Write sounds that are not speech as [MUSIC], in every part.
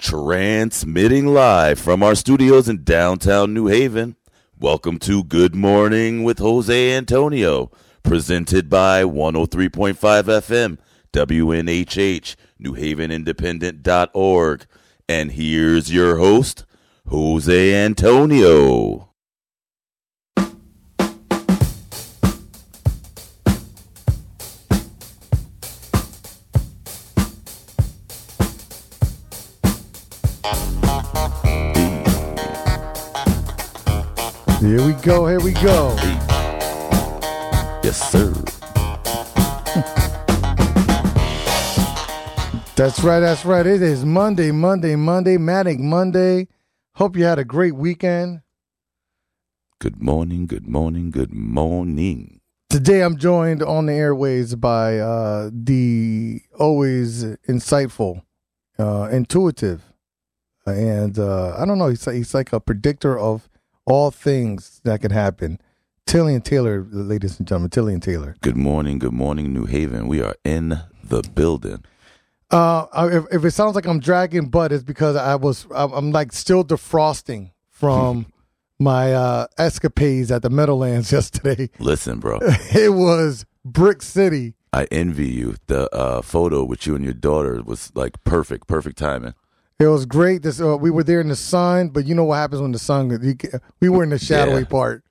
Transmitting live from our studios in downtown New Haven. Welcome to Good Morning with Jose Antonio, presented by 103.5 FM, WNHH, NewHavenIndependent.org. And here's your host, Jose Antonio. Here we go. Here we go. Yes, sir. That's right. That's right. It is Monday, Monday, Monday, Manic Monday. Hope you had a great weekend. Good morning, good morning, good morning. Today I'm joined on the airways by uh, the always insightful, uh, intuitive, and uh, I don't know. He's, he's like a predictor of all things that could happen. Tillian Taylor, ladies and gentlemen, Tillian Taylor. Good morning, good morning, New Haven. We are in the building. Uh, if, if it sounds like I'm dragging butt, it's because I was I'm, I'm like still defrosting from [LAUGHS] my uh, escapades at the Meadowlands [LAUGHS] yesterday. Listen, bro, [LAUGHS] It was Brick City. I envy you. The uh, photo with you and your daughter was like perfect, perfect timing. It was great. This uh, we were there in the sun, but you know what happens when the sun. You, we were in the shadowy Yeah. part.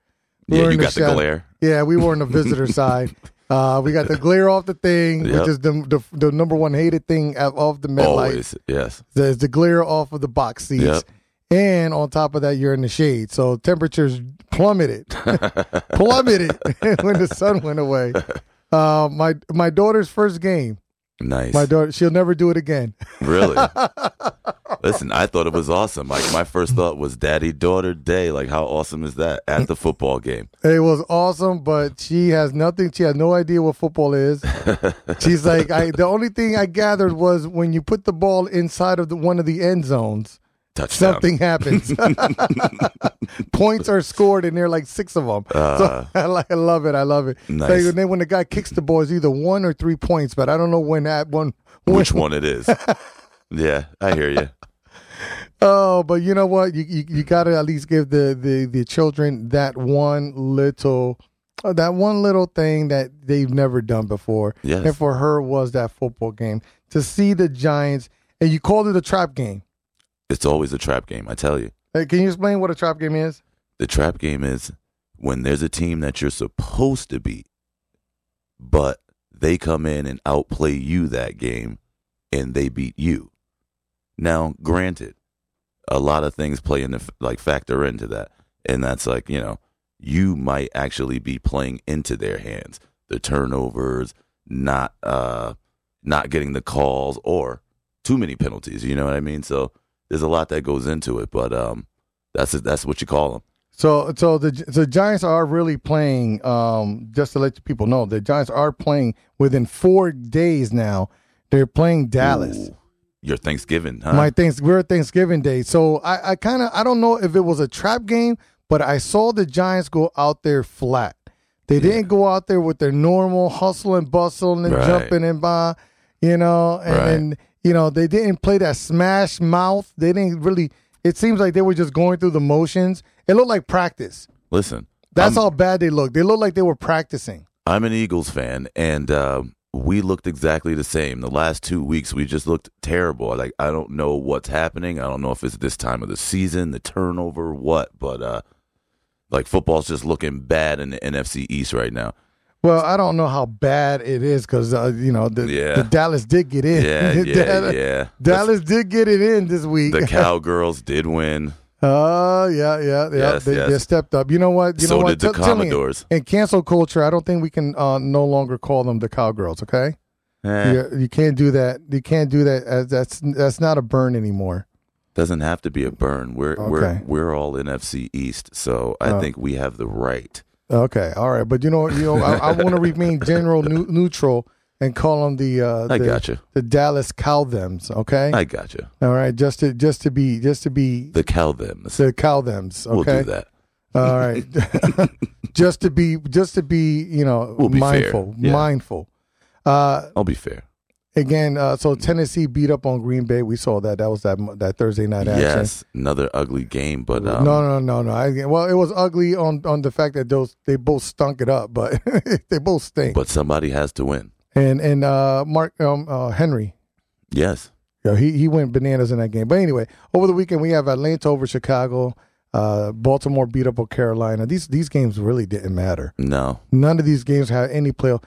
We Yeah, you got the glare. Yeah, we were on the visitor [LAUGHS] side. Uh, we got the glare off the thing, Yep. which is the, the the number one hated thing of, of the MetLife. Always, yes. There's the glare off of the box seats. Yep. And on top of that, you're in the shade. So temperatures plummeted, [LAUGHS] plummeted [LAUGHS] when the sun went away. Uh, my my daughter's first game. Nice. My daughter, she'll never do it again. Really? Listen, I thought it was awesome. Like my first thought was daddy daughter day. Like how awesome is that at the football game? It was awesome, but she has nothing. She has no idea what football is. [LAUGHS] She's like, I. The only thing I gathered was when you put the ball inside of the, one of the end zones, Touchdown. something happens. [LAUGHS] Points are scored, and there are like six of them. so [LAUGHS] I, like, I love it. I love it. Uh. Nice. And then when the guy kicks the ball, it's either one or three points, but I don't know when that one. when- Which one it is? Yeah, I hear you. [LAUGHS] Oh, but you know what? You you, you got to at least give the, the the children that one little uh, that one little thing that they've never done before. Yes. And for her was that football game to see the Giants, and you called it a trap game. It's always a trap game. I tell you. Hey, can you explain what a trap game is? The trap game is when there's a team that you're supposed to beat, but they come in and outplay you that game and they beat you. Now, granted, a lot of things play into like factor into that. And that's like, you know, you might actually be playing into their hands. The turnovers, not uh not getting the calls or too many penalties, you know what I mean? So there's a lot that goes into it, but um that's that's what you call them. So, so the the Giants are really playing. Um, just to let you people know, the Giants are playing within four days now. They're playing Dallas. Ooh, your Thanksgiving, huh? My thanks we're Thanksgiving Day. So I, I kind of I don't know if it was a trap game, but I saw the Giants go out there flat. They didn't go out there with their normal hustle and bustle and Right. jumping and by, you know, and, Right. and you know they didn't play that smash mouth. They didn't really. It seems like they were just going through the motions. It looked like practice. Listen, That's I'm, how bad they looked. They looked like they were practicing. I'm an Eagles fan, and uh, we looked exactly the same. The last two weeks, we just looked terrible. Like I don't know what's happening. I don't know if it's this time of the season, the turnover, what. But uh, like football's just looking bad in the NFC East right now. Well, I don't know how bad it is because uh, you know the, Yeah. the Dallas did get in. Yeah, [LAUGHS] yeah, Dallas, yeah. Dallas did get it in this week. The [LAUGHS] Cowgirls did win. Oh yeah, yeah, yeah. Yes, they, yes. they stepped up. You know what? You So know what? did the me, Commodores. In cancel culture, I don't think we can uh, no longer call them the cowgirls. Okay, Eh, you, you can't do that. You can't do that. As that's that's not a burn anymore. doesn't have to be a burn. We're we're Okay. we're all NFC East, so I Oh. think we have the right. Okay, all right. But you know, you know, I, I want to remain general nu- neutral and call them the uh, I the, gotcha. the Dallas cow thems. Okay, I gotcha. all right. Just to just to be just to be The cow thems. the cow thems. We'll Okay, do that. all right. [LAUGHS] just to be just to be you know We'll be mindful Yeah. mindful. Uh, I'll be fair. again, uh, so Tennessee beat up on Green Bay. We saw that. That was that that Thursday night action. Yes, another ugly game, but um, no, no, no, no. I, well, it was ugly on on the fact that those they both stunk it up, but [LAUGHS] they both stink. but somebody has to win. And and uh, Mark um, uh, Henry, Yes, yeah, he he went bananas in that game. But anyway, over the weekend we have Atlanta over Chicago. Uh, Baltimore beat up on Carolina. These these games really didn't matter. no, None of these games had any play.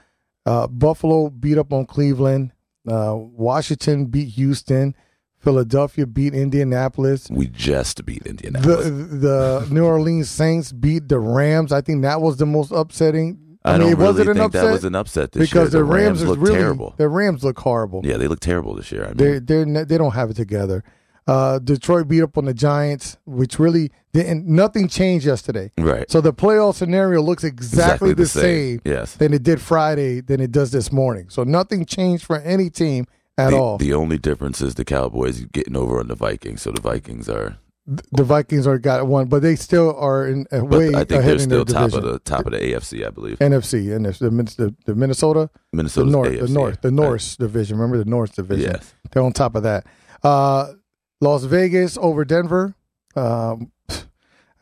Uh, Buffalo beat up on Cleveland. Uh, Washington beat Houston. Philadelphia beat Indianapolis. we just beat The Indianapolis. the New Orleans Saints beat the Rams. I think that was the most upsetting. I, mean, don't it really think upset that was an upset this year because year. the Rams, is look really terrible. the Rams look horrible. Yeah, they look terrible this year. I mean, They're they're they don't have it together. Uh, Detroit beat up on the Giants, which really didn't. Nothing changed yesterday. right. So the playoff scenario looks exactly, the, same, Yes. than it did Friday than it does this morning. So nothing changed for any team at the, all. the only difference is the Cowboys getting over on the Vikings. So the Vikings are, the Vikings are got one, but they still are in but way I think ahead they're still top division. of the top of the AFC. I believe NFC and the, the, the Minnesota, the North, AFC. the North, the North division. Remember the North division? Yes. They're on top of that. Uh, Las Vegas over Denver. Um,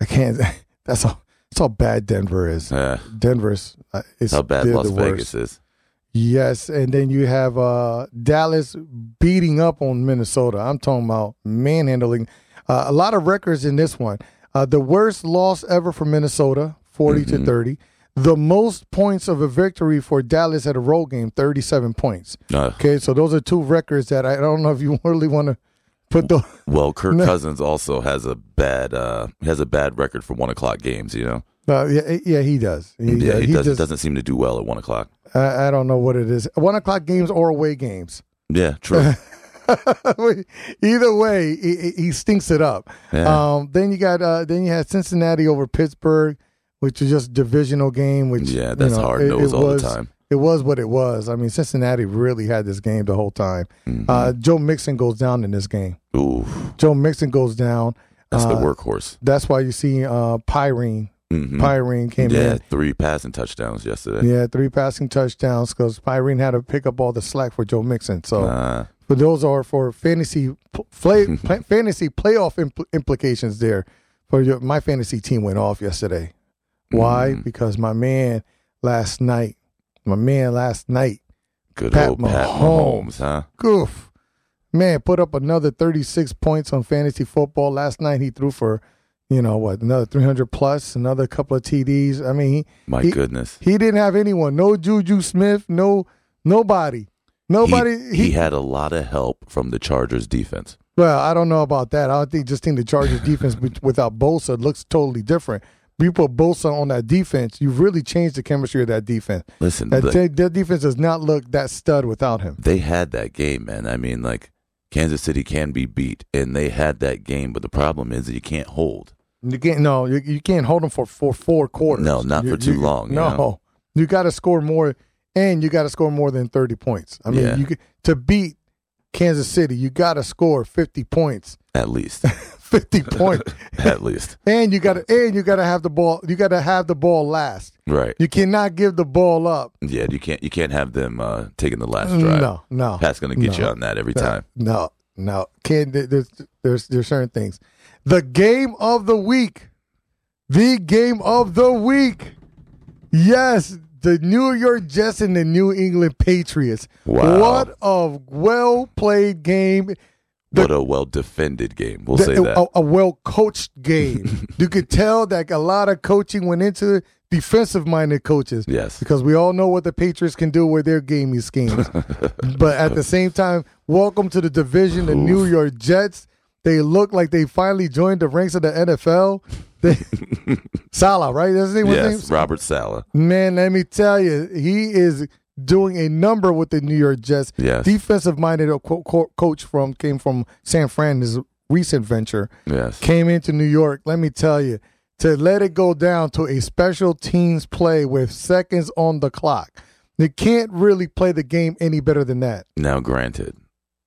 I can't. [LAUGHS] That's how. That's how bad Denver is. Uh, Denver's. Uh, it's how bad Las. Vegas is. Yes, and then you have uh, Dallas beating up on Minnesota. I'm talking about manhandling. Uh, a lot of records in this one. Uh, the worst loss ever for Minnesota, 40 to 30. The most points of a victory for Dallas at a road game, 37 points. Uh, Okay, so those are two records that I don't know if you [LAUGHS] really want to put the. well, Kirk [LAUGHS] No. Cousins also has a bad uh, has a bad record for one o'clock games. You know, Uh, yeah, yeah, he does. He, yeah, does. he, He does, just- doesn't seem to do well at one o'clock. I, I don't know what it is. One o'clock games or away games. Yeah, true. [LAUGHS] [LAUGHS] Either way, he, he stinks it up. Yeah. Um, then you got uh, then you had Cincinnati over Pittsburgh, which is just divisional game. Which yeah, you that's know, hard it- nose all was- the time. It was what it was. I mean, Cincinnati really had this game the whole time. Mhm. Uh, Joe Mixon goes down in this game. Ooh, Joe Mixon goes down. that's the Uh, workhorse. That's why you see uh, Perine. Mhm. Perine came in. Yeah, three passing touchdowns yesterday. Yeah, three passing touchdowns because Perine had to pick up all the slack for Joe Mixon. So, Uh, but those are for fantasy play, [LAUGHS] play, fantasy playoff impl- implications. There, for your, my fantasy team went off yesterday. Why? Mhm. Because my man last night, my man last night, good Pat old Pat Mahomes. Mahomes, huh? goof, man, put up another thirty six points on fantasy football last night. He threw for, you know what, another three hundred plus, another couple of TDs. I mean, he, My He- goodness. He didn't have anyone. No Juju Smith. No nobody. Nobody. he, He, had a lot of help from the Chargers defense. well, I don't know about that. I don't think just think the Chargers defense with- without Bosa looks totally different. You put Bosa on that defense, you've really changed the chemistry of that defense. Listen, That, the- that defense does not look that stud without him. they had that game, man. I mean, like Kansas City can be beat, and they had that game, but the problem is that you can't hold. You can't. No, you, you can't hold them for for four quarters. No, not You- for too you- long, you No, know? you got to score more, and you got to score more than thirty points. I mean, Yeah. you to beat Kansas City, you got to score fifty points. At least, [LAUGHS] Fifty [LAUGHS] points. at least, And you gotta and you gotta have the ball you gotta have the ball last. right? You cannot give the ball up. Yeah, you can't. You can't have them uh, taking the last drive. No, no. Pat's gonna get you on that every No, time. No, no. Can't there's there's there's certain things. The game of the week. The game of the week. Yes, the New York Jets and the New England Patriots. Wow. What a well played game. The- what a well defended game. We'll the- say that. a, well coached game. [LAUGHS] you could tell that a lot of coaching went into it. defensive minded coaches. yes. Because we all know what the Patriots can do with their gaming schemes. [LAUGHS] but at the same time, welcome to the division, the New York Jets. They look like they finally joined the ranks of the NFL. [LAUGHS] They, Saleh, right? That's his name. Yes. name? Robert Saleh. Man, let me tell you, he is doing a number with the New York Jets. Yes. Defensive minded co- co- coach from came from San Fran, his recent venture, Yes. came into New York. Let me tell you, to let it go down to a special teams play with seconds on the clock. They can't really play the game any better than that. Now, granted,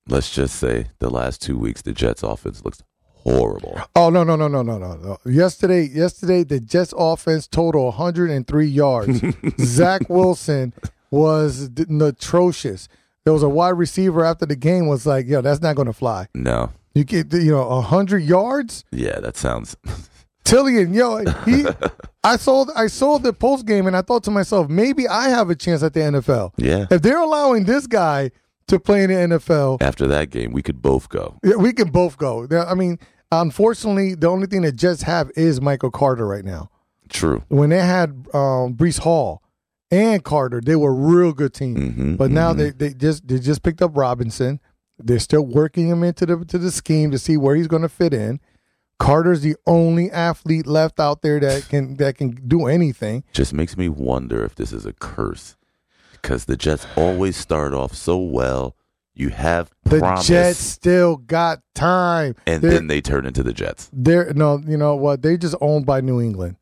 let's just say the last two weeks the Jets offense looks horrible. Oh no no no no no no no! Yesterday, yesterday the Jets offense total 103 yards. [LAUGHS] Zach Wilson was d- atrocious. there was a wide receiver after the game was like, "Yo, that's not going to fly." No. You get you know a hundred yards. Yeah, that sounds. [LAUGHS] Tillian, yo, he. [LAUGHS] I saw I saw the post game and I thought to myself, maybe I have a chance at the NFL. Yeah. If they're allowing this guy to play in the NFL, After that game, we could both go. yeah, we can both go. I mean, unfortunately, the only thing the Jets have is Michael Carter right now. True. When they had um, Breece Hall and Carter, they were a real good team. Mhm, But now mhm. they, they just they just picked up Robinson. They're still working him into the to the scheme to see where he's going to fit in. Carter's the only athlete left out there that can that can do anything. just makes me wonder if this is a curse because the Jets always start off so well. You have The promise, Jets still got time. and they're, then they turn into the Jets. they're no, you know what? They just owned by New England.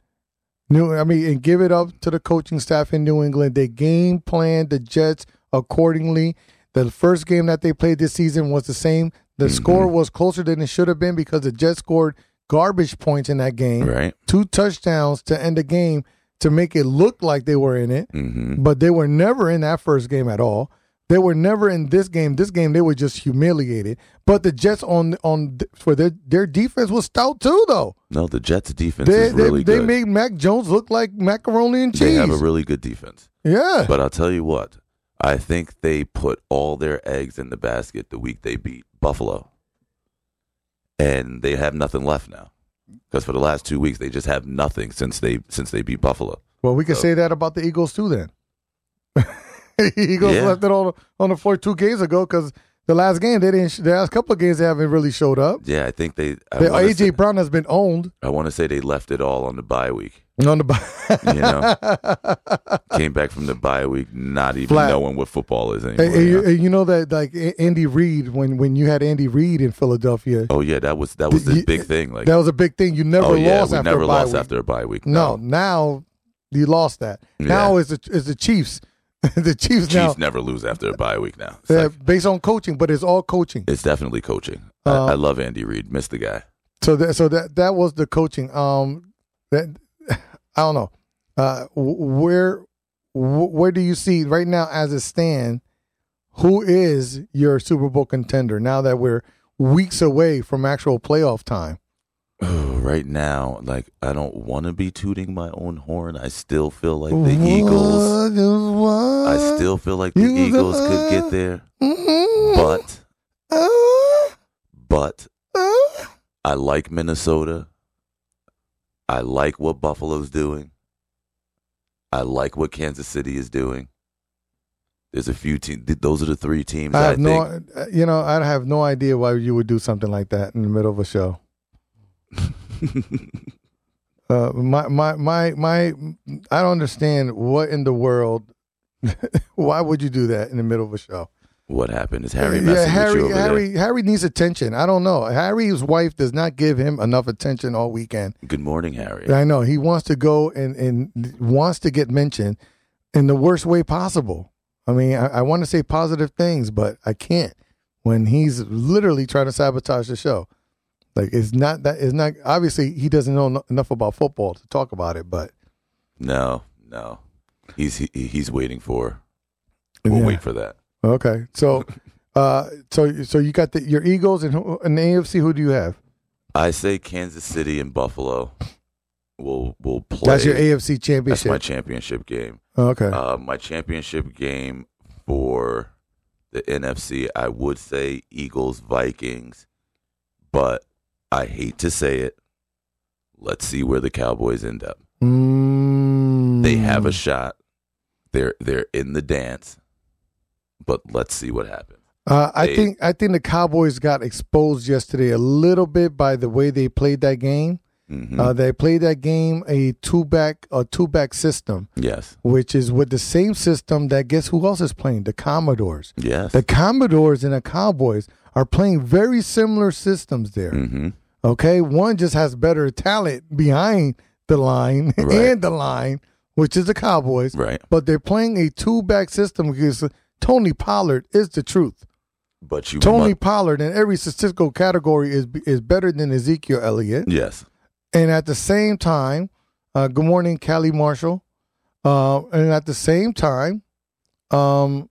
New, I mean, and give it up to the coaching staff in New England. They game planned the Jets accordingly. The first game that they played this season was the same. The Mm-hmm. score was closer than it should have been because the Jets scored garbage points in that game. Right? Two touchdowns to end the game to make it look like they were in it, hmm but they were never in that first game at all. They were never in this game. This game they were just humiliated. But the Jets on on for their their defense was stout too though. No, the Jets' defense They is really they, they made Mac Jones look like macaroni and cheese. they have a really good defense. yeah. But I'll tell you what, I think they put all their eggs in the basket the week they beat Buffalo. And they have nothing left now. Because for the last two weeks they just have nothing since they since they beat Buffalo. well, we can so- say that about the Eagles too then. [LAUGHS] Eagles Yeah. left it on on the floor two games ago because the last game they didn't. The last couple of games they haven't really showed up. Yeah, I think they I The AJ say- Brown has been owned I want to say they left it all on the bye week. On the. bu- You know, [LAUGHS] came back from the bye week not even Flat. knowing what football is anymore. And, and you know? and you know that like Andy Reid when when you had Andy Reid in Philadelphia, oh yeah, that was that was the big thing. Like, that was a big thing. You never oh yeah, lost we after never a bye lost week. after a bye week. No, now you lost that. Now it's the it's the Chiefs. [LAUGHS] the Chiefs, Chiefs now never lose after a bye week now. Uh, like- based on coaching, but it's all coaching. it's definitely coaching. Uh, I, I love Andy Reid. Miss the guy. So that so that that was the coaching. Um, that I don't know. Uh, where where do you see right now as it stand? Who is your Super Bowl contender now that we're weeks away from actual playoff time? [SIGHS] Right now, like I don't want to be tooting my own horn. I still feel like the Eagles. I still feel like the You Eagles the- could get there, Mm-hmm. but Uh, but I like Minnesota. I like what Buffalo's doing. I like what Kansas City is doing. There's a few teams. Those are the three teams I I, have think. no, you know, I have no idea why you would do something like that in the middle of a show. [LAUGHS] Uh, my, my, my, my, I don't understand what in the world. [LAUGHS] why would you do that in the middle of a show? What happened? Is Harry yeah, messing Harry, with you over Harry, Harry needs attention. I don't know. Harry's wife does not give him enough attention all weekend. Good morning, Harry. I know he wants to go and and wants to get mentioned in the worst way possible. I mean, I, I want to say positive things, but I can't when he's literally trying to sabotage the show. Like it's not that it's not obviously he doesn't know enough about football to talk about it, but No, no. He's he, he's waiting for. We'll Yeah. wait for that. Okay. So, [LAUGHS] uh, so so you got the your Eagles and who, in the AFC. Who do you have? I say Kansas City and Buffalo will will play. That's your AFC championship. That's my championship game. okay. Uh, my championship game for the NFC, I would say Eagles Vikings, but I hate to say it. Let's see where the Cowboys end up. Mm. They have a shot. They're they're in the dance, but let's see what happens. Uh, I They- think I think the Cowboys got exposed yesterday a little bit by the way they played that game. Mhm. Uh, they played that game a two back a two back system, yes, which is with the same system that guess who else is playing? The Commodores. yes. The Commodores and the Cowboys are playing very similar systems there. hmm Okay, one just has better talent behind the line [LAUGHS] Right. and the line, which is the Cowboys. Right, But they're playing a two back system because Tony Pollard is the truth. but you Tony Pollard in every statistical category is is better than Ezekiel Elliott. yes, And at the same time, uh, good morning, Callie Marshall. Uh, and at the same time, um,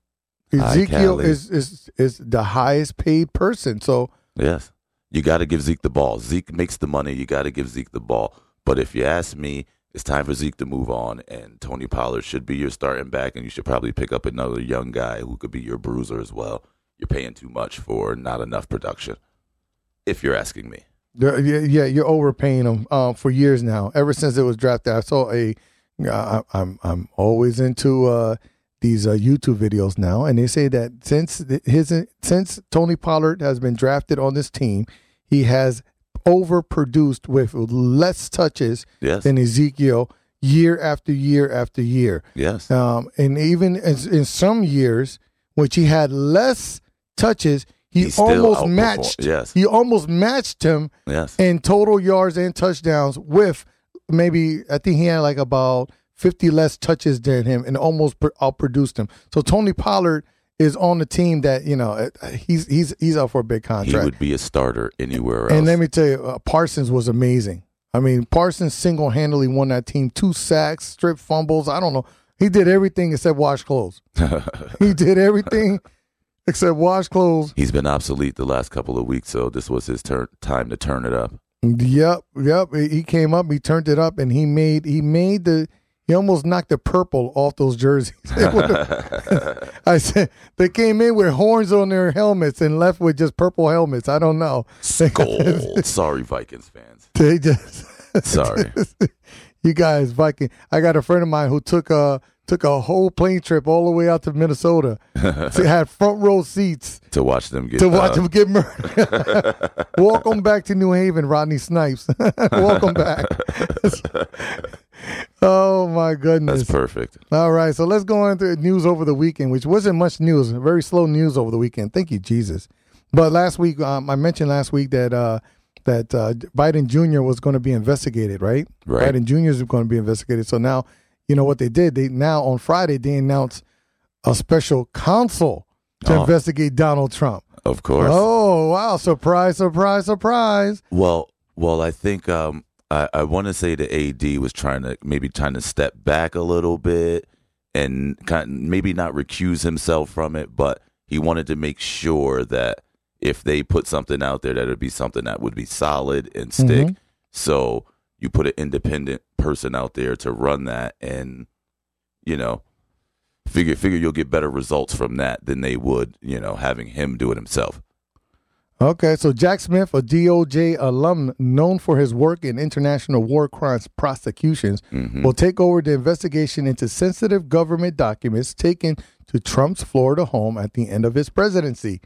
Ezekiel Cali. is, is is the highest paid person. So Yes. You got to give Zeke the ball. Zeke makes the money. You got to give Zeke the ball. But if you ask me, it's time for Zeke to move on, and Tony Pollard should be your starting back, and you should probably pick up another young guy who could be your bruiser as well. You're paying too much for not enough production, if you're asking me. Yeah, yeah, you're overpaying him uh, for years now. Ever since it was drafted, I saw a. I, I'm I'm always into uh, these uh, YouTube videos now, and they say that since his since Tony Pollard has been drafted on this team, he has overproduced with less touches Yes. than Ezekiel year after year after year. yes. Um, and even in, in some years, which he had less touches, he, He almost matched. yes. he almost matched him yes. in total yards and touchdowns with maybe I think he had like about 50 less touches than him and almost pr- outproduced him. So Tony Pollard is on the team that you know uh, he's he's he's up for a big contract. he would be a starter anywhere else. and let me tell you, uh, Parsons was amazing. I mean, Parsons single handedly won that team. Two sacks, strip fumbles. I don't know. He did everything except wash clothes. [LAUGHS] he did everything except wash clothes. He's been obsolete the last couple of weeks, so this was his turn time to turn it up. Yep, yep. He he came up, he turned it up, and he made he made the he almost knocked the purple off those jerseys. [LAUGHS] [LAUGHS] I said they came in with horns on their helmets and left with just purple helmets. I don't know. Skull. [LAUGHS] Sorry, Vikings fans. They just Sorry. you guys Viking. I got a friend of mine who took a took a whole plane trip all the way out to Minnesota. so had front row seats to watch them get to watch uh, them get murdered. Welcome back to New Haven, Rodney Snipes. Welcome back. Oh my goodness. That's perfect. All right, so let's go into news over the weekend, which wasn't much news. Very slow news over the weekend. Thank you, Jesus. But last week, um, I mentioned last week that uh, that uh, Biden Jr. was going to be investigated, right? Right. Biden Jr. is going to be investigated. So now, you know what they did? They now on Friday they announced a special counsel to Oh. investigate Donald Trump. Of course. Oh wow! Surprise! Surprise! Surprise! Well, well, I think um, I, I want to say the AD was trying to maybe trying to step back a little bit and kind of maybe not recuse himself from it, but he wanted to make sure that if they put something out there, that it'd be something that would be solid and stick. Mhm. So you put an independent person out there to run that, and you know, figure figure you'll get better results from that than they would, you know, having him do it himself. Okay, so Jack Smith, a DOJ alum known for his work in international war crimes prosecutions, hmm will take over the investigation into sensitive government documents taken to Trump's Florida home at the end of his presidency.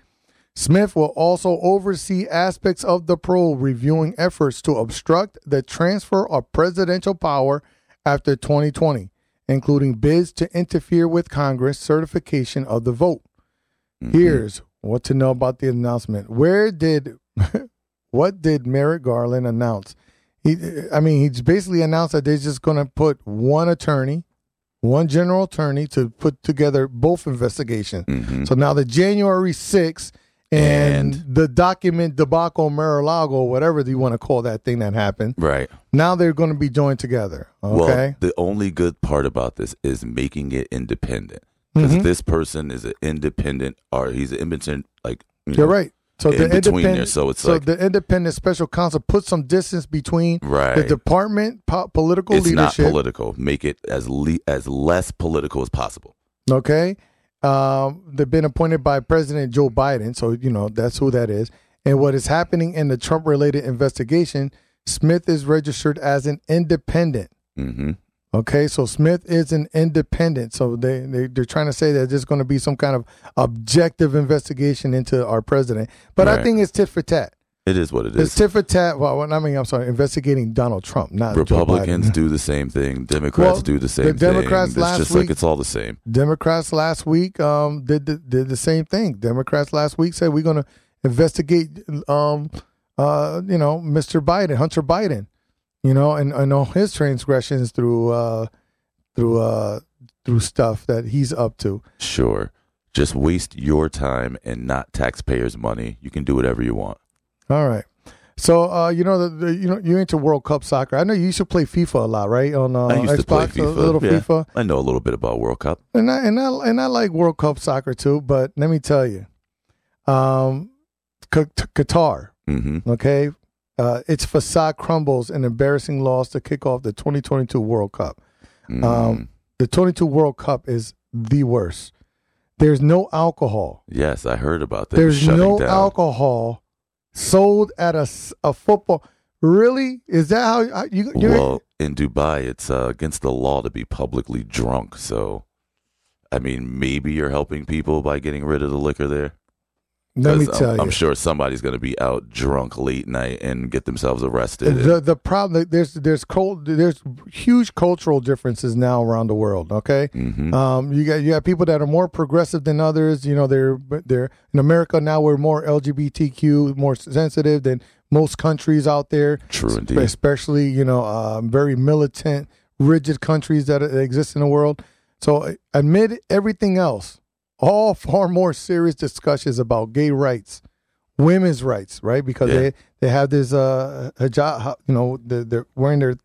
Smith will also oversee aspects of the probe, reviewing efforts to obstruct the transfer of presidential power after 2020, including bids to interfere with Congress certification of the vote. Here's what to know about the announcement. Where did [LAUGHS] what did Merrick Garland announce? He, I mean, he's basically announced that they're just going to put one attorney, one general attorney to put together both investigations. hmm So now the January 6th and, And- the document debacle Mar-a-Lago, whatever you want to call that thing that happened, Right. now they're going to be joined together. Okay. Well, the only good part about this is making it independent. Because Mhm. this person is an independent, or he's an independent, like you You're know, right. So in the between independent, there, so it's so like- the independent special counsel put some distance between right. the department, po- political it's not political. Make it as le- as less political as possible. Okay. Um, they've been appointed by President Joe Biden. So, you know, that's who that is. And what is happening in the Trump related investigation, Smith is registered as an independent. hmm Okay. So Smith is an independent. So they, they, they're trying to say that there's going to be some kind of objective investigation into our president. But I think it's tit for tat. It is what it It's is. tit for tat. Well, I mean, I'm sorry, investigating Donald Trump, not Republicans do the same thing. [LAUGHS] Democrats Well, do the same the Democrats thing. It's just week- like it's all the same. Democrats last week um, did the, did the same thing. Democrats last week said we're going to investigate, um, uh, you know, Mr. Biden, Hunter Biden, you know, and, and all his transgressions through uh, through uh, through stuff that he's up to. Sure. Just waste your time and not taxpayers' money. You can do whatever you want. All right. So uh, you know the, the you know you're into World Cup soccer. I know you used to play FIFA a lot, right? On uh, I used Xbox, to play a little yeah. FIFA, I know a little bit about World Cup. and I and I and I like World Cup soccer too. But let me tell you, um, Qatar, hmm okay, uh, its facade crumbles in embarrassing loss to kick off the 2022 World Cup. Mm-hmm. Um, the 22 World Cup is the worst. There's no alcohol. yes, I heard about that. There's no down. alcohol sold at a, a football. Really? Is that how you? You're, Well, in Dubai, it's uh, against the law to be publicly drunk. So, I mean, maybe you're helping people by getting rid of the liquor there. Let me tell I'm, you. I'm sure somebody's going to be out drunk late night and get themselves arrested. the the problem there's there's cult, there's huge cultural differences now around the world. Okay, hmm um, you got you got people that are more progressive than others. You know, they're they're in America now. We're more LGBTQ, more sensitive than most countries out there. True indeed. especially you know um, very militant, rigid countries that exist in the world. So amid everything else, all far more serious discussions about gay rights, women's rights, right? Because Yeah. they they have this uh hijab, you know, they're, they're wearing their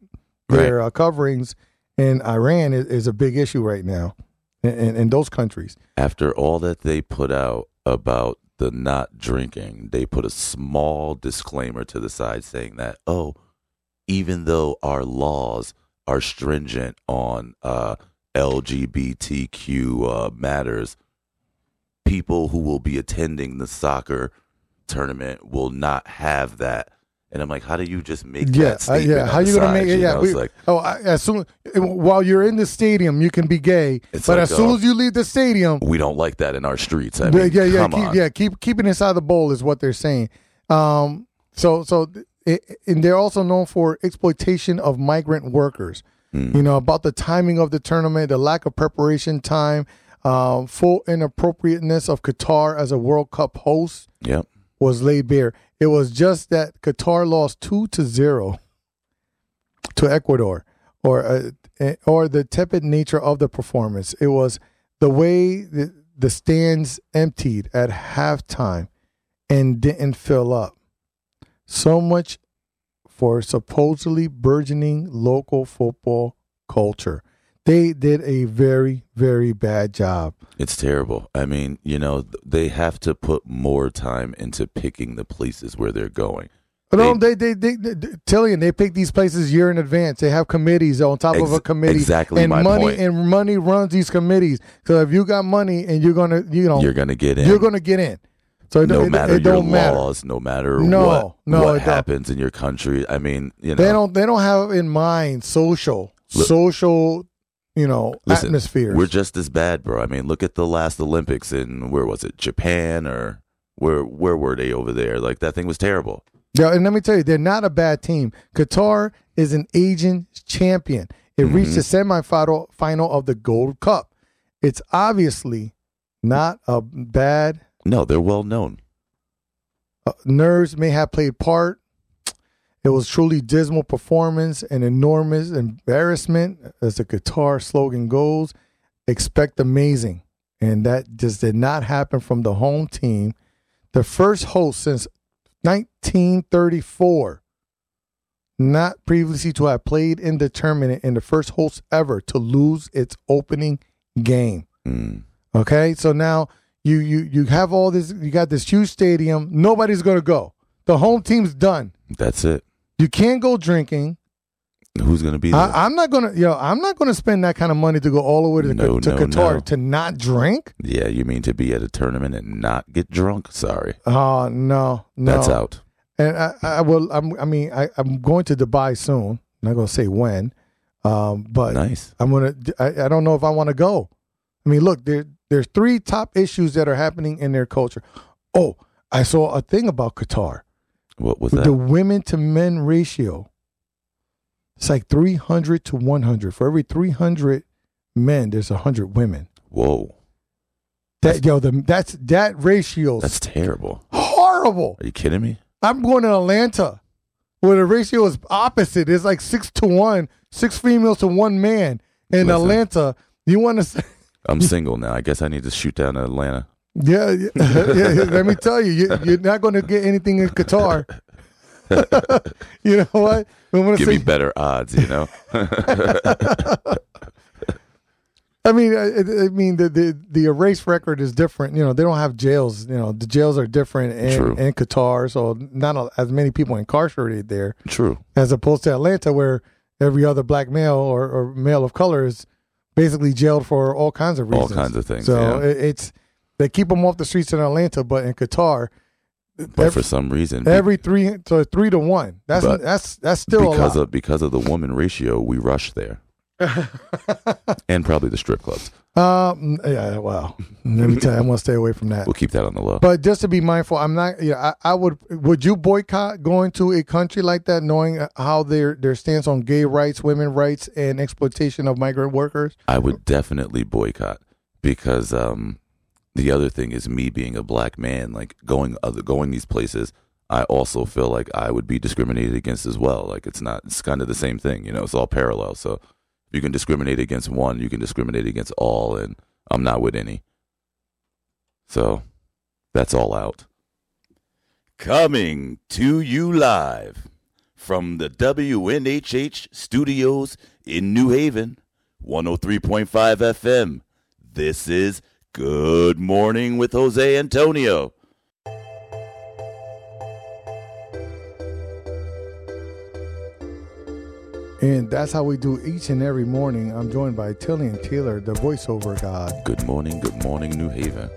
their uh, coverings in Iran is, is a big issue right now in, in, in those countries. After all that they put out about the not drinking, they put a small disclaimer to the side saying that, oh, even though our laws are stringent on uh, LGBTQ uh, matters, people who will be attending the soccer tournament will not have that. And I'm like, how do you just make Yeah, that uh, yeah. How you gonna make it? Yeah, we- like, Oh, I, as soon while you're in the stadium, you can be gay, but like, as soon uh, as you leave the stadium, we don't like that in our streets. I mean, yeah, yeah, keep, on. yeah. Keep keeping inside the bowl is what they're saying. Um, so so, it, and they're also known for exploitation of migrant workers. Mm. You know about the timing of the tournament, the lack of preparation time, um, full inappropriateness of Qatar as a World Cup host Yep. was laid bare. It was just that Qatar lost two to zero to Ecuador, or uh, eh, or the tepid nature of the performance. It was the way the, the stands emptied at halftime and didn't fill up. So much for supposedly burgeoning local football culture. They did a very, very bad job. It's terrible. I mean, you know, they have to put more time into picking the places where they're going. No, they, they, they, they, they Tillian, they pick these places year in advance. They have committees on top of a committee. exactly and my money point. and money runs these committees. So if you got money and you're gonna, you know, You're going to get in. you're gonna get in. So it, no it, matter it your don't matter. laws, no matter No, what, no, what it happens in your country. I mean, you know, They don't. They don't have in mind social, Look- social, you know, Listen, atmospheres. we're just as bad, bro. I mean, look at the last Olympics in where was it? Japan or where where were they over there? Like that thing was terrible. Yeah, and let me tell you, they're not a bad team. Qatar is an Asian champion. It reached the semifinal final of the Gold Cup. It's obviously not a bad. No, they're well known. Uh, nerves may have played part. It was truly dismal performance and enormous embarrassment, as the Qatar slogan goes. Expect amazing, and that just did not happen from the home team, the first host since 1934. Not previously to have played in the tournament, and the first host ever to lose its opening game. Mm. Okay, so now you you you have all this. You got this huge stadium. Nobody's gonna go. The home team's done. That's it. You can't go drinking. Who's going to be there? I, I'm not gonna. Yo, I'm not gonna spend that kind of money to go all the way to, No, to no, Qatar no. to not drink. yeah, you mean to be at a tournament and not get drunk? Sorry, Oh no, no. that's out. And I, I will. I'm, I mean, I, I'm going to Dubai soon. I'm not gonna say when, um, but Nice. I'm gonna. I, I don't know if I want to go. I mean, look, there there's three top issues that are happening in their culture. Oh, I saw a thing about Qatar. What was that? the women to men ratio. It's like 300 to 100. For every 300 men, there's 100 women. Whoa, That yo, the, that's that ratio. that's terrible. horrible. Are you kidding me? I'm going to Atlanta, where the ratio is opposite. It's like six to one, six females to one man. In Listen. Atlanta, you want to say, I'm [LAUGHS] single now. I guess I need to shoot down to Atlanta. Yeah, [LAUGHS] yeah, yeah, Let me tell you, you you're not going to get anything in Qatar. [LAUGHS] you know what? I'm Give say, me better odds, you know. [LAUGHS] I mean, I, I mean the, the the erase record is different. You know, they don't have jails. You know, the jails are different True. in, in Qatar, so not a, as many people incarcerated there True. as opposed to Atlanta, where every other black male or, or male of color is basically jailed for all kinds of reasons. All kinds of things. So yeah. it, it's they keep them off the streets in Atlanta, but in Qatar, but every, for some reason, every three to three to one. That's that's that's still because of because of the woman ratio, we rush there, [LAUGHS] and probably the strip clubs. um, yeah, well, let me tell you, I'm gonna stay away from that. We'll keep that on the low. But just to be mindful, I'm not. Yeah, I, I would. Would you boycott going to a country like that, knowing how their their stance on gay rights, women rights, and exploitation of migrant workers? I would definitely boycott because um, the other thing is me being a black man, like going other going these places. I also feel like I would be discriminated against as well. Like it's not. It's kind of the same thing, you know. It's all parallel. So you can discriminate against one, you can discriminate against all, and I'm not with any. So that's all out. Coming to you live from the WNHH studios in New Haven, 103.5 FM. This is Good Morning with Jose Antonio. And that's how we do each and every morning. I'm joined by Tillian Taylor, the voiceover god, Good morning, good morning, New Haven.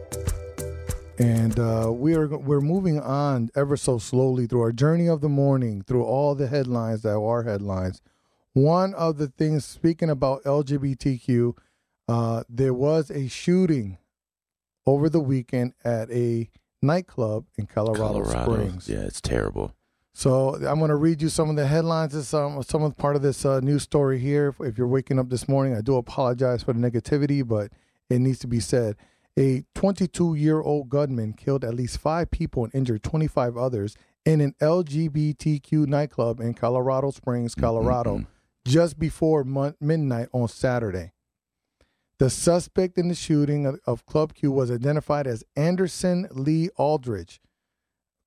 and uh, we are we're moving on ever so slowly through our journey of the morning, through all the headlines that are headlines. One of the things, speaking about LGBTQ, uh, there was a shooting over the weekend at a nightclub in Colorado, Springs. Yeah, it's terrible. So I'm going to read you some of the headlines. This um, some of part of this uh, news story here. If, if you're waking up this morning, I do apologize for the negativity, but it needs to be said. A 22 year old gunman killed at least five people and injured 25 others in an LGBTQ nightclub in Colorado Springs, Colorado, Mm-mm-mm. just before mon- midnight on Saturday. The suspect in the shooting of, of Club Q was identified as Anderson Lee Aldridge,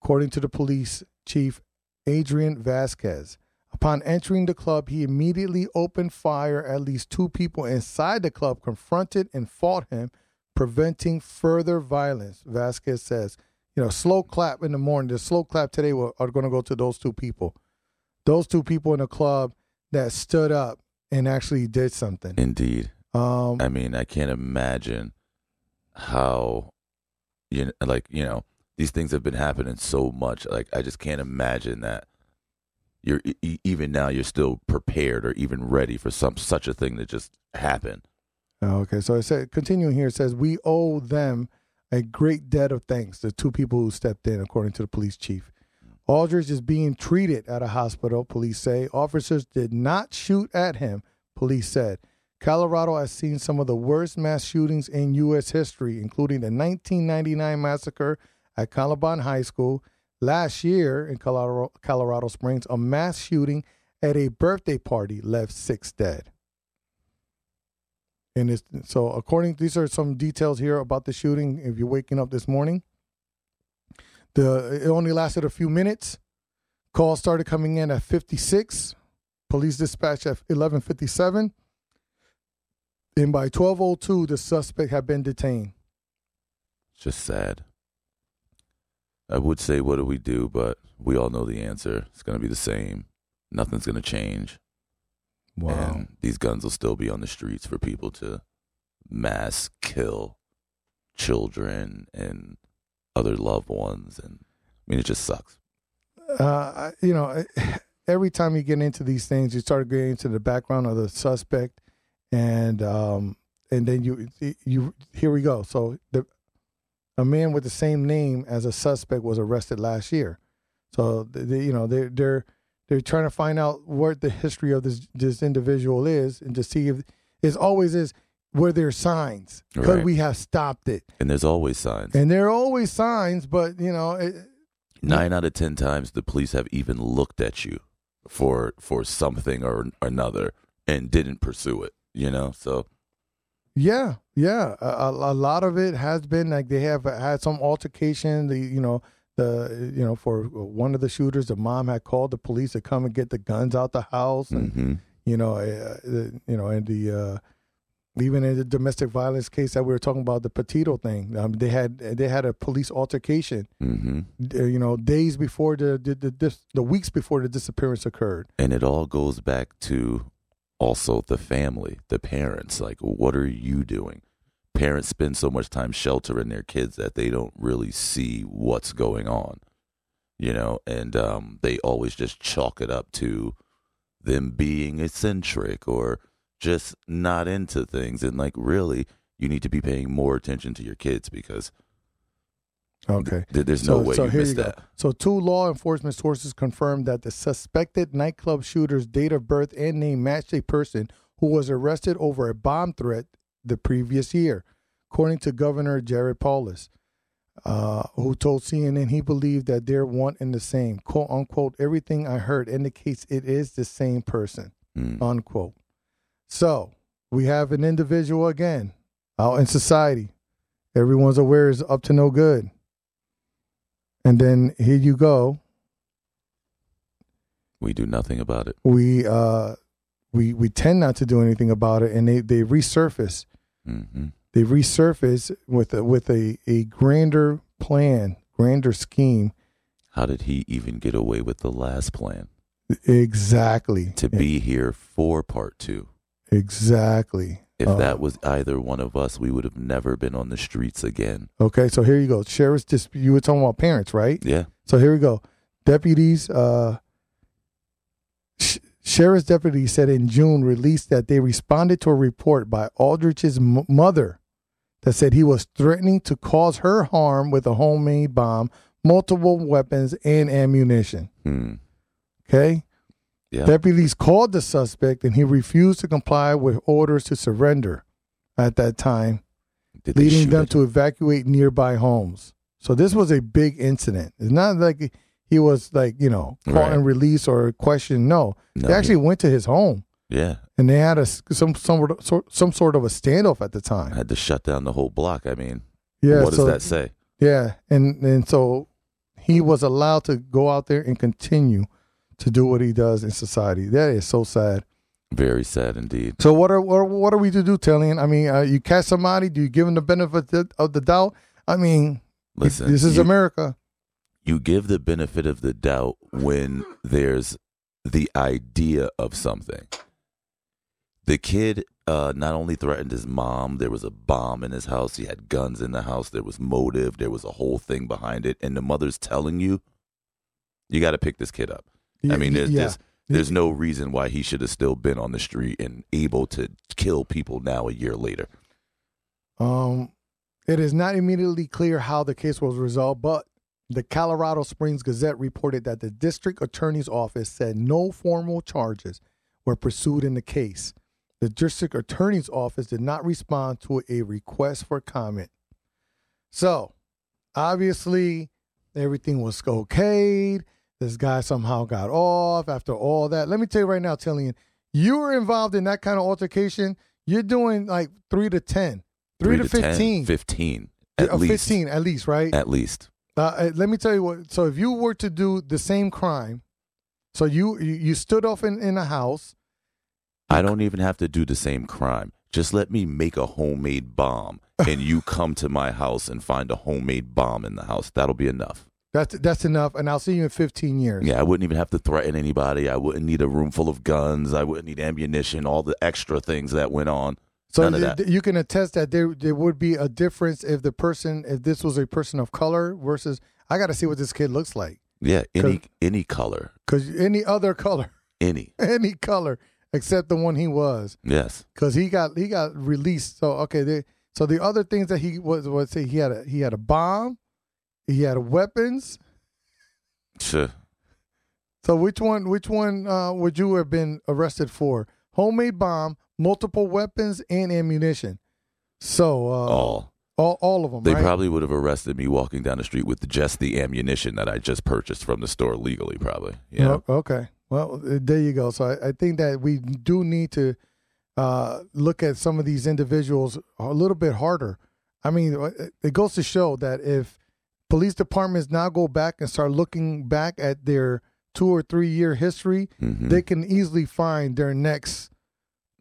according to the police chief Adrian Vasquez. Upon entering the club, he immediately opened fire. At least two people inside the club confronted and fought him, preventing further violence. Vasquez says, "You know, slow clap in the morning. The slow clap today are going to go to those two people, those two people in the club that stood up and actually did something." Indeed. Um, I mean, I can't imagine how, you know, like you know, these things have been happening so much. Like I just can't imagine that you're e- even now you're still prepared or even ready for some such a thing to just happen. Oh, Okay, so it said, continuing here, it says, We owe them a great debt of thanks, the two people who stepped in, according to the police chief. Aldridge is being treated at a hospital, police say. Officers did not shoot at him, police said. Colorado has seen some of the worst mass shootings in U.S. history, including the 1999 massacre at Columbine High School. Last year in Colorado, Colorado Springs, a mass shooting at a birthday party left six dead. And so, according, these are some details here about the shooting. If you're waking up this morning, the it only lasted a few minutes. Calls started coming in at 56. Police dispatch at 11:57, and by 12:02, the suspect had been detained. It's just sad. I would say, what do we do? But we all know the answer. It's going to be the same. Nothing's going to change. Wow. And these guns will still be on the streets for people to mass kill children and other loved ones. And I mean, it just sucks. uh, you know, [LAUGHS] every time you get into these things, you start getting into the background of the suspect, and um, and then you you here we go. So the a man with the same name as a suspect was arrested last year. So they, you know they're they're they're trying to find out what the history of this this individual is, and to see if it always is were there signs could Right. we have stopped it And there's always signs. and there are always signs but you know it, Nine out of ten times, the police have even looked at you for for something or another and didn't pursue it. You know, so Yeah, yeah. A, a, a lot of it has been like they have had some altercation. The you know the you know for one of the shooters, the mom had called the police to come and get the guns out the house, and hmm you know, uh, you know, and the uh, even in the domestic violence case that we were talking about, the Petito thing, um, they had they had a police altercation, hmm uh, you know, days before the the the, the weeks before the disappearance occurred. And it all goes back to also the family, the parents. Like, what are you doing? Parents spend so much time sheltering their kids that they don't really see what's going on, you know, and um, they always just chalk it up to them being eccentric or just not into things. And, like, really, you need to be paying more attention to your kids because Okay. th- there's So- no way so you here miss you go. that. So, two law enforcement sources confirmed that the suspected nightclub shooter's date of birth and name matched a person who was arrested over a bomb threat the previous year, according to Governor Jared Polis, uh, who told CNN he believed that they're one and the same. "Quote unquote." Everything I heard indicates it is the same person. Mm. Unquote. So we have an individual again out in society. Everyone's aware is up to no good. And then here you go. We do nothing about it. We uh we we tend not to do anything about it and they, they resurface. hmm They resurface with a with a, a grander plan, grander scheme. How did he even get away with the last plan? Exactly. to be here for part two. exactly. If Uh, that was either one of us, we would have never been on the streets again. Okay, so here you go. Sheriff's dis- you were talking about parents, right? Yeah. So here we go. Deputies, uh, sh- sheriff's deputy said in June released that they responded to a report by Aldrich's m- mother that said he was threatening to cause her harm with a homemade bomb, multiple weapons, and ammunition. Hmm. Okay. Yeah. Deputies called the suspect and he refused to comply with orders to surrender at that time, Did leading them it? to evacuate nearby homes. So this was a big incident. It's not like he was like, you know, caught Right. and released or questioned. No, No, they actually went to his home Yeah. and they had a some some sort of, some sort of a standoff at the I time. had to shut down the whole block. I mean, Yeah, what does that say? yeah, and and so he was allowed to go out there and continue to do what he does in society. That is so sad. Very sad indeed. So what are what, what are we to do, Tellian? I mean, uh, you catch somebody, do you give them the benefit of- of the doubt? I mean, Listen, this is you, America. you give the benefit of the doubt when there's the idea of something. The kid uh, not only threatened his mom, there was a bomb in his house. He had guns in the house. There was motive. There was a whole thing behind it. And the mother's telling you, you got to pick this kid up. I mean, there's, yeah. there's there's no reason why he should have still been on the street and able to kill people now a year later. Um, it is not immediately clear how the case was resolved, but the Colorado Springs Gazette reported that the district attorney's office said no formal charges were pursued in the case. The district attorney's office did not respond to a request for comment. So, obviously, everything was okayed. This guy somehow got off after all that. Let me tell you right now, Tillian, you were involved in that kind of altercation. You're doing like three to 10, three, to, 10, 15. 15 at Uh, least. 15 at least, right? At least. Uh, uh, let me tell you what. So if you were to do the same crime, so you you, you stood off in, in a house. I don't even have to do the same crime. Just let me make a homemade bomb and you come to my house and find a homemade bomb in the house. That'll be enough. That's that's enough, and I'll see you in 15 years. Yeah, I wouldn't even have to threaten anybody. I wouldn't need a room full of guns. I wouldn't need ammunition, all the extra things that went on. So None of th- that. you can attest that there there would be a difference if the person if this was a person of color versus I got to see what this kid looks like Yeah, any any color. because any other color, Any. [LAUGHS] any color except the one he was, Yes. because he got he got released. So okay, they, so the other things that he was was say he had a he had a bomb, he had weapons. Sure. So which one which one uh, would you have been arrested for? Homemade bomb, multiple weapons, and ammunition. So uh, All. all all of them. They right? probably would have arrested me walking down the street with just the ammunition that I just purchased from the store legally, probably. Yeah. Oh, okay. Well, uh, there you go. So I, I think that we do need to uh, look at some of these individuals a little bit harder. I mean, uh, it goes to show that if police departments now go back and start looking back at their two or three year history, Mhm. they can easily find their next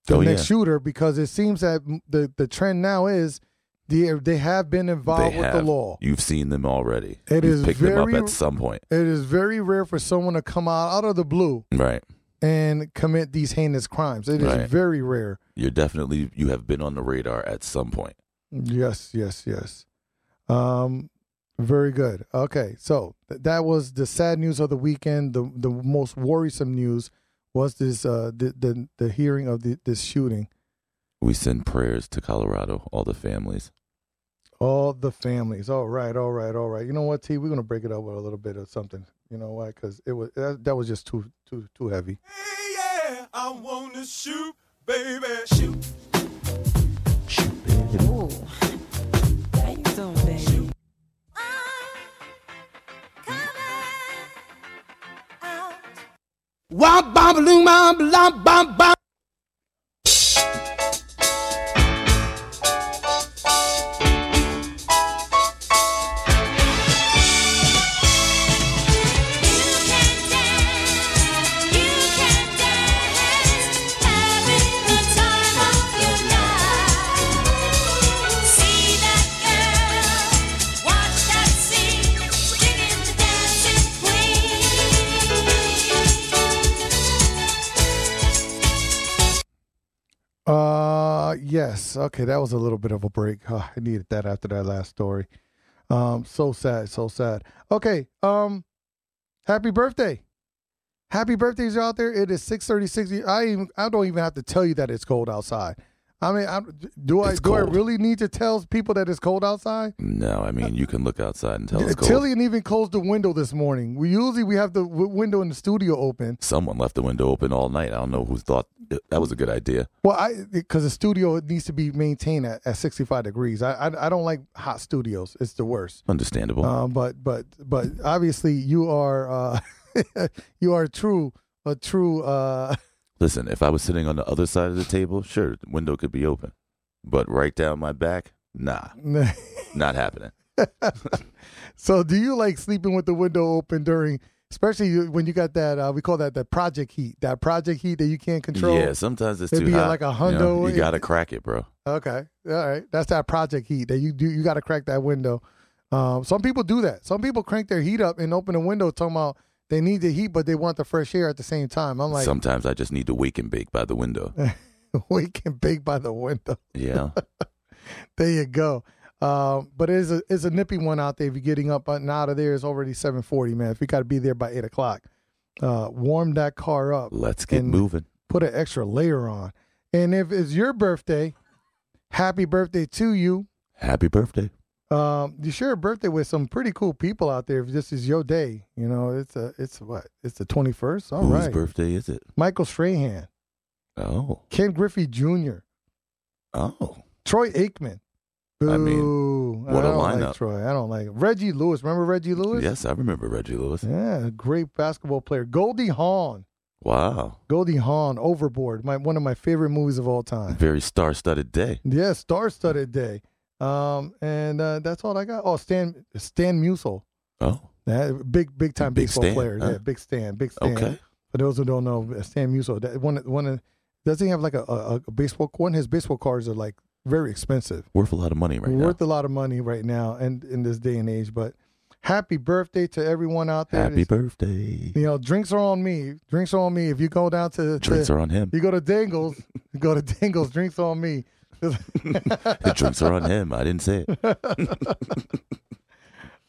the Oh, next yeah. shooter because it seems that the the trend now is they they have been involved They with have. the law. You've seen them already. It You've is picked them very- up at some point. It is very rare for someone to come out out of the blue Right. and commit these heinous crimes. It is Right. very rare. You're definitely you have been on the radar at some point. Yes, yes, yes. Um, very good. Okay, so th- that was the sad news of the weekend. The the most worrisome news was this uh the the, the hearing of the, this shooting. We send prayers to Colorado, all the families. All the families. All right, all right, all right. You know what, T? We're gonna break it up with a little bit of something. You know why? Because it was that, that was just too too too heavy. Hey, yeah, I wanna shoot, baby, shoot. Ooh. How you doing, baby? Wop, bam, loom, bam, bam, bam, yes. Okay, that was a little bit of a break. Oh, I needed that after that last story. Um, so sad, so sad. Okay, um, happy birthday. Happy birthdays out there. It is 636. I even I don't even have to tell you that it's cold outside. I mean, I, do I It's do I cold. really need to tell people that it's cold outside? No, I mean you can look outside and tell it's cold. Tillian even closed the window this morning. We usually we have the w- window in the studio open. Someone left the window open all night. I don't know who thought that was a good idea. Well, I because the studio needs to be maintained at, at 65 degrees. I, I I don't like hot studios. It's the worst. Understandable. Um, but but but obviously you are uh, [LAUGHS] you are true a true uh, [LAUGHS] Listen, if I was sitting on the other side of the table, sure, the window could be open. But right down my back, nah, [LAUGHS] not happening. [LAUGHS] so do you like sleeping with the window open during especially when you got that uh, we call that the project heat that project heat that you can't control Yeah, sometimes it's It'd too be hot. like a you know? You, gotta crack it, bro. okay all right that's that project heat that you do you got to crack that window um, some people do that some people crank their heat up and open a window talking about they need the heat but they want the fresh air at the same time i'm like sometimes I just need to wake and bake by the window. [LAUGHS] wake and bake by the window Yeah. [LAUGHS] there you go um, but it's a it's a nippy one out there if you're getting up and out of there it's already 740 man if you got to be there by 8 o'clock uh, warm that car up Let's get moving. put an extra layer on and if it's your birthday happy birthday to you Happy birthday. Um, you share a birthday with some pretty cool people out there if this is your day you know it's a it's what it's the 21st all Whose right birthday is it? michael strahan Oh. ken griffey jr Oh. troy aikman I mean, what I a don't like lineup. Troy. I don't like Reggie Lewis. Remember Reggie Lewis? Yes, I remember Reggie Lewis. Yeah, great basketball player. Goldie Hawn. Wow. Goldie Hawn, Overboard, my one of my favorite movies of all time. Very star studded day. Yeah, star-studded day. Um, and uh, that's all I got. Oh, Stan Stan Musial, Oh. that big big time Big baseball Stan, player. huh? Yeah, big Stan, big Stan. Okay. For those who don't know, Stan Musial, that one one doesn't he have like a, a, a baseball? One his baseball cards are like very expensive. Worth a lot of money right now. worth a lot of money right now and in this day and age. But happy birthday to everyone out there. Happy birthday. You know, drinks are on me. Drinks are on me. If you go down to, Drinks to are on him. you go to Dingles, you [LAUGHS] go to Dingles, drinks on me. The drinks are on him. I didn't say it. [LAUGHS]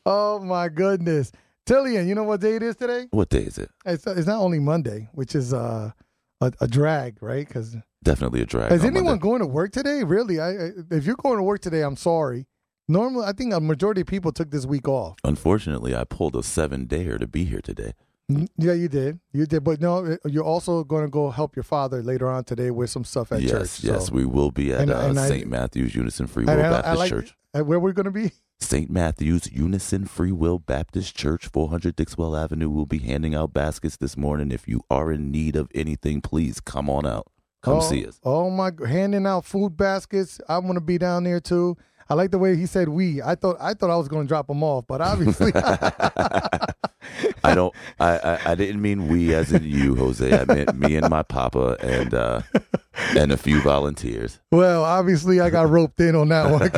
oh my goodness. Tillian, you know what day it is today? What day is it? It's, it's not only Monday, which is uh, a, a drag, right? Because Definitely a drag. is anyone Monday. going to work today? Really? I, I if you're going to work today, I'm sorry. Normally, I think a majority of people took this week off. Unfortunately, I pulled a seven dayer to be here today. Mm, Yeah, you did. You did. But no, uh, you're also going to go help your father later on today with some stuff at yes, church. yes, so- we will be at And- uh, and I- St. Matthew's Unison Free Will And I- I Baptist like- Church. where we're going to be? St. Matthew's Unison Free Will Baptist Church, 400 Dixwell Avenue. We'll be handing out baskets this morning. If you are in need of anything, please come on out. Come oh, see us. Oh my! Handing out food baskets. I'm going to be down there too. I like the way he said we. I thought I thought I was going to drop him off, but obviously, [LAUGHS] [LAUGHS] I don't. I, I I didn't mean we as in you, Jose. I meant me and my papa and uh and a few volunteers. well, obviously, I got roped in on that one.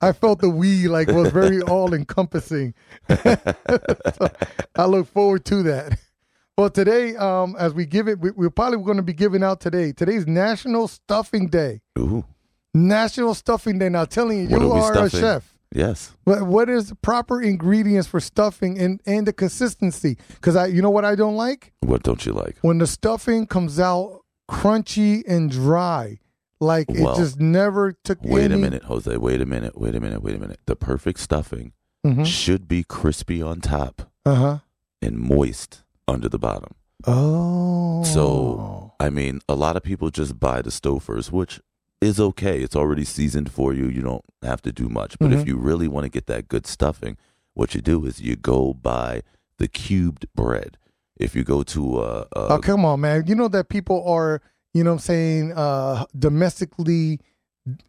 I, I felt the we like was very all encompassing. [LAUGHS] So I look forward to that. Well, today, um, as we give it, we, we're probably going to be giving out today. Today's National Stuffing Day. Ooh, National Stuffing Day. Now, telling you, What you are are a chef. Yes. But what is the proper ingredients for stuffing and, and the consistency? Because I, you know what I don't like What don't you like? when the stuffing comes out crunchy and dry, like Well, it just never took. Wait any, a minute, Jose. Wait a minute. Wait a minute. Wait a minute. The perfect stuffing Uh should be crispy on top uh-huh. and moist under the bottom. Oh. So, I mean, a lot of people just buy the Stouffer's, which is okay. It's already seasoned for you. You don't have to do much. But Mhm. if you really want to get that good stuffing, what you do is you go buy the cubed bread. If you go to a, a oh come on, man! You know that people are, you know, what I'm saying, uh, domestically,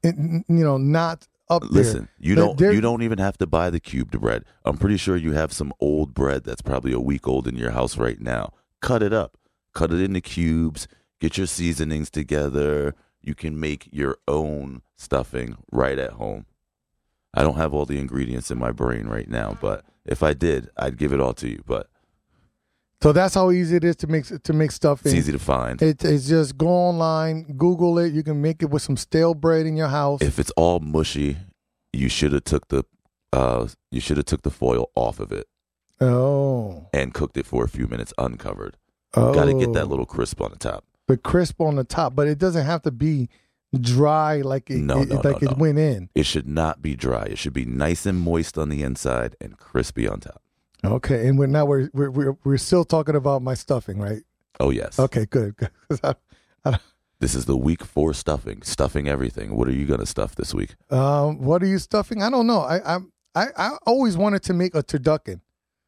you know, not up there. listen, you don't you don't even have to buy the cubed bread. I'm pretty sure you have some old bread that's probably a week old in your house right now. Cut it up, cut it into cubes. Get your seasonings together. You can make your own stuffing right at home. I don't have all the ingredients in my brain right now, but if I did, I'd give it all to you. But So that's how easy it is to make to make stuffing. it's easy to find. It, it's just go online, Google it. You can make it with some stale bread in your house. if it's all mushy, you should have took the uh, you should have took the foil off of it oh, and cooked it for a few minutes uncovered. oh, Got to get that little crisp on the top. The crisp on the top, but it doesn't have to be dry like it, No, it- no, like no, it went in. It should not be dry. It should be nice and moist on the inside and crispy on top. Okay, and we're now we're we're we're, we're still talking about my stuffing, right? Oh yes. Okay, good. 'Cause [LAUGHS] I- This is the week for stuffing. Stuffing everything. What are you gonna stuff this week? um, what are you stuffing? I don't know. I I'm, I I always wanted to make a turducken.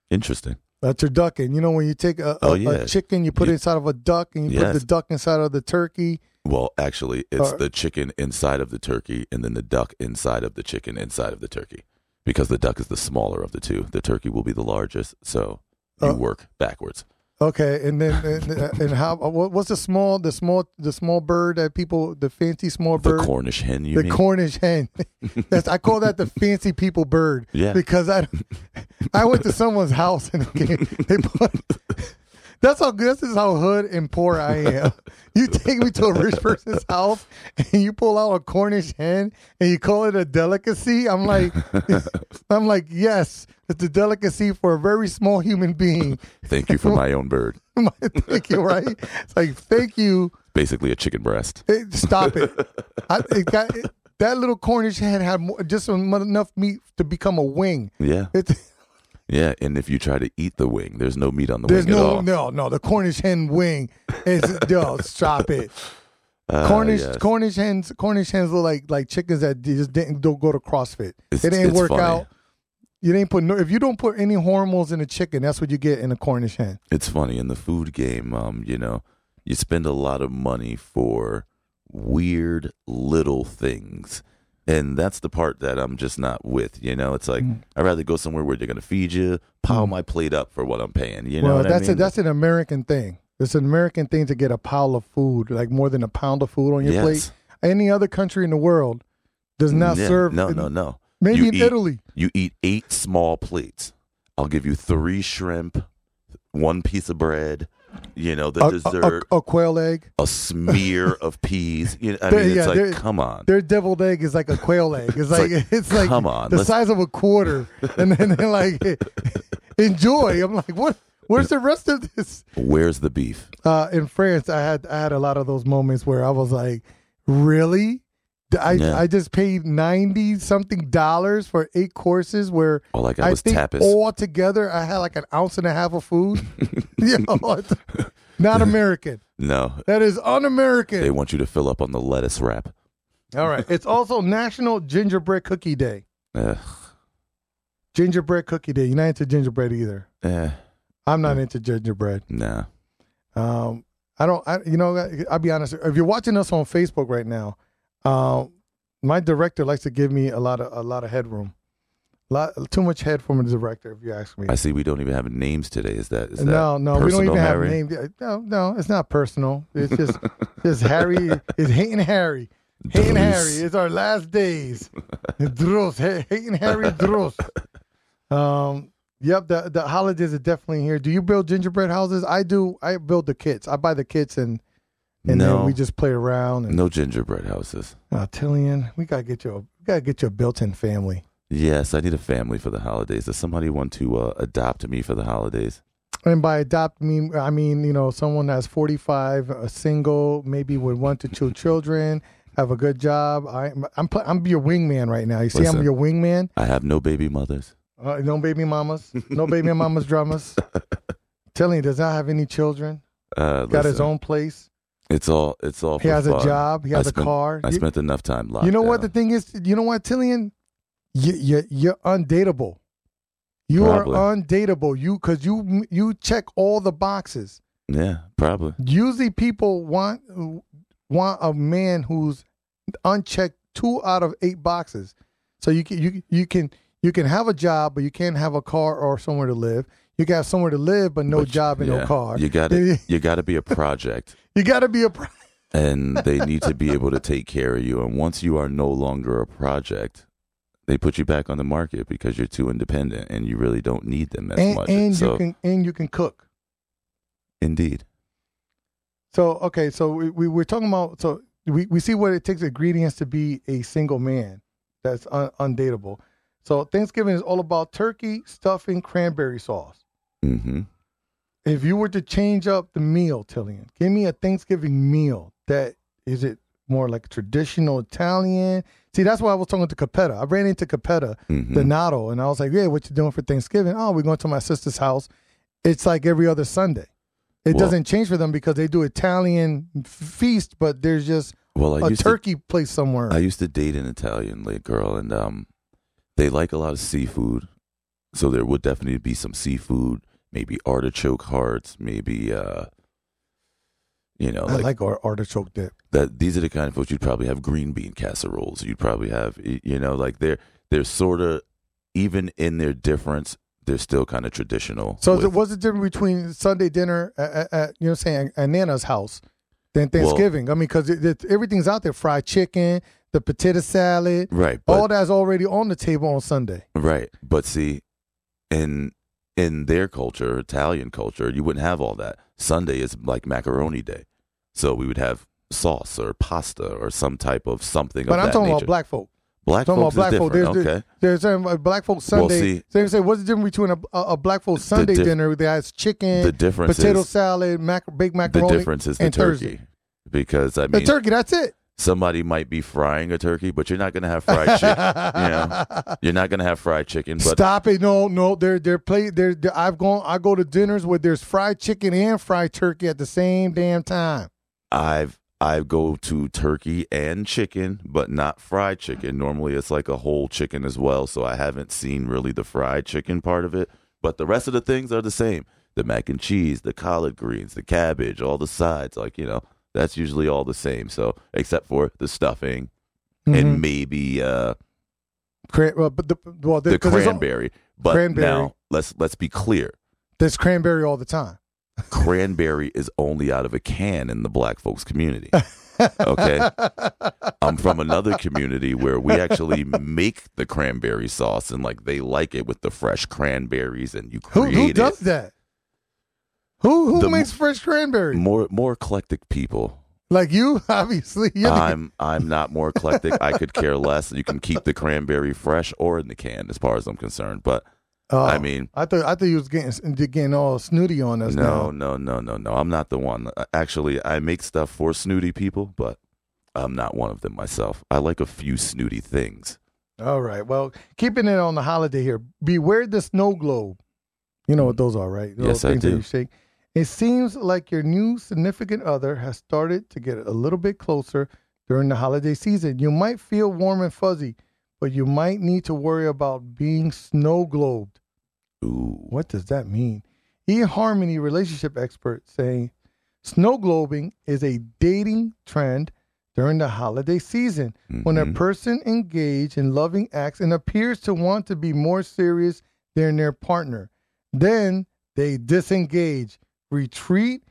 Interesting. A turducken. You know when you take a, a, Oh, a chicken, you put it inside of a duck, and you put the duck inside of the turkey. Well, actually, it's Uh, the chicken inside of the turkey and then the duck inside of the chicken inside of the turkey. Because the duck is the smaller of the two. The turkey will be the largest, so you Uh, work backwards. Okay, and then and, and uh, how uh, what, what's the small the small the small bird that people the fancy small bird The Cornish hen, you the mean? Cornish hen. [LAUGHS] That's I call that the fancy people bird. Yeah. Because I I went to someone's house and they put, that's how this is how hood and poor I am. [LAUGHS] You take me to a rich person's [LAUGHS] house and you pull out a Cornish hen and you call it a delicacy. I'm like [LAUGHS] I'm like, yes, it's a delicacy for a very small human being. Thank you for my own bird. thank you, right? It's like, thank you. Basically a chicken breast. Hey, stop it. I, it got, it, that little Cornish hen had more, just enough meat to become a wing. Yeah. It, Yeah. And if you try to eat the wing, there's no meat on the there's wing at no, all. no, no. The Cornish hen wing is yo. Stop it. [LAUGHS] Ah, Cornish yes. Cornish hens Cornish hens look like like chickens that just didn't don't go to CrossFit. It's- it didn't work funny. out. You didn't put no. If you don't put any hormones in a chicken, that's what you get in a Cornish hen. It's funny in the food game. Um, you know, you spend a lot of money for weird little things, and that's the part that I'm just not with. You know, it's like Mm. I'd rather go somewhere where they're gonna feed you, pile my plate up for what I'm paying. You know well, what that's I mean? a, that's an American thing. It's an American thing to get a pile of food, like more than a pound of food on your yes. plate. Any other country in the world does not Yeah. serve. No, no, no. Maybe You in eat- Italy. You eat eight small plates. I'll give you three shrimp, one piece of bread. You know, the A, a- dessert, a, a quail egg. a, smear of peas. You know, I [LAUGHS] mean, it's yeah, they're- like, come on. Their deviled egg is like a quail egg. It's, like, like, [LAUGHS] it's like come on, the let's- size of a quarter, and then they're like, [LAUGHS] enjoy. I'm like, what? Where's the rest of this? Where's the beef? Uh, in France, I had I had a lot of those moments where I was like, really? I Yeah. I just paid ninety something dollars for eight courses where All I got I was think tapas. all together I had like an ounce and a half of food. [LAUGHS] [LAUGHS] you know, not American. no, That is un-American. they want you to fill up on the lettuce wrap. All right. It's also National Gingerbread Cookie Day. Ugh, Gingerbread Cookie Day. You're not into gingerbread either. eh, I'm not into gingerbread. nah. Um, I don't. I, you know, I'll be honest. If you're watching us on Facebook right now, um, my director likes to give me a lot of a lot of headroom. Lot too much head from a director, if you ask me. I see we don't even have names today. Is that is that no, no, we don't even Harry? have names. No, no, it's not personal. It's just, [LAUGHS] just Harry. It's hating Harry. Hating Harry. It's our last days. Drus. Ha- Hating Harry Drus. Um. Yep. The the holidays are definitely here. Do you build gingerbread houses? I do. I build the kits. I buy the kits and and No. then we just play around. And No gingerbread houses. uh, Tillian, we gotta get you. A, we gotta get you a built-in family. Yes, I need a family for the holidays. Does somebody want to uh, adopt me for the holidays? And by adopt me, I mean you know someone that's forty-five, a single, maybe with one to two children, have a good job. I, I'm pl- I'm your wingman right now. You see, Listen. I'm your wingman. I have no baby mothers. Uh, no baby mamas, no baby [LAUGHS] mamas drummers. [LAUGHS] You, does not have any children. Uh, Got his own place. It's all. It's all. He has a job. He has I a spent- car. I You- spent enough time locked You know what the thing is? You know what, Tillian? You, you, you're undateable. You Probably. are undateable. You because you you check all the boxes. Yeah, probably. Usually, people want want a man who's unchecked two out of eight boxes. So you can you you can you can have a job, but you can't have a car or somewhere to live. You got somewhere to live, but no But job and yeah, no car. You got to. [LAUGHS] You got to be a project, You got to be a. Pro- and they need to be [LAUGHS] able to take care of you. And once you are no longer a project, they put you back on the market because you're too independent and you really don't need them as and much. and so, you can and you can cook. indeed. So okay, so we, we we're talking about so we, we see what it takes ingredients to be a single man that's un, undateable. So Thanksgiving is all about turkey, stuffing, cranberry sauce. hmm If you were to change up the meal, Tillian, give me a Thanksgiving meal that is it more like traditional Italian? See, that's why I was talking to Capetta. I ran into Capetta, hmm the Nato, and I was like, "Yeah, what you doing for Thanksgiving?" Oh, we're going to my sister's house. It's like every other Sunday. It Well- doesn't change for them because they do Italian feast, but there's just Well, I a turkey place somewhere. I used to date an Italian late girl, and um, they like a lot of seafood, so there would definitely be some seafood, maybe artichoke hearts, maybe uh, you know, I like, like ar- artichoke dip. that. These are the kind of foods you'd probably have green bean casseroles. You'd probably have, you know, like they're they're sort of even in their difference, they're still kind of traditional. So with- what's the difference between Sunday dinner at, at, you know I'm saying at Nana's house than Well- Thanksgiving? I mean, because everything's out there: fried chicken, the potato salad, right, but all that's already on the table on Sunday. Right. But see, in in their culture, Italian culture, you wouldn't have all that. Sunday is like macaroni day. So we would have sauce or pasta or some type of something But of I'm that talking nature. about black folk. black talking folks about black is folk. different. There's- okay. There's um, a black folk Well, see- they say, what's the difference between a, a, a black folk Sunday diff- dinner that has chicken, The difference potato is salad, mac, baked the macaroni, difference is the and turkey. Thursday? Because I mean, The turkey, that's it. Somebody might be frying a turkey, but you're not gonna have fried chicken. you know? [LAUGHS] You're not gonna have fried chicken, but Stop it! No, no, they're they're play. They're, they're I've gone. I go to dinners where there's fried chicken and fried turkey at the same damn time. I've I go to turkey and chicken, but not fried chicken. Normally it's like a whole chicken as well, so I haven't seen really the fried chicken part of it. But the rest of the things are the same. The mac and cheese, the collard greens, the cabbage, all the sides, like, you know, that's usually all the same. So except for the stuffing Mhm. and maybe uh Cran- well, but the well, there- the 'cause there's, al- cranberry. But Cranberry. now let's let's be clear. there's cranberry all the time. cranberry is only out of a can in the black folks community. Okay. [LAUGHS] I'm from another community where we actually make the cranberry sauce and like they like it with the fresh cranberries and you Who create who it. does that? Who who The- makes fresh cranberry? More more eclectic people. like you, [LAUGHS] obviously. You're the- I'm I'm not more eclectic. I could care less. You can keep the cranberry fresh or in the can as far as I'm concerned. But Oh, I mean I thought I thought you was getting getting all snooty on us. no, now. no, no, no, no. I'm not the one. Uh, actually, I make stuff for snooty people, but I'm not one of them myself. I like a few snooty things. All right. Well, keeping it on the holiday here. Beware the snow globe. You know what those are, right? Those Yes, I do. you shake. It seems like your new significant other has started to get a little bit closer during the holiday season. You might feel warm and fuzzy, but you might need to worry about being snow globed. Ooh. What does that mean? eHarmony relationship expert saying snow globing is a dating trend during the holiday season when a Mhm. person engaged in loving acts and appears to want to be more serious than their partner. Then they disengage, retreat,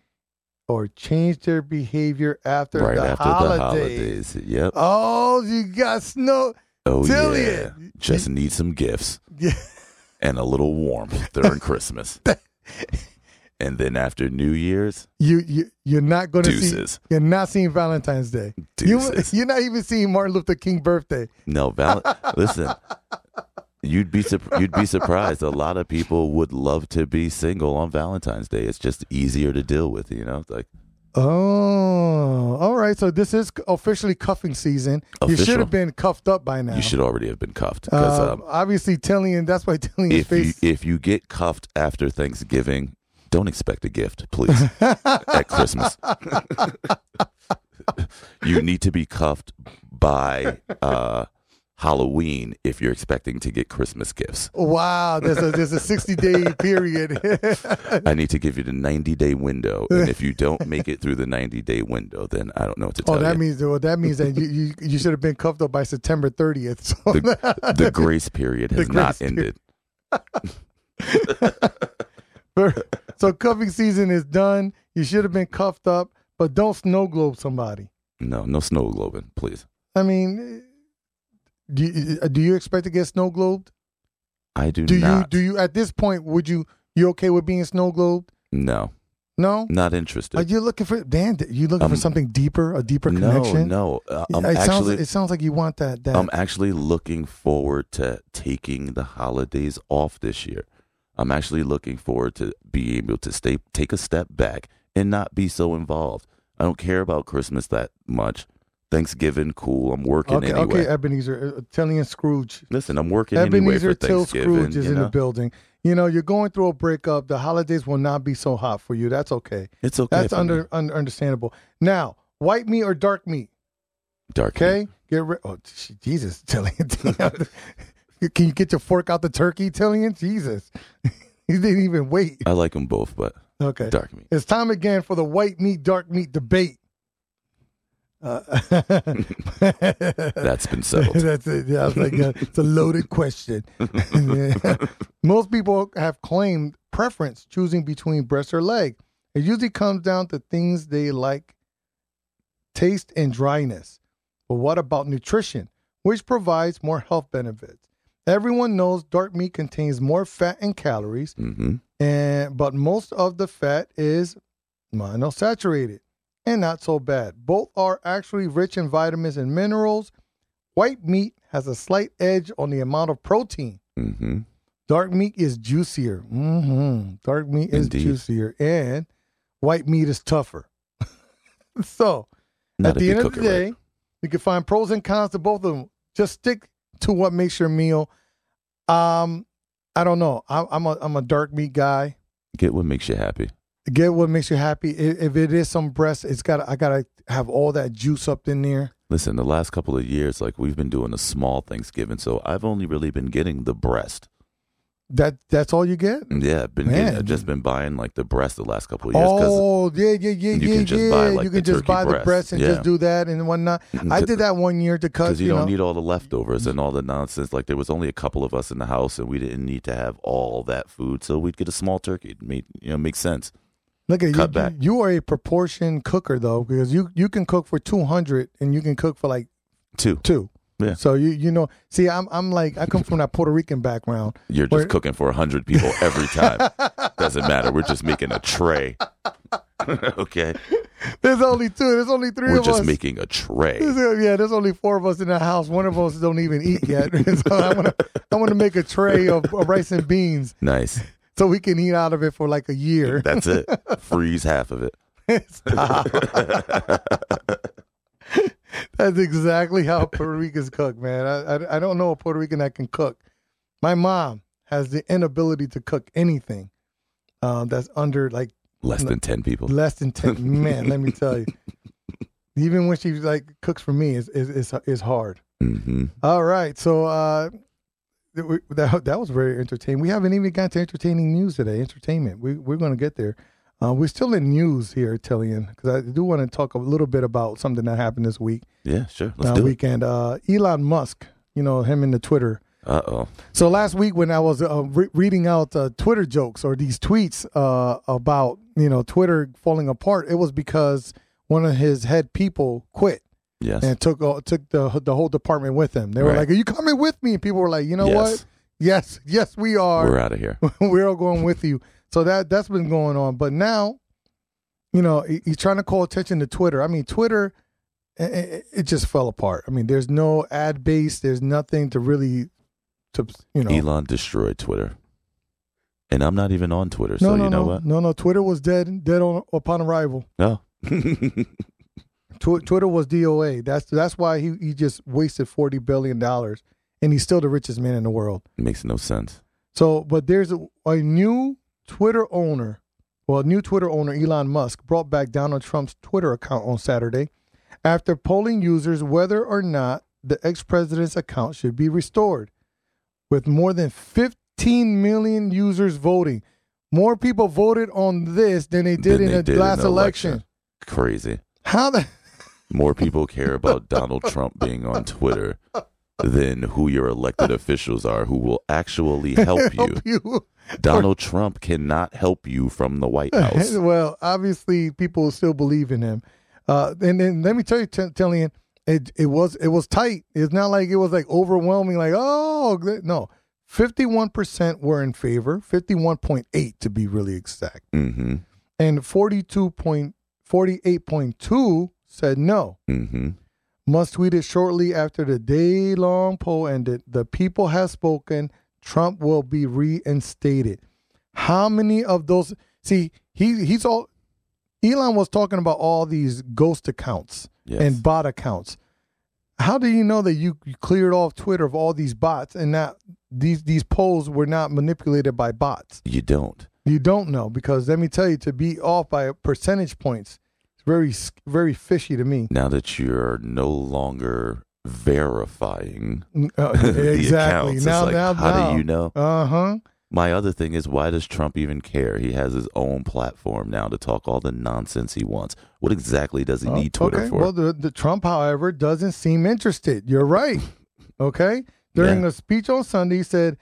or change their behavior after, right the, after holidays. the holidays. Yep. Oh, you got snow. Oh Tell yeah. you. Just need some gifts Yeah. and a little warmth during Christmas. [LAUGHS] and then after New Year's, You you you're not going to see. deuces. You're not seeing Valentine's Day. You, you're not even seeing Martin Luther King birthday. No, val- listen. You'd be sup- you'd be surprised. A lot of people would love to be single on Valentine's Day. It's just easier to deal with, you know. Like Oh, all right. So this is officially cuffing season. You should have been cuffed up by now. you should already have been cuffed because Uh, um, obviously, Tillian. That's why Tillian's if you face. if you get cuffed after Thanksgiving, don't expect a gift, please. [LAUGHS] at Christmas, you need to be cuffed by uh, Halloween if you're expecting to get Christmas gifts. wow, there's a there's a [LAUGHS] 60 day period. I need to give you the 90 day window, and if you don't make it through the 90 day window, then I don't know what to oh, tell you. oh, that you. means well, that means that you, you you should have been cuffed up by September 30th. So the, [LAUGHS] the grace period has not grace ended. [LAUGHS] so cuffing season is done. You should have been cuffed up, but don't snow globe somebody. No, no snow globing, please. I mean, do you, do you expect to get snow globed? I do, Do not. you do you at this point would you you okay with being snow globed? no, No. not interested. Are you looking for Dan? You looking for Um, something deeper, a deeper connection? no. Uh, I'm it sounds actually, it sounds like you want that. that I'm actually looking forward to taking the holidays off this year. I'm actually looking forward to be able to stay, take a step back, and not be so involved. I don't care about Christmas that much. Thanksgiving, cool. I'm working okay, anyway. okay, Ebenezer, uh, Tellian Scrooge. Listen, I'm working anyway Ebenezer for Till. Scrooge is in the building. You know, you're going through a breakup. The holidays will not be so hot for you. That's okay. It's okay. That's under, under understandable. Now, white meat or dark meat? dark. meat. Okay, get rid. Oh, Jesus, [LAUGHS] Tillian. Can you get your fork out the turkey, Tillian? Jesus, [LAUGHS] you didn't even wait. I like them both, but Okay, dark meat. it's time again for the white meat dark meat debate. Uh, [LAUGHS] That's been settled. [LAUGHS] That's it. Yeah, I was like, uh, it's a loaded question. [LAUGHS] Most people have claimed preference choosing between breast or leg. It usually comes down to things they like, taste and dryness. But what about nutrition, which provides more health benefits? Everyone knows dark meat contains more fat and calories, hmm and but most of the fat is monosaturated and not so bad. Both are actually rich in vitamins and minerals. White meat has a slight edge on the amount of protein. hmm Dark meat is juicier. hmm Dark meat is Indeed. juicier, and white meat is tougher. [LAUGHS] so, Not at the end of the day, right. you can find pros and cons to both of them. Just stick to what makes your meal. Um, I don't know. I, I'm a I'm a dark meat guy. Get what makes you happy. Get what makes you happy. If it is some breast, it's got. I gotta have all that juice up in there. Listen, the last couple of years, like we've been doing a small Thanksgiving, so I've only really been getting the breast. That that's all you get. Mm, yeah, I've been getting, I've just been buying like the breast the last couple of years Oh yeah, yeah, yeah, you yeah, can just yeah. buy, like, you the can just buy the breast. breast and Yeah. just do that and whatnot. [LAUGHS] I did that one year to cut. because you, You, don't know, need all the leftovers and all the nonsense. Like there was only a couple of us in the house, and we didn't need to have all that food, so we'd get a small turkey. It made you know makes sense. Look at you, back. you. Are a proportion cooker though, because you you can cook for two hundred and you can cook for like Two, two. Yeah. So you you know, see, I'm I'm like I come from that Puerto Rican background. you're just cooking for hundred people every time. [LAUGHS] Doesn't matter. We're just making a tray. [LAUGHS] okay, There's only two. There's only 3 we're of just making a tray. There's- uh, yeah, there's only four of us in the house. One of us don't even eat yet. [LAUGHS] so I want to, I want to make a tray of, of rice and beans Nice. [LAUGHS] so we can eat out of it for like a year. That's it. [LAUGHS] Freeze half of it. [LAUGHS] That's exactly how Puerto Ricans cook, man. I, I I don't know a Puerto Rican that can cook. My mom has the inability to cook anything uh, that's under like Less than ten people. less than ten. man, let me tell you. Even when she like cooks for me, is is is hard. hmm All right, so uh, that that was very entertaining. We haven't even got to entertaining news today. Entertainment. We we're going to get there. Uh, we're still in news here, Tillian, because I do want to talk a little bit about something that happened this week, Yeah, sure. Let's uh, do it. weekend. Uh, Elon Musk, you know him in the Twitter. Uh oh. So last week when I was uh, re- reading out uh, Twitter jokes or these tweets uh, about you know Twitter falling apart, it was because one of his head people quit Yes. and took uh, took the the whole department with him. They were Right. like, "Are you coming with me?" And people were like, "You know yes. what? Yes, yes, we are. We're out of here. [LAUGHS] We're all going with you." So that that's been going on, but now, you know, he- he's trying to call attention to Twitter. I mean, Twitter, i- i- it just fell apart. I mean, there's no ad base. There's nothing to really, to you know. Elon destroyed Twitter. And I'm not even on Twitter, no, so no, you know no, what? no, no. Twitter was dead, dead on upon arrival. No. [LAUGHS] Tw- Twitter was DOA. That's that's why he he just wasted forty billion dollars, and he's still the richest man in the world. It Makes no sense. So, but there's a, a new Twitter owner, well, new Twitter owner Elon Musk brought back Donald Trump's Twitter account on Saturday after polling users whether or not the ex-president's account should be restored. With more than 15 million users voting, more people voted on this than they did Than in they the did in last the election. Crazy. How the More people care about [LAUGHS] Donald Trump being on Twitter than who your elected officials are who will actually help you. help you? Donald Trump cannot help you from the White [LAUGHS] House. well, obviously, people still believe in him. Uh, and then let me tell you, T- Tillian, it it was it was tight. It's not like it was like overwhelming. Like oh no, fifty one percent were in favor, fifty one point eight to be really exact, Mm-hmm. and forty two point forty eight point two said no. Mm-hmm. Musk tweeted shortly after the day long poll ended. The people have spoken. Trump will be reinstated. How many of those? See, he he's all. Elon was talking about all these ghost accounts Yes. and bot accounts. How do you know that you, you cleared off Twitter of all these bots and that these these polls were not manipulated by bots? you don't. You don't know because let me tell you, to be off by percentage points, very very fishy to me. Now that you're no longer verifying Uh, [LAUGHS] exactly. accounts, now, like, now, how now. do you know? Uh huh. My other thing is, why does Trump even care? He has his own platform now to talk all the nonsense he wants. What exactly does he need Twitter okay. for? Well, the, the Trump, however, doesn't seem interested. You're right. Okay. During Yeah. a speech on Sunday, he said,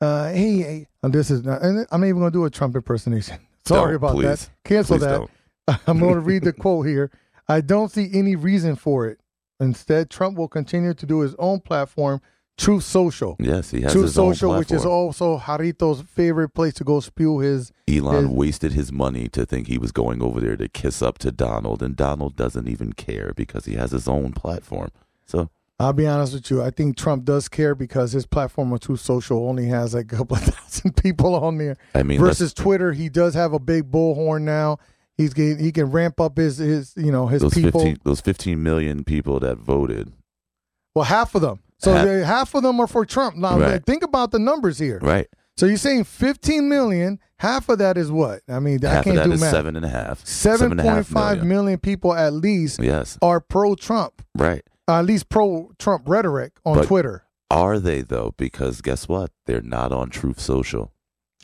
uh, "Hey, hey and this is not, and I'm not even going to do a Trump impersonation. [LAUGHS] Sorry Don't, about please. that. Cancel Please that. don't. [LAUGHS] I'm going to read the quote here. I don't see any reason for it. Instead, Trump will continue to do his own platform, Truth Social. Yes, he has Truth his own Social, which is also Jarito's favorite place to go spew his. Elon his- wasted his money to think he was going over there to kiss up to Donald, and Donald doesn't even care because he has his own platform. So I'll be honest with you. I think Trump does care because his platform on Truth Social only has like a couple of [LAUGHS] thousand people on there. I mean, Versus Twitter, he does have a big bullhorn now. He's getting, he can ramp up his his you know his those people. fifteen those fifteen million people that voted, Well, half of them. So Half- they, half of them are for Trump. Now Right. think about the numbers here. right? So you're saying 15 million. Half of that is what? I mean, I can't of that do is math. seven and a half. Seven and a half point five million. million people at least Yes, are pro Trump. right. at least pro Trump rhetoric on But- Twitter. Are they though? Because guess what? They're not on Truth Social.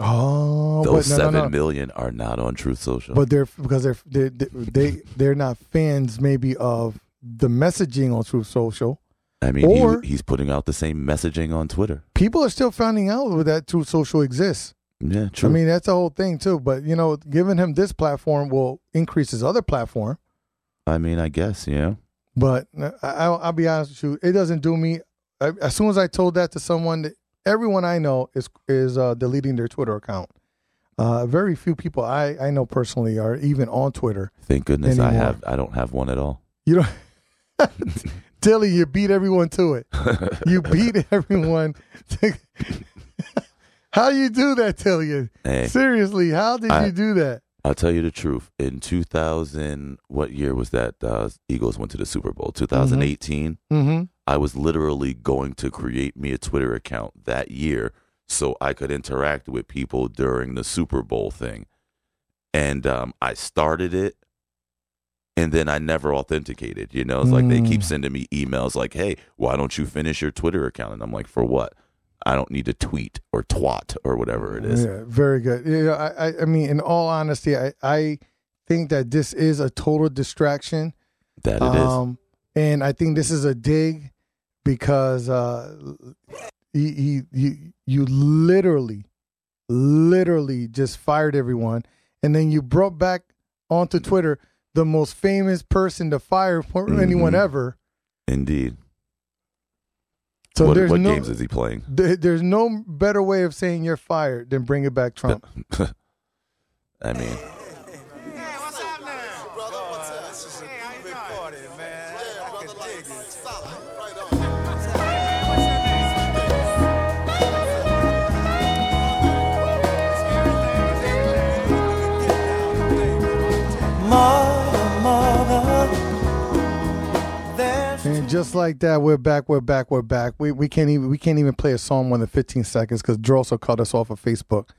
Oh, Those no, seven no, million are not on Truth Social. But they're because they're they they they're not fans maybe of the messaging on Truth Social. I mean, he- he's putting out the same messaging on Twitter. People are still finding out that Truth Social exists. Yeah, true. I mean, that's the whole thing too. But you know, giving him this platform will increase his other platform. I mean, I guess yeah. But I, I'll, I'll be honest with you, it doesn't do me. I- As soon as I told that to someone, that everyone I know is is uh, deleting their Twitter account. Uh, very few people I, I know personally are even on Twitter. Thank goodness I have. I don't have one at all. You know, Dilly, [LAUGHS] you beat everyone to it. [LAUGHS] You beat everyone. to- [LAUGHS] how you do that, Tilly? Hey, Seriously, how did I- you do that? I'll tell you the truth. In 2000, what year was that? Uh, Eagles went to the Super Bowl. 2018. Mm-hmm. I was literally going to create me a Twitter account that year so I could interact with people during the Super Bowl thing. And um, I started it and then I never authenticated. You know, it's like they keep Mm. sending me emails like, hey, why don't you finish your Twitter account? And I'm like, for what? I don't need to tweet or twat or whatever it is. Yeah, very good. Yeah, I, I, I mean, in all honesty, I, I think that this is a total distraction. That it is. And I think this is a dig because uh, he, he, you, you literally, literally just fired everyone, and then you brought back onto Twitter the most famous person to fire for anyone ever. Indeed. So what there's what no, games is he playing? there- there's no better way of saying you're fired than bring it back Trump. [LAUGHS] I mean, just like that, we're back. We're back. We're back. We we can't even we can't even play a song more than 15 seconds because Dross will cut us off of Facebook.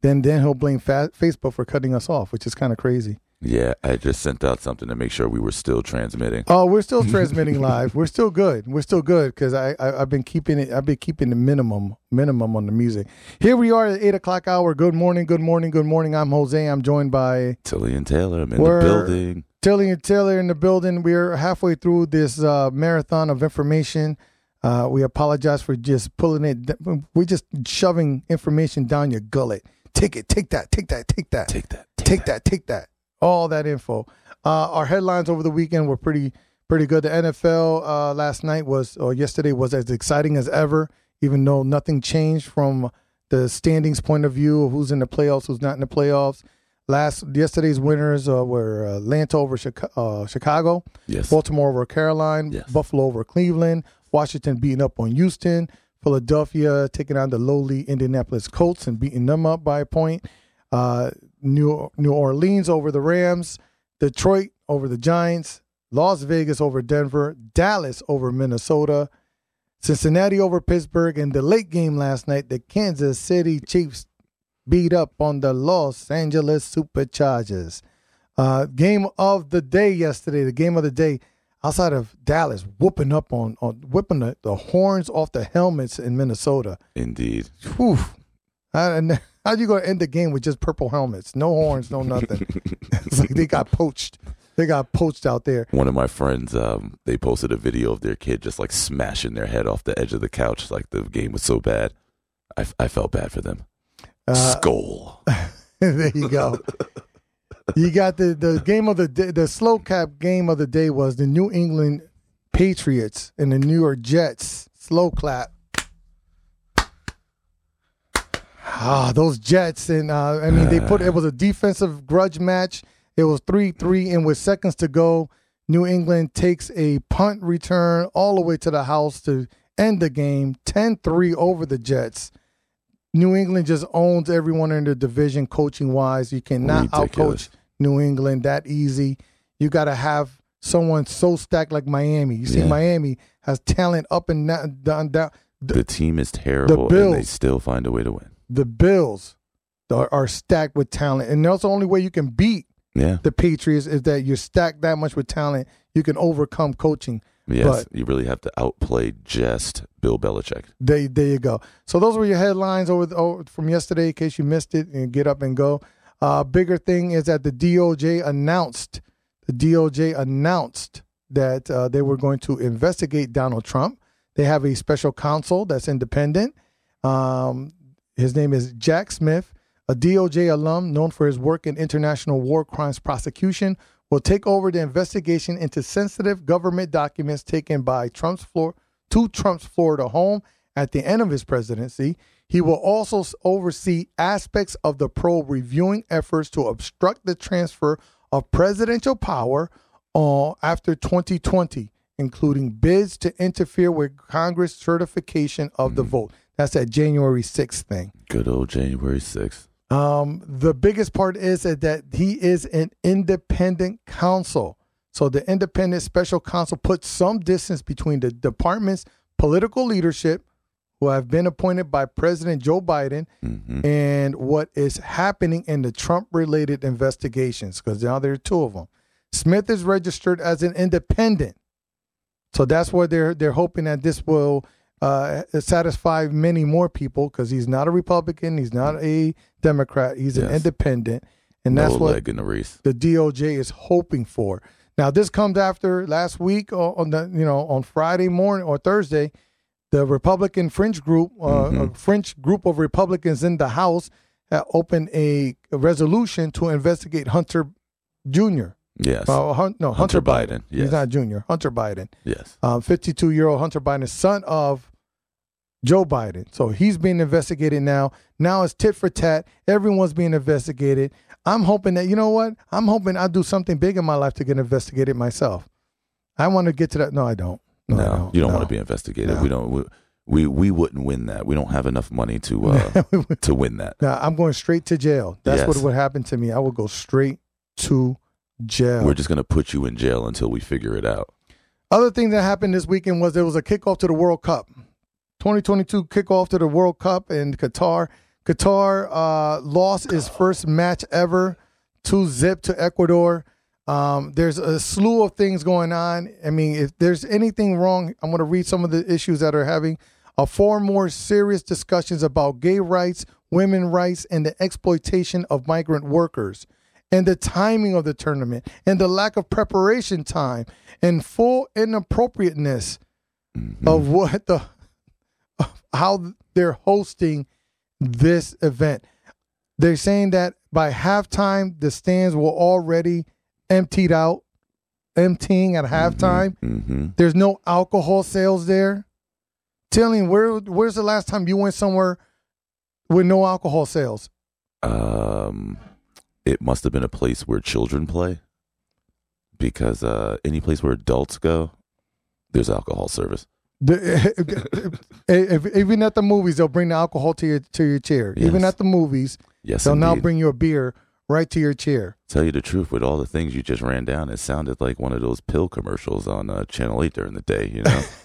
Then then he'll blame fa- Facebook for cutting us off, which is kind of crazy. yeah, I just sent out something to make sure we were still transmitting. Oh, we're still [LAUGHS] transmitting live. We're still good. We're still good because I, I I've been keeping it. I've been keeping the minimum minimum on the music. Here we are at eight o'clock hour. Good morning. Good morning. Good morning. I'm Jose. I'm joined by Tilly and Taylor, I'm in We're- the building. Tilly and Taylor in the building. We're halfway through this uh, marathon of information. Uh, we apologize for just pulling it. We're just shoving information down your gullet. Take it. Take that. Take that. Take that. Take that. take that, take that, all that info. Uh, our headlines over the weekend were pretty pretty good. The NFL uh, last night was or yesterday was as exciting as ever, even though nothing changed from the standings point of view of who's in the playoffs, who's not in the playoffs. Last yesterday's winners uh, were uh, Atlanta over Chica- uh, Chicago, Yes. Baltimore over Carolina, Yes. Buffalo over Cleveland, Washington beating up on Houston, Philadelphia taking on the lowly Indianapolis Colts and beating them up by a point. Uh, New New Orleans over the Rams, Detroit over the Giants, Las Vegas over Denver, Dallas over Minnesota, Cincinnati over Pittsburgh, and the late game last night, the Kansas City Chiefs beat up on the Los Angeles Superchargers. Uh, game of the day yesterday, the game of the day outside of Dallas, whooping up on, on whipping the, the horns off the helmets in Minnesota. Indeed. Whew. How, [LAUGHS] how you going to end the game with just purple helmets? No horns, no nothing. [LAUGHS] it's like they got poached. They got poached out there. One of my friends, um, they posted a video of their kid just like smashing their head off the edge of the couch. Like the game was so bad. I, I felt bad for them. Uh, Skull. [LAUGHS] there you go. You got the, the game of the day, the slow cap game of the day was the New England Patriots and the New York Jets. Slow clap. Ah, those Jets and uh, I mean they put it was a defensive grudge match. It was three three, and with seconds to go, New England takes a punt return all the way to the house to end the game 10-3 over the Jets. New England just owns everyone in the division coaching wise. You cannot Ridiculous. outcoach New England that easy. You got to have someone so stacked like Miami. You see, Yeah. Miami has talent up and down, down, down. The team is terrible and they Bills. still find a way to win. The Bills are, are stacked with talent, and that's the only way you can beat Yeah. the Patriots is that you're stacked that much with talent. You can overcome coaching. Yes. you really have to outplay just Bill Belichick. There, there you go. So those were your headlines over, the, over from yesterday. In case you missed it, and get up and go. Uh, bigger thing is that the DOJ announced the DOJ announced that uh, they were going to investigate Donald Trump. They have a special counsel that's independent. Um, his name is Jack Smith, a DOJ alum known for his work in international war crimes prosecution. Will take over the investigation into sensitive government documents taken by Trump's floor to Trump's Florida home at the end of his presidency. He will also oversee aspects of the probe reviewing efforts to obstruct the transfer of presidential power uh, after 2020, including bids to interfere with Congress certification of the vote. That's that January 6th thing. Good old January 6th. Um, the biggest part is that, he is an independent counsel. So the independent special counsel puts some distance between the department's political leadership, who have been appointed by President Joe Biden, hmm and what is happening in the Trump related investigations, because now there are two of them. Smith is registered as an independent. So that's where they're they're hoping that this will uh, satisfy many more people because he's not a Republican, he's not a Democrat, he's an independent, and no that's what the the DOJ is hoping for. Now, this comes after last week on the you know on Friday morning or Thursday, the Republican French group, uh, Mm-hmm. a French group of Republicans in the House, uh, opened a, a resolution to investigate Hunter Jr. Yes. Uh, Hun- no, Hunter, Hunter Biden. Biden, He's not Junior. Hunter Biden, yes. um, 52 year old Hunter Biden, son of Joe Biden. So he's being investigated now. Now it's tit for tat. Everyone's being investigated. I'm hoping that you know what? I'm hoping I do something big in my life to get investigated myself. I want to get to that. No, I don't. No, No, I don't. you don't No. want to be investigated. No. We don't. We, we we wouldn't win that. We don't have enough money to uh, [LAUGHS] to win that. Now I'm going straight to jail. That's what would happen to me. I would go straight to jail. We're just gonna put you in jail until we figure it out. Other thing that happened this weekend was there was a kickoff to the World Cup. 2022 kickoff to the World Cup in Qatar. Qatar uh, lost its first match ever, two zip to Ecuador. Um, there's a slew of things going on. I mean, if there's anything wrong, I'm going to read some of the issues that are having A far more serious discussions about gay rights, women rights, and the exploitation of migrant workers, and the timing of the tournament, and the lack of preparation time, and full inappropriateness of what the of [LAUGHS] how they're hosting this event. They're saying that by halftime, the stands were already emptied out, emptying at halftime. hmm There's no alcohol sales there. Telling where where's the last time you went somewhere with no alcohol sales? Um, it must have been a place where children play, because uh, any place where adults go, there's alcohol service. The, [LAUGHS] if, even at the movies, they'll bring the alcohol to your to your chair. Even at the movies, Yes, they'll now bring you a beer right to your chair. Tell you the truth, with all the things you just ran down, it sounded like one of those pill commercials on uh, Channel Eight during the day. You know, [LAUGHS]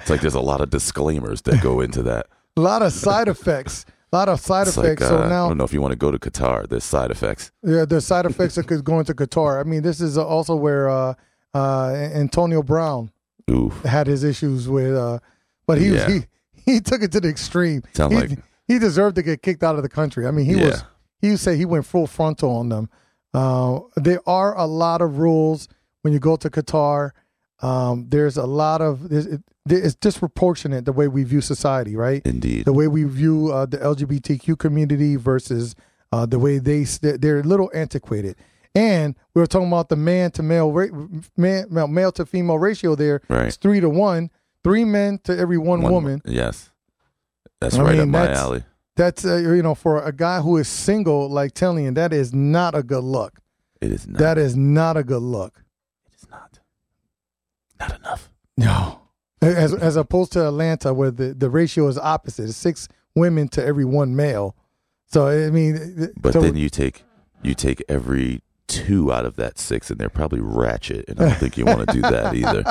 it's like there's a lot of disclaimers that go into that. A [LAUGHS] lot of side effects. A lot of side It's effects. like uh, so I don't know if you want to go to Qatar. There's side effects. yeah, there's side effects of going to Qatar. I mean, this is also where uh, uh, Antonio Brown Oof. had his issues with, uh, but he Yeah. he he took it to the extreme. Sound he, like- he deserved to get kicked out of the country. I mean, he was he say he went full frontal on them. Uh, there are a lot of rules when you go to Qatar. Um, there's a lot of it, it's disproportionate the way we view society, right? Indeed. the way we view uh, the LGBTQ community versus uh, the way they they're a little antiquated. And we were talking about the man to male man male, to female ratio there. Right. It's three to one, three men to every one, One- woman. Yes. That's I right mean, up my that's- alley. That's uh, you know for a guy who is single, like telling you that is not a good look. It is not. That is not a good look. it is not. Not enough. No. As as opposed to Atlanta, where the, the ratio is opposite, it's six women to every one male. So I mean, But so- then you take you take every two out of that six, and they're probably ratchet, and I don't think you want to do that either.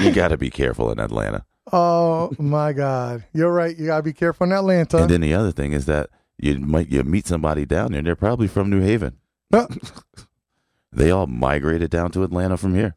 [LAUGHS] you got to be careful in Atlanta. Oh my God! You're right. You gotta be careful in Atlanta. And then the other thing is that you might you meet somebody down there, and they're probably from New Haven. They all migrated down to Atlanta from here.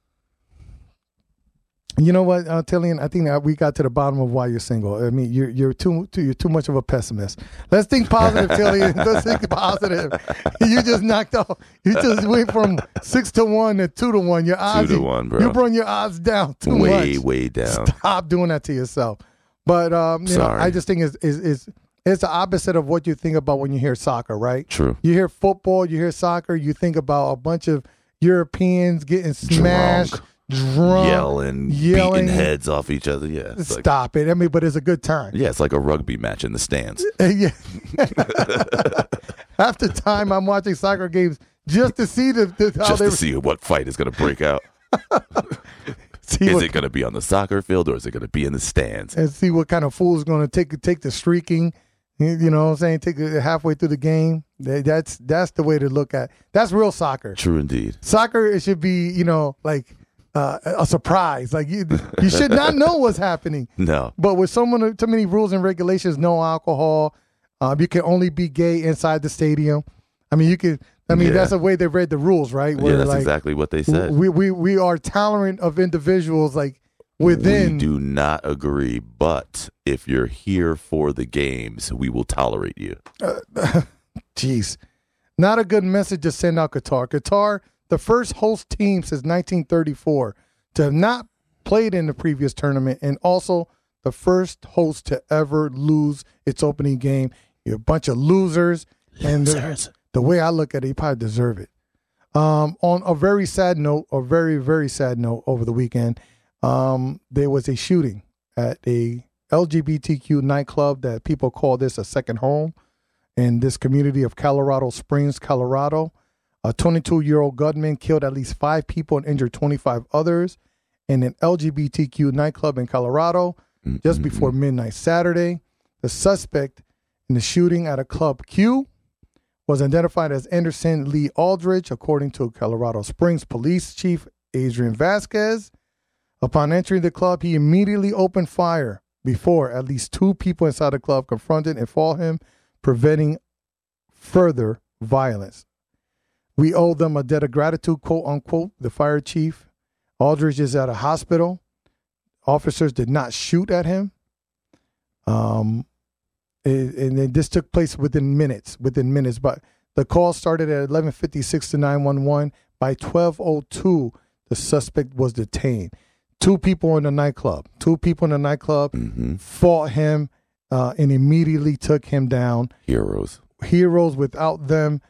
You know what, uh, Tillian? I think that we got to the bottom of why you're single. I mean, you're you're too, too you're too much of a pessimist. Let's think positive, [LAUGHS] Tillian. Let's think positive. You just knocked off. You just went from six to one to two to one. Your odds. Two to one, bro. You brought your odds down too way, much. way way down. Stop doing that to yourself. But um, you know. I just think is is is it's the opposite of what you think about when you hear soccer, right? True. You hear football, you hear soccer, you think about a bunch of Europeans getting smashed, drunk, yelling, yelling. beating heads off each other. Yeah. It's like, Stop it. I mean, but it's a good time. yeah, it's like a rugby match in the stands. [LAUGHS] yeah. [LAUGHS] Half the time I'm watching soccer games just to see the, the Just to see what fight is going to break out. [LAUGHS] see Is what, it going to be on the soccer field or is it going to be in the stands? and see what kind of fool is going to take take the streaking. You you know what I'm saying? Take it halfway through the game. That's that's the way to look at. That's real soccer. True indeed. soccer it should be you know like uh, a surprise like you you should not know what's happening [LAUGHS] No. but with so many too many rules and regulations no alcohol um, you can only be gay inside the stadium i mean you can. i mean Yeah. that's the way they read the rules right yeah, that's like exactly what they said. we, we we are tolerant of individuals like within we do not agree, but if you're here for the games, we will tolerate you. [LAUGHS] Jeez. Not a good message to send out Qatar. Qatar, the first host team since 1934 to have not played in the previous tournament and also the first host to ever lose its opening game. You're a bunch of losers. And the, the way I look at it, you probably deserve it. Um, on a very sad note, a very, very sad note over the weekend, um, there was a shooting at a LGBTQ nightclub that people call this a second home in this community of Colorado Springs, Colorado. A 22 year old gunman killed at least five people and injured 25 others in an LGBTQ nightclub in Colorado just before midnight Saturday. The suspect in the shooting at a club Q was identified as Anderson Lee Aldridge, according to Colorado Springs Police Chief Adrian Vasquez. Upon entering the club, he immediately opened fire before at least two people inside the club confronted and fought him, preventing further violence. We owe them a debt of gratitude, quote unquote, the fire chief. Aldridge is at a hospital. Officers did not shoot at him. Um, and then this took place within minutes, within minutes. But the call started at 11:56 to 911. By 12:02, the suspect was detained. Two people in the nightclub. Two people in the nightclub hmm fought him uh, and immediately took him down. Heroes. Heroes without them,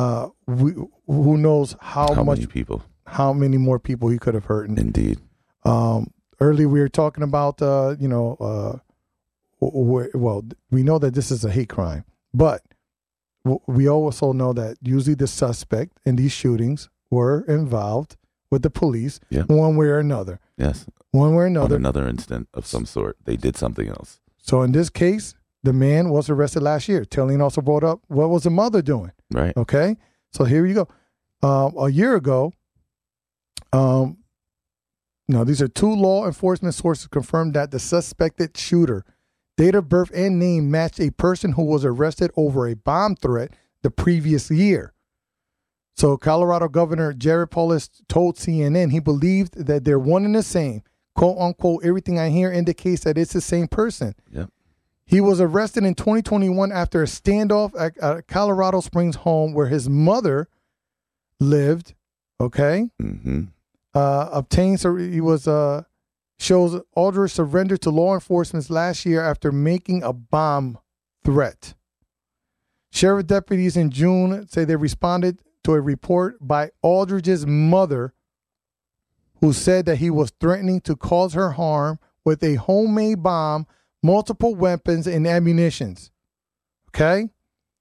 uh, we, who knows how, How much, many people? how many more people he could have hurt. Indeed. um, earlier we were talking about, uh, you know, uh, well, we know that this is a hate crime, but we also know that usually the suspect in these shootings were involved with the police, Yeah. one way or another. Yes. One way or On another. another instant of some sort, they did something else. So in this case, the man was arrested last year. Tillian also brought up what was the mother doing. Right. Okay, so here you go. Um, a year ago, um, no, these are two law enforcement sources confirmed that the suspected shooter, date of birth and name matched a person who was arrested over a bomb threat the previous year. So Colorado Governor Jared Polis told CNN he believed that they're one and the same. "Quote unquote," everything I hear indicates that it's the same person. Yep. He was arrested in 2021 after a standoff at a Colorado Springs home where his mother lived. Okay, hmm uh, obtained. So he was uh, shows Aldridge surrendered to law enforcement last year after making a bomb threat. Sheriff deputies in June say they responded to a report by Aldridge's mother, who said that he was threatening to cause her harm with a homemade bomb, multiple weapons, and ammunitions. Okay,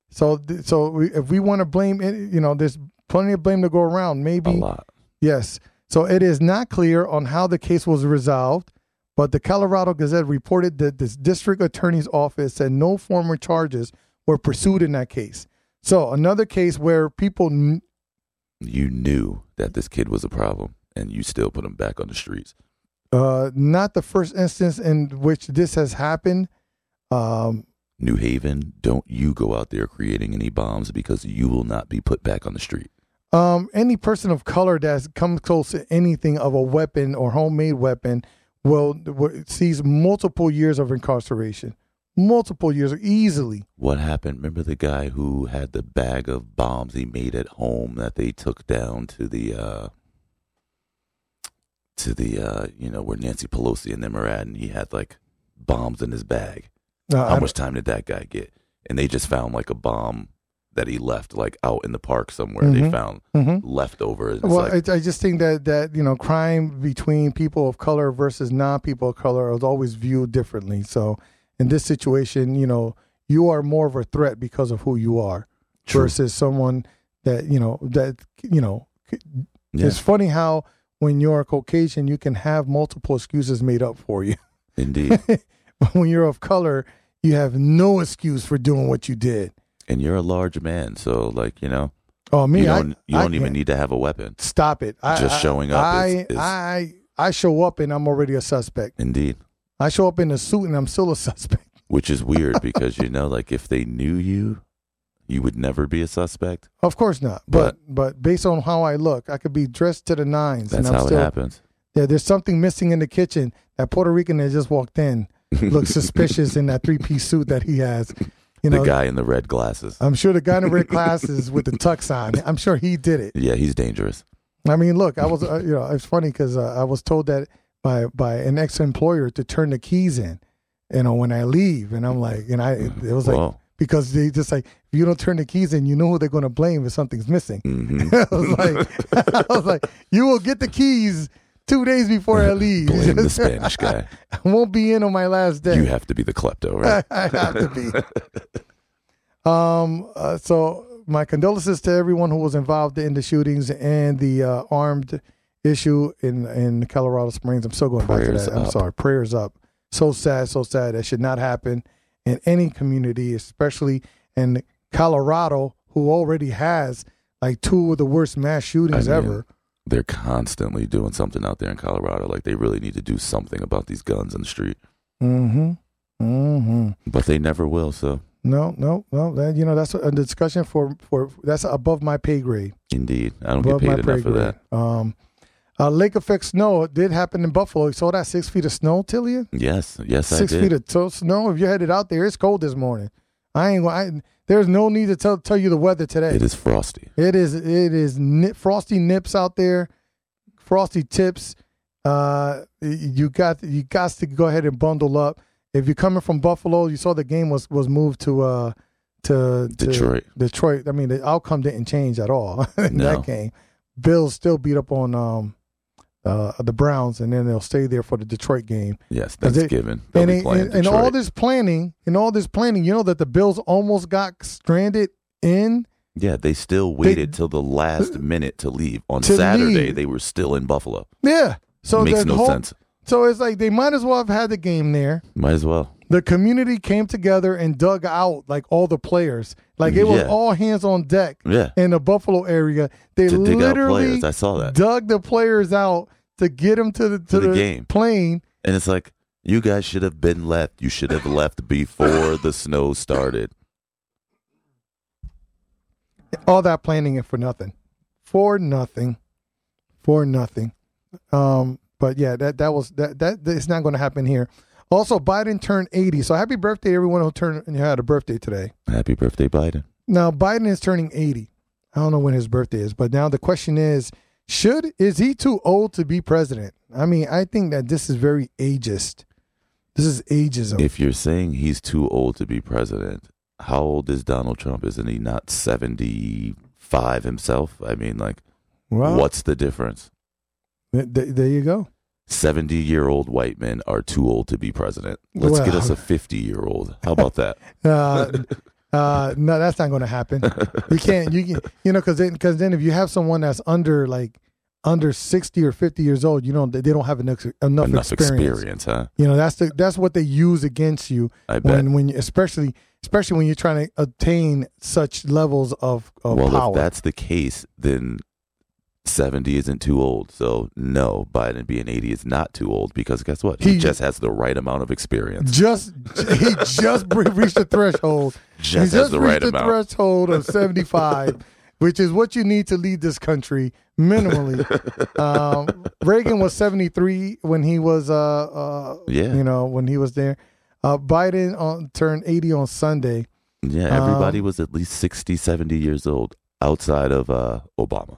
so so we, if we want to blame, it, you know, there's plenty of blame to go around. Maybe A lot. Yes. So it is not clear on how the case was resolved, but the Colorado Gazette reported that the district attorney's office said no former charges were pursued in that case. So another case where people, kn- You knew that this kid was a problem, and you still put him back on the streets. Uh, not the first instance in which this has happened. Um, New Haven, don't you go out there creating any bombs because you will not be put back on the street. um, any person of color that comes close to anything of a weapon or homemade weapon will, will sees multiple years of incarceration, multiple years easily. What happened? Remember the guy who had the bag of bombs he made at home that they took down to the uh to the uh you know where Nancy Pelosi and them are at and he had like bombs in his bag. Uh, How don't- much time did that guy get? And they just found like a bomb that he left like out in the park somewhere. They Mhm. found Mhm. leftovers. Well, like, I, I just think that that you know, crime between people of color versus non-people of color is always viewed differently. So, in this situation, you know, you are more of a threat because of who you are True. versus someone that you know that you know. yeah, It's funny how when you're a Caucasian, you can have multiple excuses made up for you, indeed. [LAUGHS] but when you're of color, you have no excuse for doing what you did. and you're a large man, so like you know, Oh, me, you don't you don't even can't- need to have a weapon. stop it. I, Just I- showing up I, is- is- I I show up and I'm already a suspect. Indeed. I show up in a suit and I'm still a [LAUGHS] suspect. Which is weird because you know, like if they knew you, you would never be a suspect. Of course not. But but based on how I look, I could be dressed to the nines That's and I'm how still it happens. yeah, there's something missing in the kitchen that Puerto Rican that just walked in [LAUGHS] looks suspicious in that three piece suit that he has. You know, the guy in the red glasses. I'm sure the guy in the red [LAUGHS] glasses with the tux on. I'm sure he did it. Yeah, he's dangerous. I mean, look, I was, uh, you know, it's funny because uh, I was told that by by an ex employer to turn the keys in, you know, when I leave, and I'm like, and I, it was like Whoa. Because they just like if you don't turn the keys in, you know who they're going to blame if something's missing. hmm [LAUGHS] I was like, [LAUGHS] I was like, you will get the keys two days before I [LAUGHS] leave. Blame the Spanish guy. I won't be in on my last day. You have to be the klepto, right? I have to be. um. Uh, so my condolences to everyone who was involved in the shootings and the uh, armed issue in in Colorado Springs. I'm still going back Prayers to that. I'm sorry. Prayers up. So sad. So sad. That should not happen in any community, especially in Colorado, who already has like two of the worst mass shootings I mean, ever. They're constantly doing something out there in Colorado. Like they really need to do something about these guns in the street, Mm-hmm. Mm-hmm. but they never will. So No, no, no. That, you know, that's a discussion for for that's above my pay grade. indeed, I don't above get paid enough for that. Um, uh, lake effect snow it did happen in Buffalo. You saw that six feet of snow, Tillian? Yes, yes, Six I did. feet of to- snow. If you're headed out there, it's cold this morning. I ain't. I, there's no need to tell tell you the weather today. it is frosty. It is. It is nip, frosty nips out there, frosty tips. Uh, you got you got to go ahead and bundle up. If you're coming from Buffalo, you saw the game was was moved to uh to, to Detroit. Detroit. I mean, the outcome didn't change at all [LAUGHS] in No. that game. Bills still beat up on um uh the Browns, and then they'll stay there for the Detroit game. Yes, they- Thanksgiving. They'll And be in, playing in, in all this planning, and all this planning, you know that the Bills almost got stranded in Yeah, they still waited till the last minute to leave. On To Saturday, leave. they were still in Buffalo. Yeah. So it Makes no whole, sense. So it's like they might as well have had the game there. Might as well. The community came together and dug out like all the players. Like it was Yeah. all hands on deck Yeah, in the Buffalo area. They to literally players. I saw that. dug the players out to get him to the to, the game. plane. And it's like, you guys should have been left. You should have left before the snow started. All that planning and for nothing. For nothing. For nothing. Um, but yeah, that that was that that it's not going to happen here. Also, Biden turned 80. So happy birthday everyone who turned who had a birthday today. Happy birthday, Biden. Now Biden is turning 80. I don't know when his birthday is, but now the question is, should is he too old to be president? I mean, I think that this is very ageist. This is ageism. If you're saying he's too old to be president, how old is Donald Trump? Isn't he not 75 himself? I mean, like, well, what's the difference? th- th- there you go. 70 year old white men are too old to be president. Let's get us a 50 year old. How about that? [LAUGHS] Uh, uh, no, that's not going to happen. [LAUGHS] You can't. You can, you know because then because then if you have someone that's under like under 60 or 50 years old, you know they they don't have enough enough, Enough experience. experience, huh? You know that's the that's what they use against you I bet. when when you, especially especially when you're trying to obtain such levels of, of well, power. if that's the case, then 70 isn't too old. So, no, Biden being 80 is not too old because guess what? He, He- just has the right amount of experience. just he just [LAUGHS] reached the threshold. Just he has just the reached right the amount. threshold of 75, [LAUGHS] which is what you need to lead this country minimally. [LAUGHS] um, Reagan was 73 when he was, uh, uh, Yeah. you know, when he was there. Uh, Biden on, turned 80 on Sunday. Yeah, everybody Um, was at least 60, 70 years old outside of uh, Obama.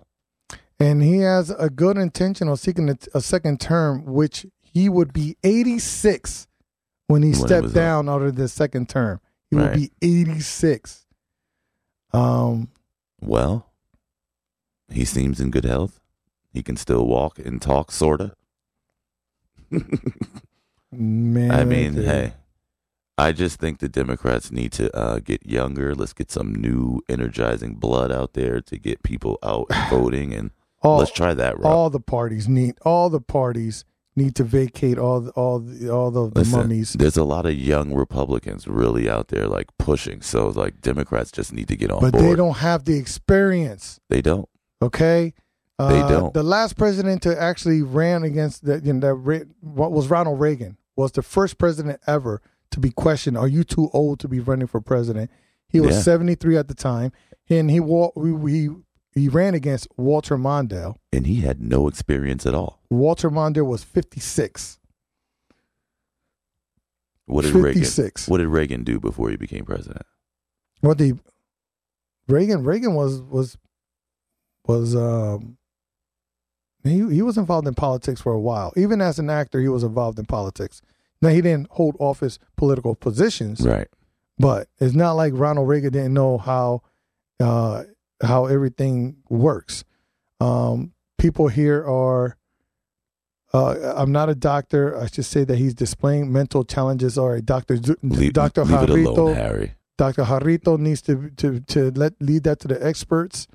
And he has a good intention of seeking a, a second term, which he would be 86 when he When stepped was up. down out of the second term. He Right. would be 86. Um, Well, he seems in good health. He can still walk and talk, sort of. [LAUGHS] man. I mean, dude. hey, I just think the Democrats need to uh, get younger. Let's get some new, energizing blood out there to get people out voting, and all, let's try that route. all the parties need all the parties need to vacate all the, all the, all the, the Listen, mummies. There's a lot of young Republicans really out there, like pushing. So, like Democrats just need to get on But board. they don't have the experience. They don't. Okay. They Uh, don't. The last president to actually ran against the, you know, that what was Ronald Reagan was the first president ever to be questioned. Are you too old to be running for president? He was Yeah. 73 at the time, and he he he, ran against Walter Mondale. And he had no experience at all. Walter Mondale was 56. What did Reagan? What did Reagan do before he became president? What the Reagan Reagan was was was um he he was involved in politics for a while. Even as an actor, he was involved in politics. Now he didn't hold office political positions, Right. but it's not like Ronald Reagan didn't know how uh how everything works. Um people here are uh, I'm not a doctor. I should say that he's displaying mental challenges. All right, Doctor Doctor leave it alone, Harry. Dr. Jarrito needs to to to let lead that to the experts.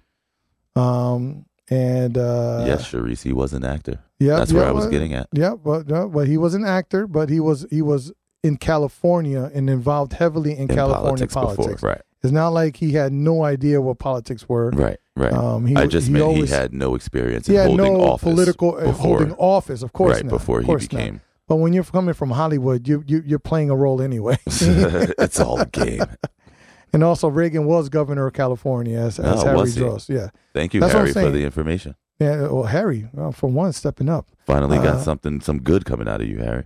Um and uh yes, Sharice, he was an actor. yeah, That's yeah, where I was well, getting at. Yeah, but no, but he was an actor, but he was he was in California and involved heavily in, In California politics, politics. before. Right. It's not like he had no idea what politics were. Right. Right. Um he I just he meant always, he had no experience he in had holding no office political uh, before, holding office, of course right not. before of he course not. became. But when you're coming from Hollywood, you you you're playing a role anyway. [LAUGHS] it's all a game. [LAUGHS] and also Reagan was governor of California as, as Oh, Harry? Dross. Yeah. Thank you, That's Harry, for the information. Yeah, well, Harry, well, for one, stepping up. Finally got Uh, something, some good coming out of you, Harry.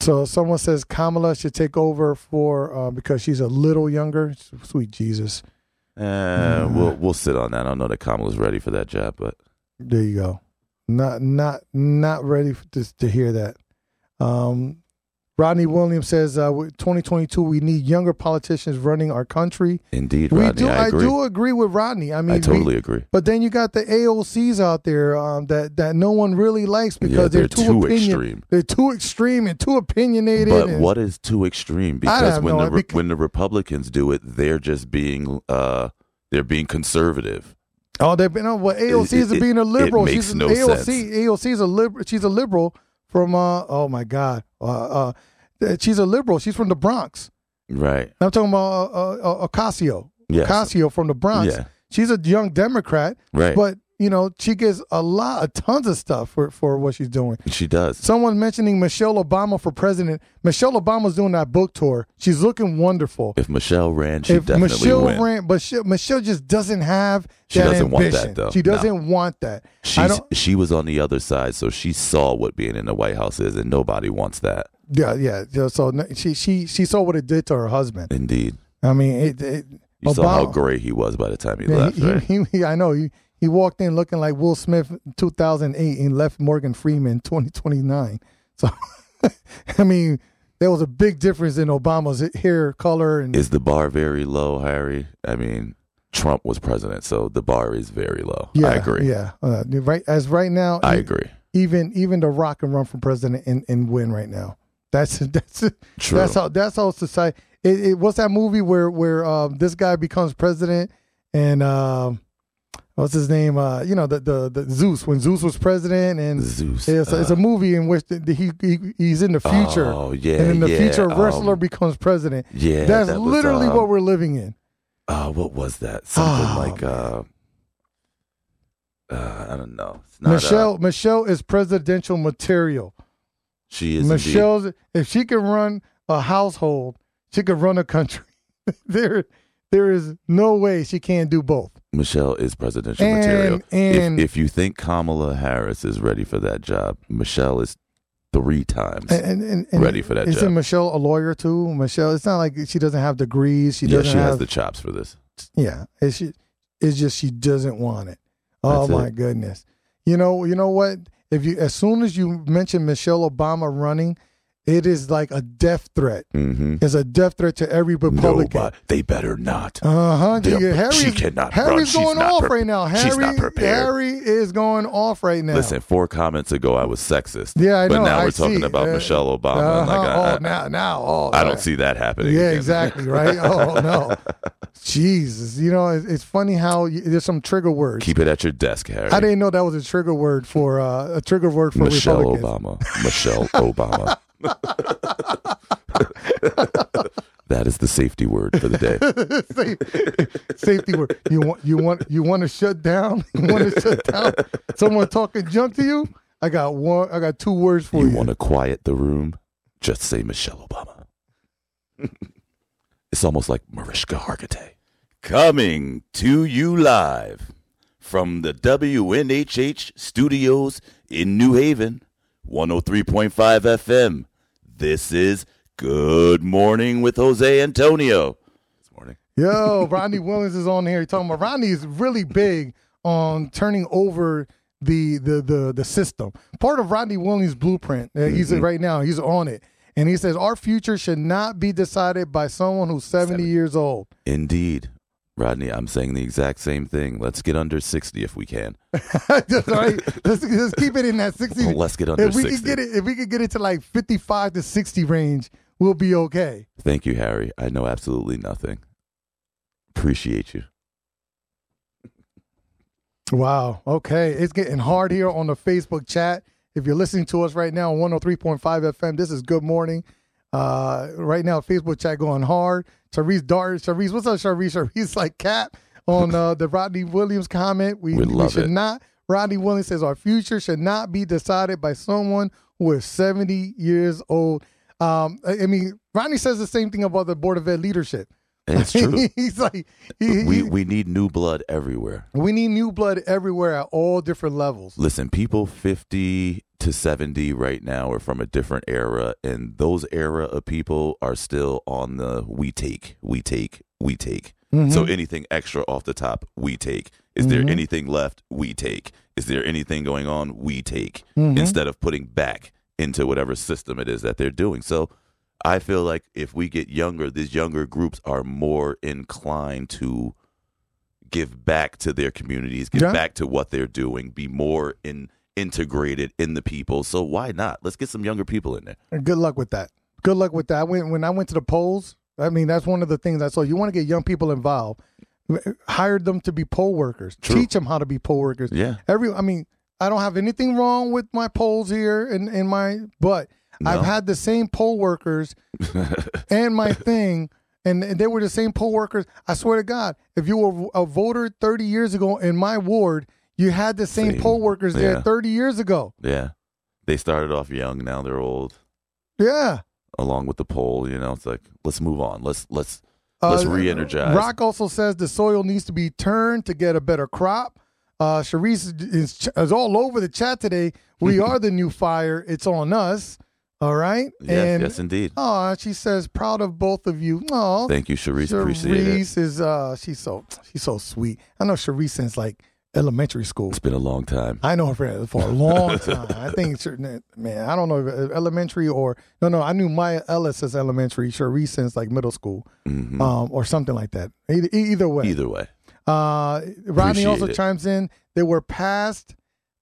So someone says Kamala should take over for uh, because she's a little younger. Sweet Jesus, Uh, we'll we'll sit on that. I don't know that Kamala's ready for that job, but there you go. Not not not ready for to, to hear that. Um, Rodney Williams says, uh, with 2022, we need younger politicians running our country. indeed, we Rodney, do. I agree. do agree with Rodney. I mean, I we- totally agree. but then you got the AOCs out there um, that that no one really likes because Yeah, they're, they're too, too opinion- extreme. They're too extreme and too opinionated. But and- what is too extreme? Because when no the idea. when the Republicans do it, they're just being uh they're being conservative. Oh, they've been. Oh, well, AOC is being a liberal. It makes she's no AOC. sense. AOC is a liberal. She's a liberal from. Uh, oh my God. Uh, uh, she's a liberal. She's from the Bronx. Right. I'm talking about uh, uh, Ocasio. Yes. Ocasio from the Bronx. Yeah. She's a young Democrat, Right. but you know she gets a lot, of tons of stuff for for what she's doing. she does. Someone mentioning Michelle Obama for president. Michelle Obama's doing that book tour. She's looking wonderful. If Michelle ran, she if definitely Michelle win. ran, but she, Michelle just doesn't have She that doesn't want that, though. She doesn't want that. I She's, she was on the other side, so she saw what being in the White House is, and nobody wants that. yeah, yeah. So she she she saw what it did to her husband. Indeed. I mean, it. it You saw how Obama- gray he was by the time he yeah, left, he, right? he, he- I know. He, he walked in looking like Will Smith in 2008 and left Morgan Freeman 2029. So, [LAUGHS] I mean, there was a big difference in Obama's hair color and Is the bar very low, Harry? I mean, Trump was president, so the bar is very low. yeah, I agree. Yeah, uh, right. As right now, I agree. even even the Rock can run for president and, and win right now. That's [LAUGHS] that's True. that's how that's how society. It, it what's that movie where where um, this guy becomes president and um, what's his name? Uh, you know the, the the Zeus when Zeus was president and Zeus. it's, a, it's a uh, movie in which the, the, he, he he's in the future Oh, yeah. and in the yeah, future a wrestler um, becomes president. yeah. that's that was, literally um, what we're living in. Uh, what was that? Something Oh, like uh, uh, I don't know. It's not, Michelle Uh, Michelle is presidential material. she is indeed. Michelle's if she can run a household, she could run a country. [LAUGHS] there there is no way she can't do both. Michelle is presidential And- material. and- if if you think Kamala Harris is ready for that job, Michelle is three times. And, Ready for that Isn't job. Michelle a lawyer too? Michelle, it's not like she doesn't have degrees. She doesn't she have has the chops for this. yeah. It's she, it's just she doesn't want it. Oh That's my it. goodness. You know, you know what? If you as soon as you mention Michelle Obama running, it is like a death threat. Mm-hmm. It's a death threat to every Republican. Nobody, they better not. Uh huh. They'll- she cannot Harry's run. Going off pre- right now. Harry, she's not prepared. Harry is going off right now. Listen, four comments ago I was sexist. Yeah, I but know, now I we're talking see. about Uh, Michelle Obama. Uh-huh. like, I, oh, now, now, oh, I don't see that happening. Yeah, again. exactly. Right. Oh [LAUGHS] no, Jesus. You know, it's, it's funny how you, there's some trigger words. Keep it at your desk, Harry. I didn't know that was a trigger word for uh, a trigger word for Michelle Obama. Michelle [LAUGHS] Obama. [LAUGHS] that is the safety word for the day. [LAUGHS] Sa- Safety word. You want you want you want to shut down? [LAUGHS] You want to shut down? Someone talking junk to you? I got one. I got two words for You you. want to quiet the room? Just say Michelle Obama. it's almost like Mariska Hargitay. Coming to you live from the WNHH studios in New Haven, 103.5 FM. This is Good morning with Jose Antonio. This morning. Yo, [LAUGHS] Rodney Williams is on here He's talking about Rodney is really big on turning over the the the the system. Part of Rodney Williams' blueprint. uh, He's right now. He's on it, and he says our future should not be decided by someone who's seventy years old. Indeed. Rodney, I'm saying the exact same thing. Let's get under 60 if we can. [LAUGHS] Just, right? let's, let's keep it in that sixty. [LAUGHS] Let's get under if we 60. could get it, if we could get it to like fifty-five to sixty range, we'll be okay. Thank you, Harry. I know absolutely nothing. Appreciate you. Wow. Okay. It's getting hard here on the Facebook chat. If you're listening to us right now on 103.5 FM, this is Good Morning. Uh, right now, Facebook chat going hard. Therese Dart, Therese, what's up, Therese? Therese like Cap on uh, the Rodney Williams comment. We, We we should it. not. Rodney Williams says our future should not be decided by someone who is 70 years old. Um, I mean, Rodney says the same thing about the Board of Ed leadership. It's true. [LAUGHS] He's like, he, we he- we need new blood everywhere. we need new blood everywhere at all different levels. Listen, people 50 to 70 right now are from a different era and those era of people are still on the we take, we take, we take. Mm-hmm. So anything extra off the top, we take. Is there Mhm. anything left? We take. Is there anything going on? We take. Mhm. Instead of putting back into whatever system it is that they're doing. So I feel like if we get younger, these younger groups are more inclined to give back to their communities, give Yeah. back to what they're doing, be more in integrated in the people. So why not? Let's get some younger people in there. And good luck with that. Good luck with that. I went, when I went to the polls, I mean, that's one of the things I saw. You want to get young people involved, hire them to be poll workers, True. teach them how to be poll workers. Yeah. Every, I mean, I don't have anything wrong with my polls here in, in my, but No. I've had the same poll workers [LAUGHS] and my thing, and they were the same poll workers. I swear to God, if you were a voter 30 years ago in my ward, you had the same, Same. poll workers there Yeah. 30 years ago. yeah. They started off young, now they're old. Yeah. Along with the poll, you know, it's like let's move on. Let's let's Let's re-energize. Uh, Rock also says the soil needs to be turned to get a better crop. Uh, Sharice is, is all over the chat today. We [LAUGHS] are the new fire. It's on us. All right. yes, and yes indeed. oh, she says proud of both of you. Oh, Thank you, Sharice. Appreciate it. Sharice is uh, she's so she's so sweet. I know Sharice since like elementary school. It's been a long time. I know her for, for a long [LAUGHS] time. I think, sure- man, I don't know if elementary or no, no. I knew Maya Ellis as elementary, Sharice since like middle school, Mhm. um, or something like that. Either, either way, Either way. uh, Rodney Appreciate also it. chimes in. They were past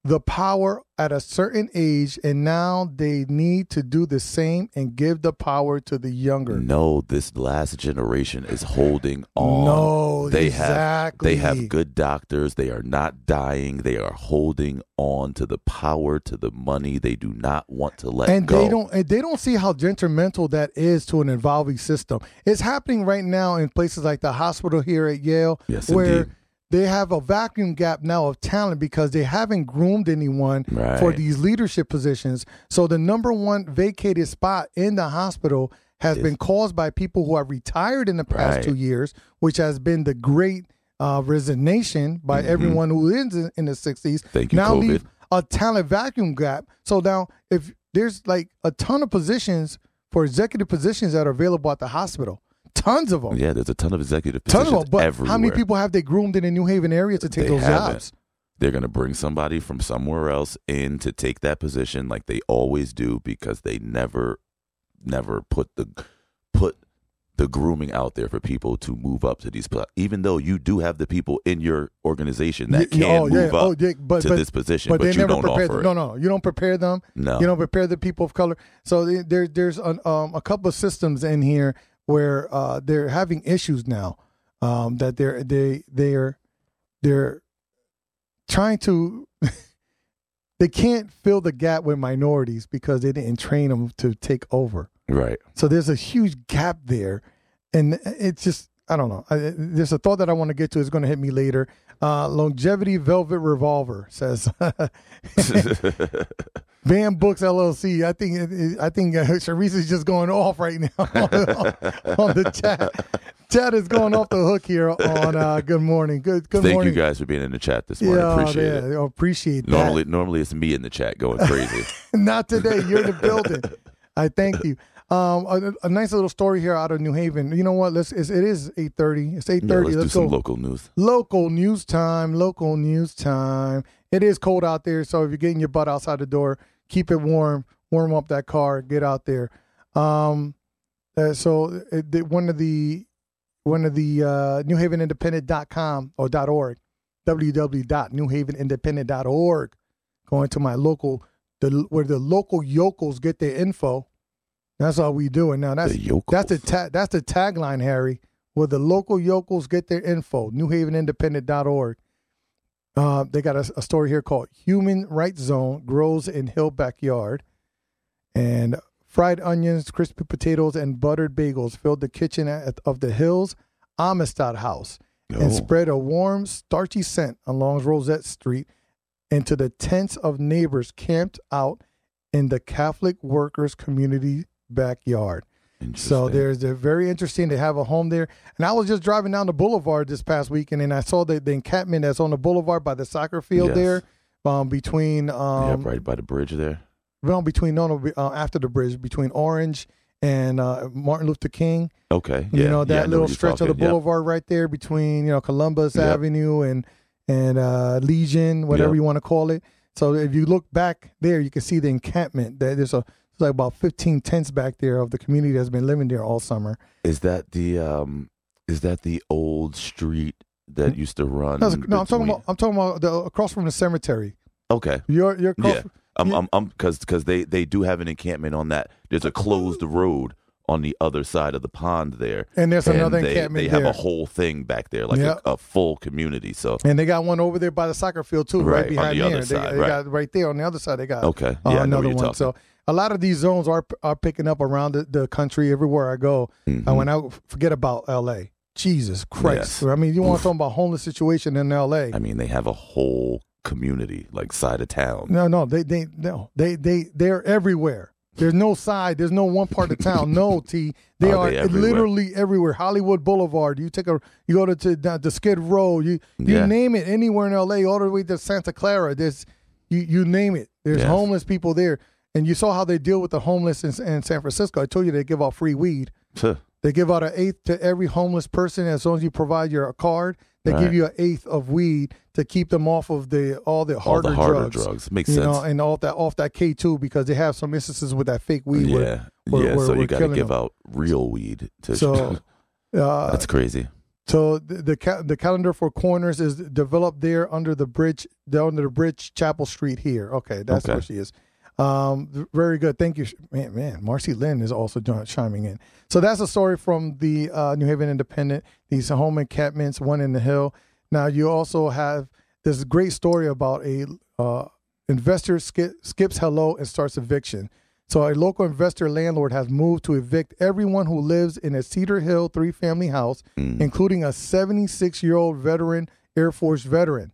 the power at a certain age, and now they need to do the same and give the power to the younger. No, this last generation is holding on. No, they exactly. have they have good doctors. They are not dying. They are holding on to the power, to the money. They do not want to let and go. they don't and they don't see how detrimental that is to an evolving system. It's happening right now in places like the hospital here at Yale, Yes, where indeed. They have a vacuum gap now of talent because they haven't groomed anyone Right. for these leadership positions. So the number one vacated spot in the hospital has been caused by people who have retired in the past Right. two years, which has been the great uh, resignation by everyone who is in, in the 60s. Mm-hmm. Thank you, now COVID. leave a talent vacuum gap. So now, if there's like a ton of positions for executive positions that are available at the hospital, tons of them, yeah, there's a ton of executive tons positions of them. But everywhere. how many people have they groomed in the New Haven area to take They those haven't. jobs? They're going to bring somebody from somewhere else in to take that position like they always do because they never never put the put the grooming out there for people to move up to these even though you do have the people in your organization that can oh, yeah, move up oh, yeah, but- to but- this position But, but, they you never don't prepare offer them. it No, no, you don't prepare them. no You don't prepare the people of color. So there- there, there's an, um, a couple of systems in here where uh, they're having issues now. Um, that they're they they're they're trying to [LAUGHS] they can't fill the gap with minorities because they didn't train them to take over. right So there's a huge gap there, and it's just I don't know. I, there's a thought that I want to get to. It's going to hit me later. Uh, longevity Velvet Revolver says, [LAUGHS] Bam Books LLC. I think it- it- I think uh, Sharice is just going off right now [LAUGHS] on, on the chat. Chat is going off the hook here on uh, Good Morning. Good Good morning. thank morning. you guys for being in the chat this morning Yeah, appreciate yeah, it I appreciate that. normally normally it's me in the chat going crazy [LAUGHS] Not today. You're the building. I thank you. Um, a, a nice little story here out of New Haven. You know what? Let's. It's, it is eight thirty. It's eight thirty. Yeah, let's, let's do go. some local news. Local news time. Local news time. It is cold out there, so if you're getting your butt outside the door, keep it warm. Warm up that car. Get out there. Um, uh, so uh, the, one of the one of the uh, NewHavenIndependent.com or .org, www.newhavenindependent.org. Going to my local, the where the local yokels get their info. That's all we doing now. That's The yokels. that's the ta- that's the tagline, Harry. Where the local yokels get their info. NewHavenIndependent.org. Uh, they got a, a story here called "Human Rights Zone Grows in Hill Backyard," and fried onions, crispy potatoes, and buttered bagels filled the kitchen at, of the Hills Amistad House and Oh. spread a warm, starchy scent along Rosette Street into the tents of neighbors camped out in the Catholic Workers Community backyard. So there's a very interesting to have a home there. And I was just driving down the boulevard this past weekend, and I saw the, the encampment that's on the boulevard by the soccer field Yes. there, um, between um, yeah, right by the bridge there. well, between no, no, uh, after the bridge, between Orange and uh, Martin Luther King. Okay. yeah, You know that know little stretch of the talking. Yep. boulevard right there between you know Columbus Yep. Avenue and and uh, Legion, whatever Yep. you want to call it. So if you look back there, you can see the encampment. There- There's a there's like about 15 tents back there of the community that's been living there all summer. Is that the um? Is that the old street that used to run? No, no, I'm talking about I'm talking about the, across from the cemetery. Okay. You're you're across, Yeah. I'm. I'm, I'm, because, because they, they do have an encampment on that. There's a closed road on the other side of the pond there. and there's and another they, encampment they have there. a whole thing back there, like Yep. a, a full community. So, and they got one over there by the soccer field too, right, Right, on behind the there. other they, side, they right. got right there on the other side. They got okay. uh, Yeah, what another one. talking. So a lot of these zones are are picking up around the, the country everywhere I go. Mhm. And when I forget about L.A., Jesus Christ! Yes. I mean, you want to talk about homeless situation in L.A. I mean, they have a whole community, like side of town. No, no, they they no, they they they're everywhere. There's no side. There's no one part of town. No, [LAUGHS] T. They Are are they everywhere? literally everywhere. Hollywood Boulevard. You take a you go to, to to Skid Row. You you Yeah. name it anywhere in L.A. All the way to Santa Clara. There's you you name it. There's Yes. homeless people there, and you saw how they deal with the homeless in, in San Francisco. I told you they give out free weed. Huh. They give out an eighth to every homeless person as long as you provide your card. They give Right. you an eighth of weed to keep them off of the all the All harder, the harder drugs. drugs. Makes You sense. know, and off that off that K two because they have some instances with that fake weed. yeah. Where, where- yeah. where so you got to give them. out real weed to. So, [LAUGHS] uh, that's crazy. so the the, ca- the calendar for corners is developed there under the bridge, there under the bridge, Chapel Street here. Okay, that's Okay. where she is. Um, very good. Thank you, man. Man, Marcy Lynn is also chiming in. So that's a story from the uh, New Haven Independent. These home encampments, one in the hill. Now you also have this great story about a uh, investor skip, skips hello and starts eviction. So a local investor landlord has moved to evict everyone who lives in a Cedar Hill three family house, Mm. including a 76 year old veteran Air Force veteran.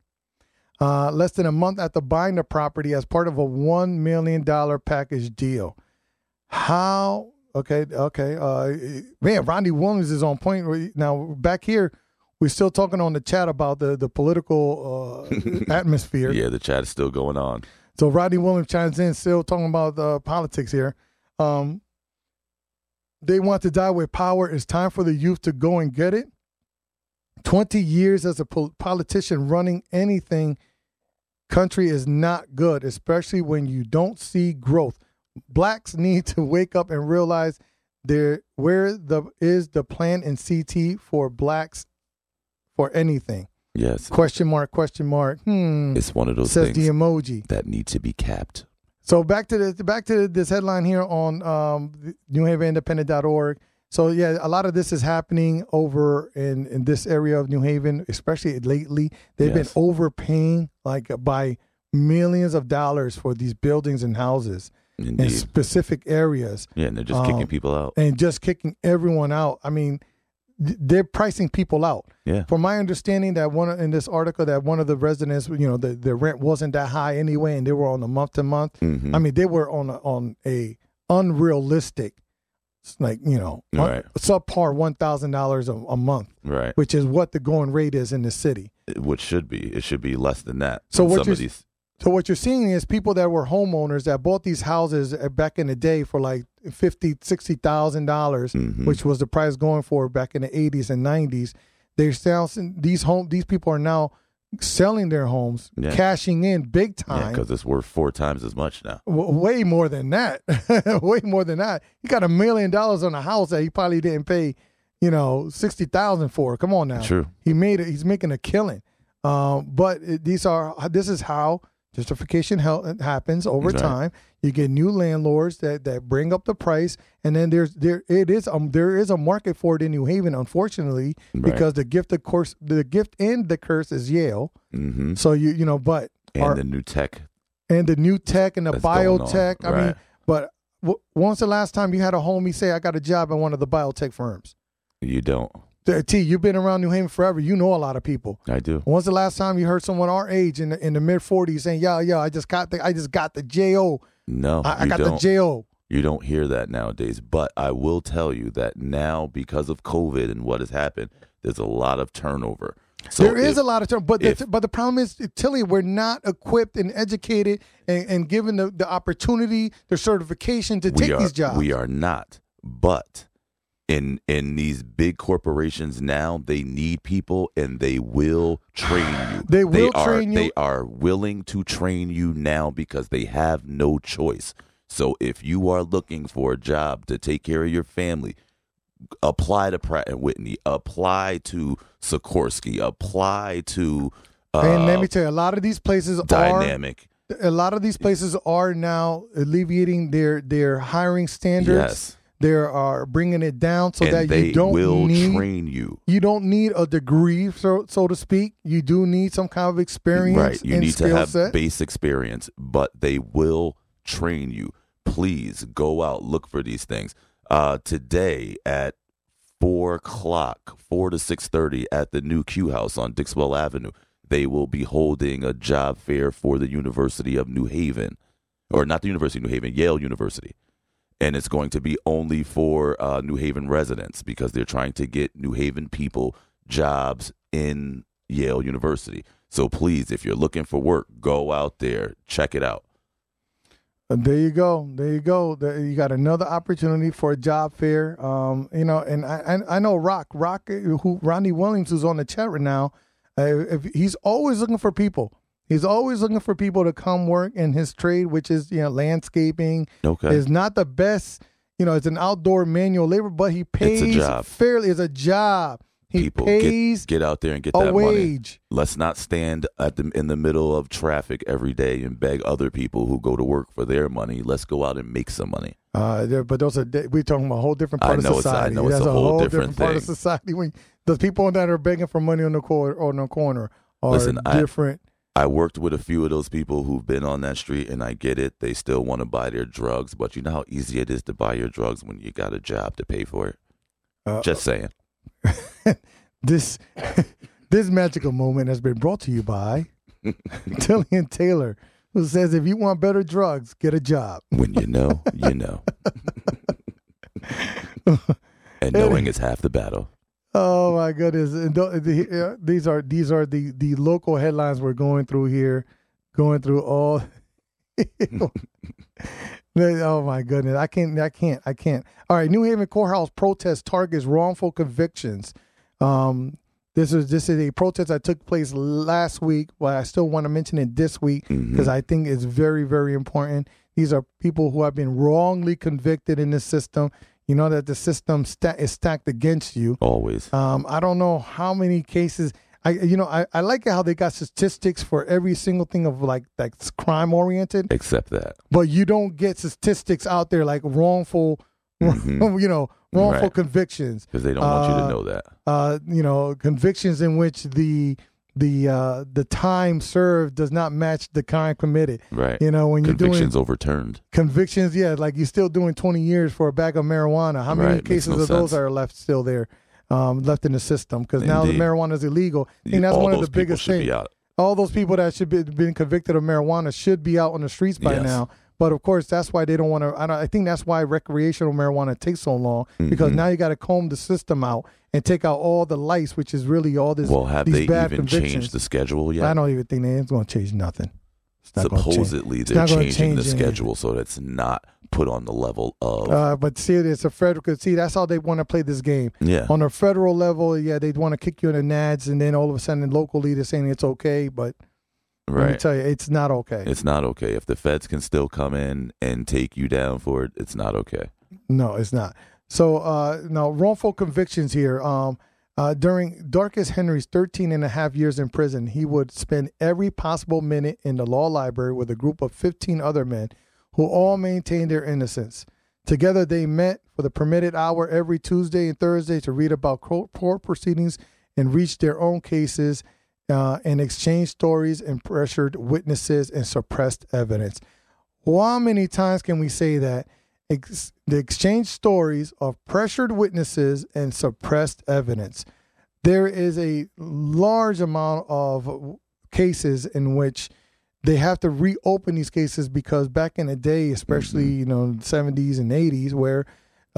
Uh, less than a month after buying the property as part of a one million dollar package deal. How? Okay, okay. Uh, man, Ronnie Williams is on point. Now back here, we're still talking on the chat about the the political uh, [LAUGHS] atmosphere. Yeah, the chat is still going on. So Rodney Williams chimes in, still talking about uh, politics here. Um, they want to die with power. It's time for the youth to go and get it. 20 years as a pol- politician running anything country is not good, especially when you don't see growth. Blacks need to wake up and realize there where the is the plan in CT for blacks for anything. Yes. Question mark, question mark. Hmm. It's one of those Says things the emoji. that need to be capped. So back to the back to this headline here on um, NewHavenIndependent.org. So yeah, a lot of this is happening over in in this area of New Haven, especially lately. They've Yes. been overpaying like by millions of dollars for these buildings and houses in specific areas, Yeah, and they're just kicking Um, people out. and just kicking everyone out. I mean, th- they're pricing people out. Yeah. From my understanding, that one in this article, that one of the residents, you know, the, the rent wasn't that high anyway, and they were on a month to month. I mean, they were on a, on a unrealistic, like you know, Right. subpar one thousand dollars a month, right. which is what the going rate is in the city. Which should be. It should be less than that. So what you're- these So what you're seeing is people that were homeowners that bought these houses uh, back in the day for like fifty, sixty thousand dollars, Mhm. which was the price going for back in the eighties and nineties. They're selling these home. These people are now selling their homes, Yeah. cashing in big Yeah, time. because it's worth four times as much now. W- way more than that. [LAUGHS] way more than that. He got a million dollars on a house that he probably didn't pay, you know, sixty thousand for. Come on now. True. He made it. He's making a killing. Um, but it, these are. This is how gentrification hel- happens over Right. time. You get new landlords that, that bring up the price, and then there's there it is um there is a market for it in New Haven, unfortunately, Right. because the gift of course the gift and the curse is Yale. hmm So you you know, but And our- the new tech. and the new tech and the That's going on, biotech. I mean, but w- when's the last time you had a homie say, "I got a job at one of the biotech firms"? You don't. T, you've been around New Haven forever. You know a lot of people. I do. When's the last time you heard someone our age in the, in the mid forties saying, "Yo, yo, I just got the, I just got the jo, No, I, I got don't. the jo." You don't hear that nowadays. But I will tell you that now, because of COVID and what has happened, there's a lot of turnover. So there is if- a lot of turnover, but if- the, but the problem is, Tilly, we're not equipped and educated and, and given the, the opportunity, the certification to take are, these jobs. We are not. But in in these big corporations now, they need people and they will train you. They will are, train you. They are willing to train you now because they have no choice. So if you are looking for a job to take care of your family, apply to Pratt and Whitney, apply to Sikorsky, apply to uh, and let me tell you, a lot of these places are Dynamic. a lot of these places are now alleviating their their hiring standards. Yes. They are bringing it down so and that they you don't will need train you. you don't need a degree, so so to speak. You do need some kind of experience Right. You need to have set. base experience, but they will train you. Please go out, look for these things. Uh, today at four o'clock, four to six thirty at the new Q House on Dixwell Avenue, they will be holding a job fair for the University of New Haven, or not the University of New Haven, Yale University. And it's going to be only for uh, New Haven residents because they're trying to get New Haven people jobs in Yale University. So please, if you're looking for work, go out there, check it out. Uh, There you go. There you go. You got another opportunity for a job fair. Um, you know, and I I, know Rock Rock who Ronnie Williams who's on the chat right now. Uh, if he's always looking for people. He's always looking for people to come work in his trade, which is you know landscaping. Okay. Is not the best. You know, it's an outdoor manual labor, but he pays job. fairly. It's a job. He people pays get, get out there and get a that money. wage. Let's not stand at the in the middle of traffic every day and beg other people who go to work for their money. Let's go out and make some money. Uh, but those are we're talking about a whole different I part know of it's- I society. know it's a a whole whole different part of society. When the people that are begging for money on the corner on the corner are Listen, different. I worked with a few of those people who've been on that street, and I get it. They still want to buy their drugs, but you know how easy it is to buy your drugs when you got a job to pay for it. Uh, Just saying. [LAUGHS] this [LAUGHS] this magical moment has been brought to you by [LAUGHS] Tillian Taylor, who says if you want better drugs, get a job. When you know, you know. and knowing is half the battle. Oh my goodness! And the- uh, these are these are the the local headlines we're going through here, going through all. [LAUGHS] oh my goodness! I can't! I can't! I can't! All right, New Haven courthouse protest targets wrongful convictions. Um, this is this is a protest that took place last week, but I still want to mention it this week because Mhm. I think it's very very important. These are people who have been wrongly convicted in the system. You know that the system sta- is stacked against you. Always. Um, I don't know how many cases. I you know I, I like how they got statistics for every single thing of like that's crime oriented, Except that. but you don't get statistics out there like wrongful, [LAUGHS] Mhm. you know, wrongful Right. convictions. Because they don't want you Uh, to know that. Uh, you know, convictions in which the the uh, the time served does not match the crime committed. Right. You know, when you're doing Convictions overturned. convictions, yeah, like you're still doing 20 years for a bag of marijuana. How many Right, cases no of those sense. are left still there, um, left in the system? Because now the marijuana is illegal. I think that's All one of the biggest things. All those people that should be been convicted of marijuana should be out on the streets by Yes. now. But of course, that's why they don't want to. I, I think that's why recreational marijuana takes so long because Mhm. now you got to comb the system out and take out all the lice, which is really all this. Well, have these they even changed the schedule yet? I don't even think they ain't going to change nothing. Change. supposedly they're changing the anything. schedule so that's not put on the level of Uh, but see, it's a federal. See, that's how they want to play this game. yeah On a federal level, yeah, they'd want to kick you in the nads, and then all of a sudden, locally, they're saying it's okay. But let me right tell you, it's not okay. it's not okay if the feds can still come in and take you down for it it's not okay No, it's not. So, uh, no, wrongful convictions here. Um, uh, during Darcus Henry's 13 and a half years in prison, he would spend every possible minute in the law library with a group of 15 other men who all maintained their innocence. Together, they met for the permitted hour every Tuesday and Thursday to read about court court proceedings and reach their own cases uh, and exchange stories and pressured witnesses and suppressed evidence. Well, how many times can we say that? Ex- the exchange stories of pressured witnesses and suppressed evidence. There is a large amount of cases in which they have to reopen these cases because back in the day, especially you know seventies and eighties, where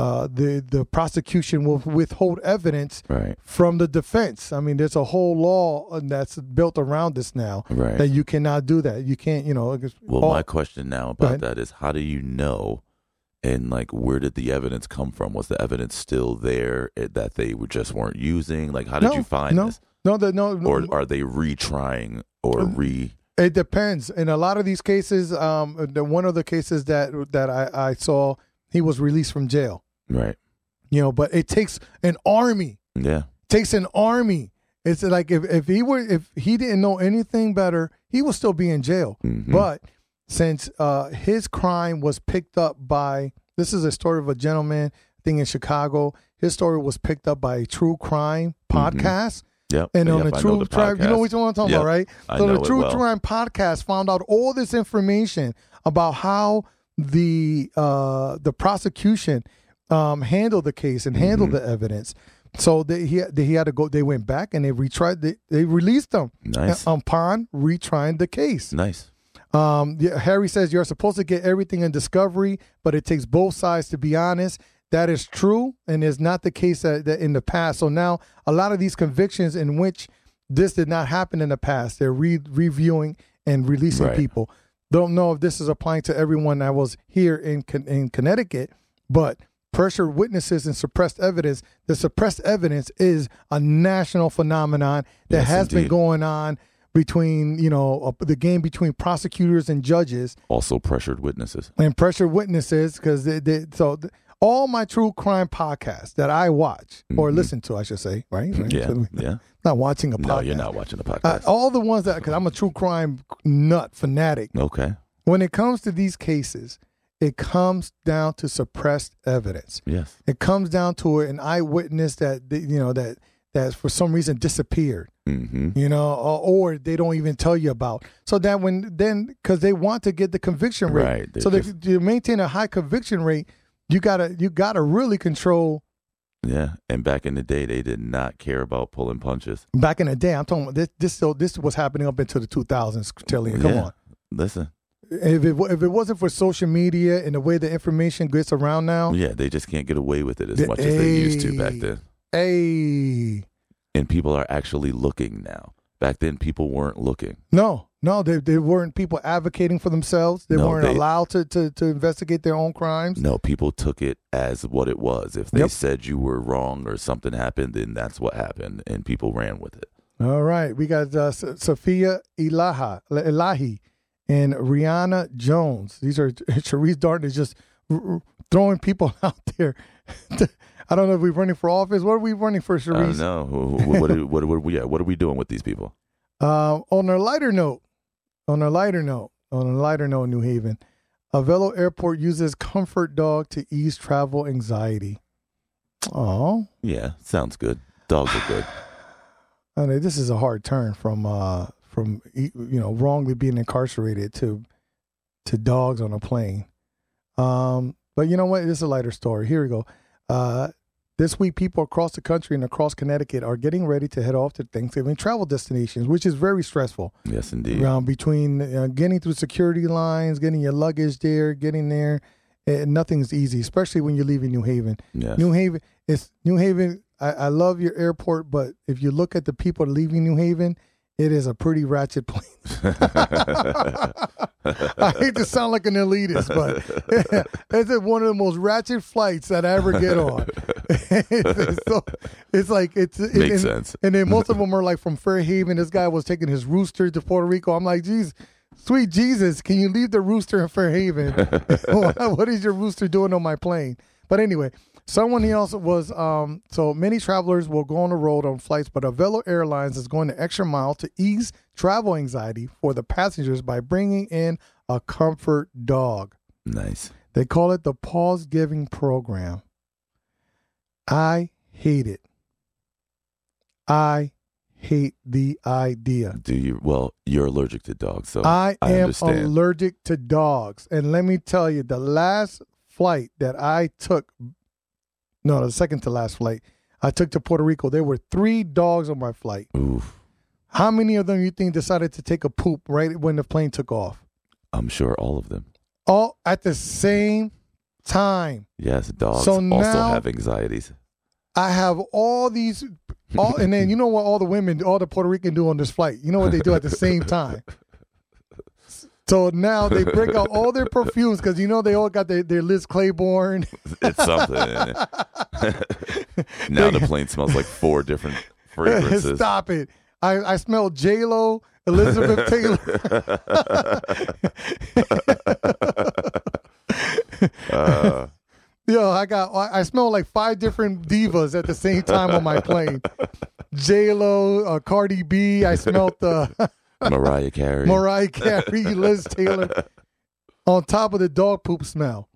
uh, the the prosecution will withhold evidence right from the defense. I mean, there's a whole law that's built around this now right that you cannot do that. You can't, you know. Well, all- my question now about that is how do you know and like where did the evidence come from? Was the evidence still there eh, that they were just weren't using? Like how did No, you find no, this? no, the, no, Or are they retrying or Um, re It depends. In a lot of these cases, um, the one of the cases that that I, I saw, he was released from jail. Right? You know, but it takes an army. Yeah. takes an army. It's like if, if he were if he didn't know anything better, he would still be in jail. Mhm. But since uh, his crime was picked up by this is a story of a gentleman thing in Chicago. His story was picked up by a true crime podcast. Yep. And on Yep, the True Crime, you know what I'm talking Yep, about, right? So the True well. Crime podcast found out all this information about how the uh, the prosecution um, handled the case and handle Mm-hmm. the evidence. So they, he they, he had to go. They went back and they retried. They, they released them Nice. upon retrying the case. Nice. Um, yeah, Harry says you're supposed to get everything in discovery, but it takes both sides to be honest. That is true, and is not the case that, that in the past. So now a lot of these convictions in which this did not happen in the past, they're re- reviewing and releasing Right. people. Don't know if this is applying to everyone that was here in in Connecticut, but pressured witnesses and suppressed evidence. The suppressed evidence is a national phenomenon that Yes, has been going on between you know uh, the game between prosecutors and judges Also pressured witnesses. and pressured witnesses because they, they so th- all my true crime podcasts that I watch or Mhm. listen to, I should say, right? Right? Yeah. So, Yeah. [LAUGHS] Not watching a podcast. No, you're not watching the Uh, podcast. all the ones that because I'm a true crime nut fanatic. okay. When it comes to these cases, it comes down to suppressed evidence. Yes. It comes down to an eyewitness that you know that that for some reason disappeared Mm-hmm. you know, or, or they don't even tell you about. So that when then because they want to get the conviction rate, Right. They so they, just- to maintain a high conviction rate, you gotta you gotta really control. Yeah. And back in the day, they did not care about pulling punches. Back in the day, I'm talking about this. This still this was happening up into the 2000s. Telling you, come Yeah. on. Listen. If it if it wasn't for social media and the way the information gets around now, Yeah, they just can't get away with it as The- much as they used to back then. hey, And people are actually looking now. Back then, people weren't looking. no, no, they they weren't people advocating for themselves. They No, weren't they- allowed to, to to investigate their own crimes. No, people took it as what it was. If they Yep. said you were wrong or something happened, then that's what happened, and people ran with it. All right, we got uh, S- Sophia Ilaha, Elahi and Rihanna Jones. These are [LAUGHS] Sharice Darton is just throwing people [LAUGHS] out there. [LAUGHS] I don't know if we're running for office. What are we running for, I don't know. Wh- wh- what, are- what, what, what, yeah, what are we doing with these people? Uh, on a lighter note, on a lighter note, on a lighter note, New Haven, Avelo Airport uses Comfort Dog to ease travel anxiety. Oh, Yeah, sounds good. Dogs are good. [SIGHS] I mean, this is a hard turn from uh from you know wrongly being incarcerated to to dogs on a plane. Um, but you know what? This is a lighter story. Here we go. Uh, this week, people across the country and across Connecticut are getting ready to head off to Thanksgiving travel destinations, which is very stressful. Yes, indeed. Um, between uh, getting through security lines, getting your luggage there, getting there, eh, nothing's easy, especially when you're leaving New Haven. Yes. New Haven, it's New Haven. I, I love your airport, but if you look at the people leaving New Haven, it is a pretty ratchet place. [LAUGHS] [LAUGHS] I hate to sound like an elitist, but [LAUGHS] it's one of the most ratchet flights that I ever get on. it's, so, it's like it's it, Makes and, sense. And then most of them are like from Fairhaven. This guy was taking his rooster to Puerto Rico. I'm like, geez, sweet Jesus, can you leave the rooster in Fairhaven? what is your rooster doing on my plane? But anyway, someone else was um so many travelers will go on the road on flights, but Avelo Airlines is going the extra mile to ease travel anxiety for the passengers by bringing in a comfort dog. Nice. They call it the pause giving program. I hate it. I hate the idea. Do you? Well, you're allergic to dogs, so I am understand. allergic to dogs. And let me tell you, the last flight that I took, no, the second to last flight I took to Puerto Rico, there were three dogs on my flight. Oof. How many of them you think decided to take a poop right when the plane took off? I'm sure all of them. All at the same time. Yes, dogs So also have anxieties. I have all these, all, and then you know what all the women, all the Puerto Rican do on this flight. You know what they do at the same [LAUGHS] time. So now they break out all their [LAUGHS] perfumes because you know they all got their, their Liz Claiborne. It's something. [LAUGHS] now the plane smells like four different [LAUGHS] fragrances. Stop it! I I smell J Lo, Elizabeth Taylor. Uh, Yo, I got I I smell like five different divas at the same time on my plane. J Lo, uh, Cardi B. I smelled the. Mariah Carey. Mariah Carey, [LAUGHS] Liz Taylor, on top of the dog poop smell.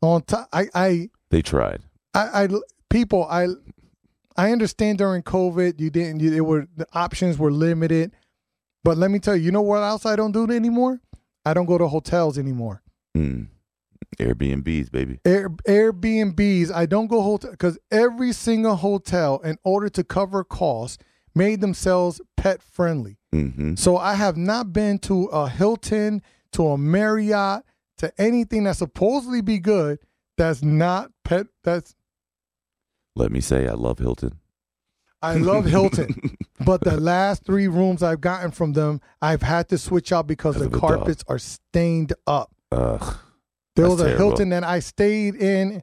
On top, I, I, they tried. I, I, people, I, I understand during COVID you didn't, you, it were the options were limited, but let me tell you, you know what else I don't do anymore? I don't go to hotels anymore. Mm. Airbnbs, baby. Air, Airbnbs, I don't go hotel because every single hotel, in order to cover costs, made themselves pet friendly. Hmm So I have not been to a Hilton, to a Marriott, to anything that supposedly be good that's not pet that's Let me say, I love Hilton. I love Hilton, [LAUGHS] but the last three rooms I've gotten from them, I've had to switch out because the the dog. carpets are stained up. Ugh. There was a terrible. Hilton that I stayed in.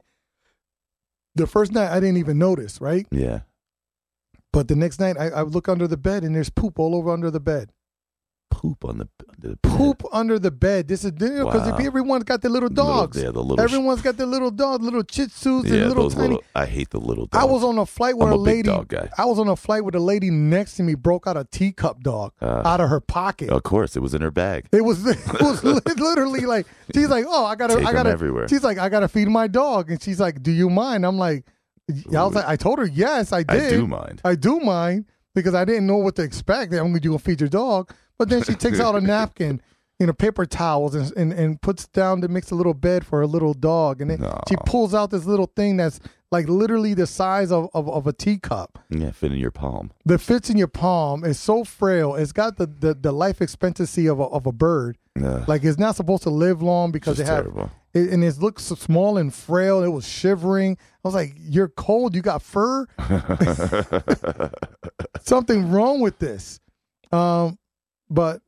The first night I didn't even notice, right? Yeah. But the next night I, I look under the bed and there's poop all over under the bed. Poop on the, under the bed. Poop under the bed. This is because Wow. everyone's got their little Little- dogs. yeah, the little. Everyone's got their little dogs, little Shih Tzus, yeah, and little those tiny. little. I hate the little dogs. I was on a flight with I'm a big lady. dog guy. I was on a flight with a lady next to me broke out a teacup dog Uh, out of her pocket. Of course, it was in her bag. It was [LAUGHS] it was [LAUGHS] li- literally like she's like, oh, I gotta, Take I 'em gotta. everywhere. She's like, I gotta feed my dog, and she's like, do you mind? I'm like, I was like, I told her yes, I I did. do mind. I do mind because I didn't know what to expect. I'm gonna go feed your dog, but then she takes out a [LAUGHS] napkin, you know, paper towels, and, and and puts down to mix a little bed for her little dog, and then she pulls out this little thing that's like literally the size of, of, of a teacup Yeah, fit in your palm. that fits in your palm. It's so frail. It's got the, the, the life expectancy of a, of a bird. Ugh, Like it's not supposed to live long because just it have terrible. It, and it looked so small and frail. It was shivering. I was like, "You're cold. You got fur. [LAUGHS] Something wrong with this." Um, but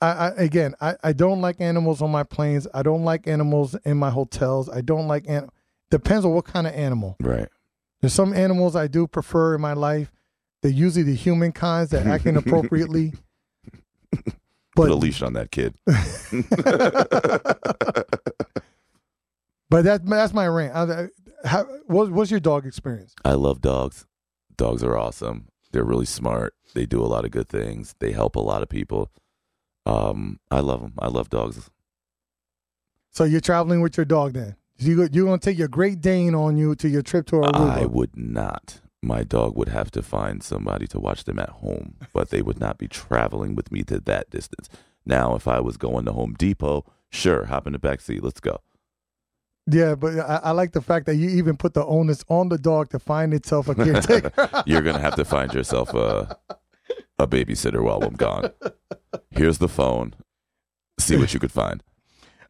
I, I again, I, I don't like animals on my planes. I don't like animals in my hotels. I don't like an. Depends on what kind of animal. right. There's some animals I do prefer in my life. They're usually the human kinds that act [LAUGHS] inappropriately. [LAUGHS] Put a leash on that kid. [LAUGHS] but that that's my rant. I, how, what, what's your dog experience? I love dogs. Dogs are awesome. They're really smart. They do a lot of good things. They help a lot of people. Um, I love them. I love dogs. So you're traveling with your dog then? You you're gonna take your Great Dane on you to your trip to Aruba? I would not. My dog would have to find somebody to watch them at home, but they would not be traveling with me to that distance. Now, if I was going to Home Depot, sure, hop in the back seat. Let's go. yeah, but I, I like the fact that you even put the onus on the dog to find itself a caretaker. [LAUGHS] You're gonna have to find yourself a a babysitter while I'm gone. Here's the phone. See what you could find.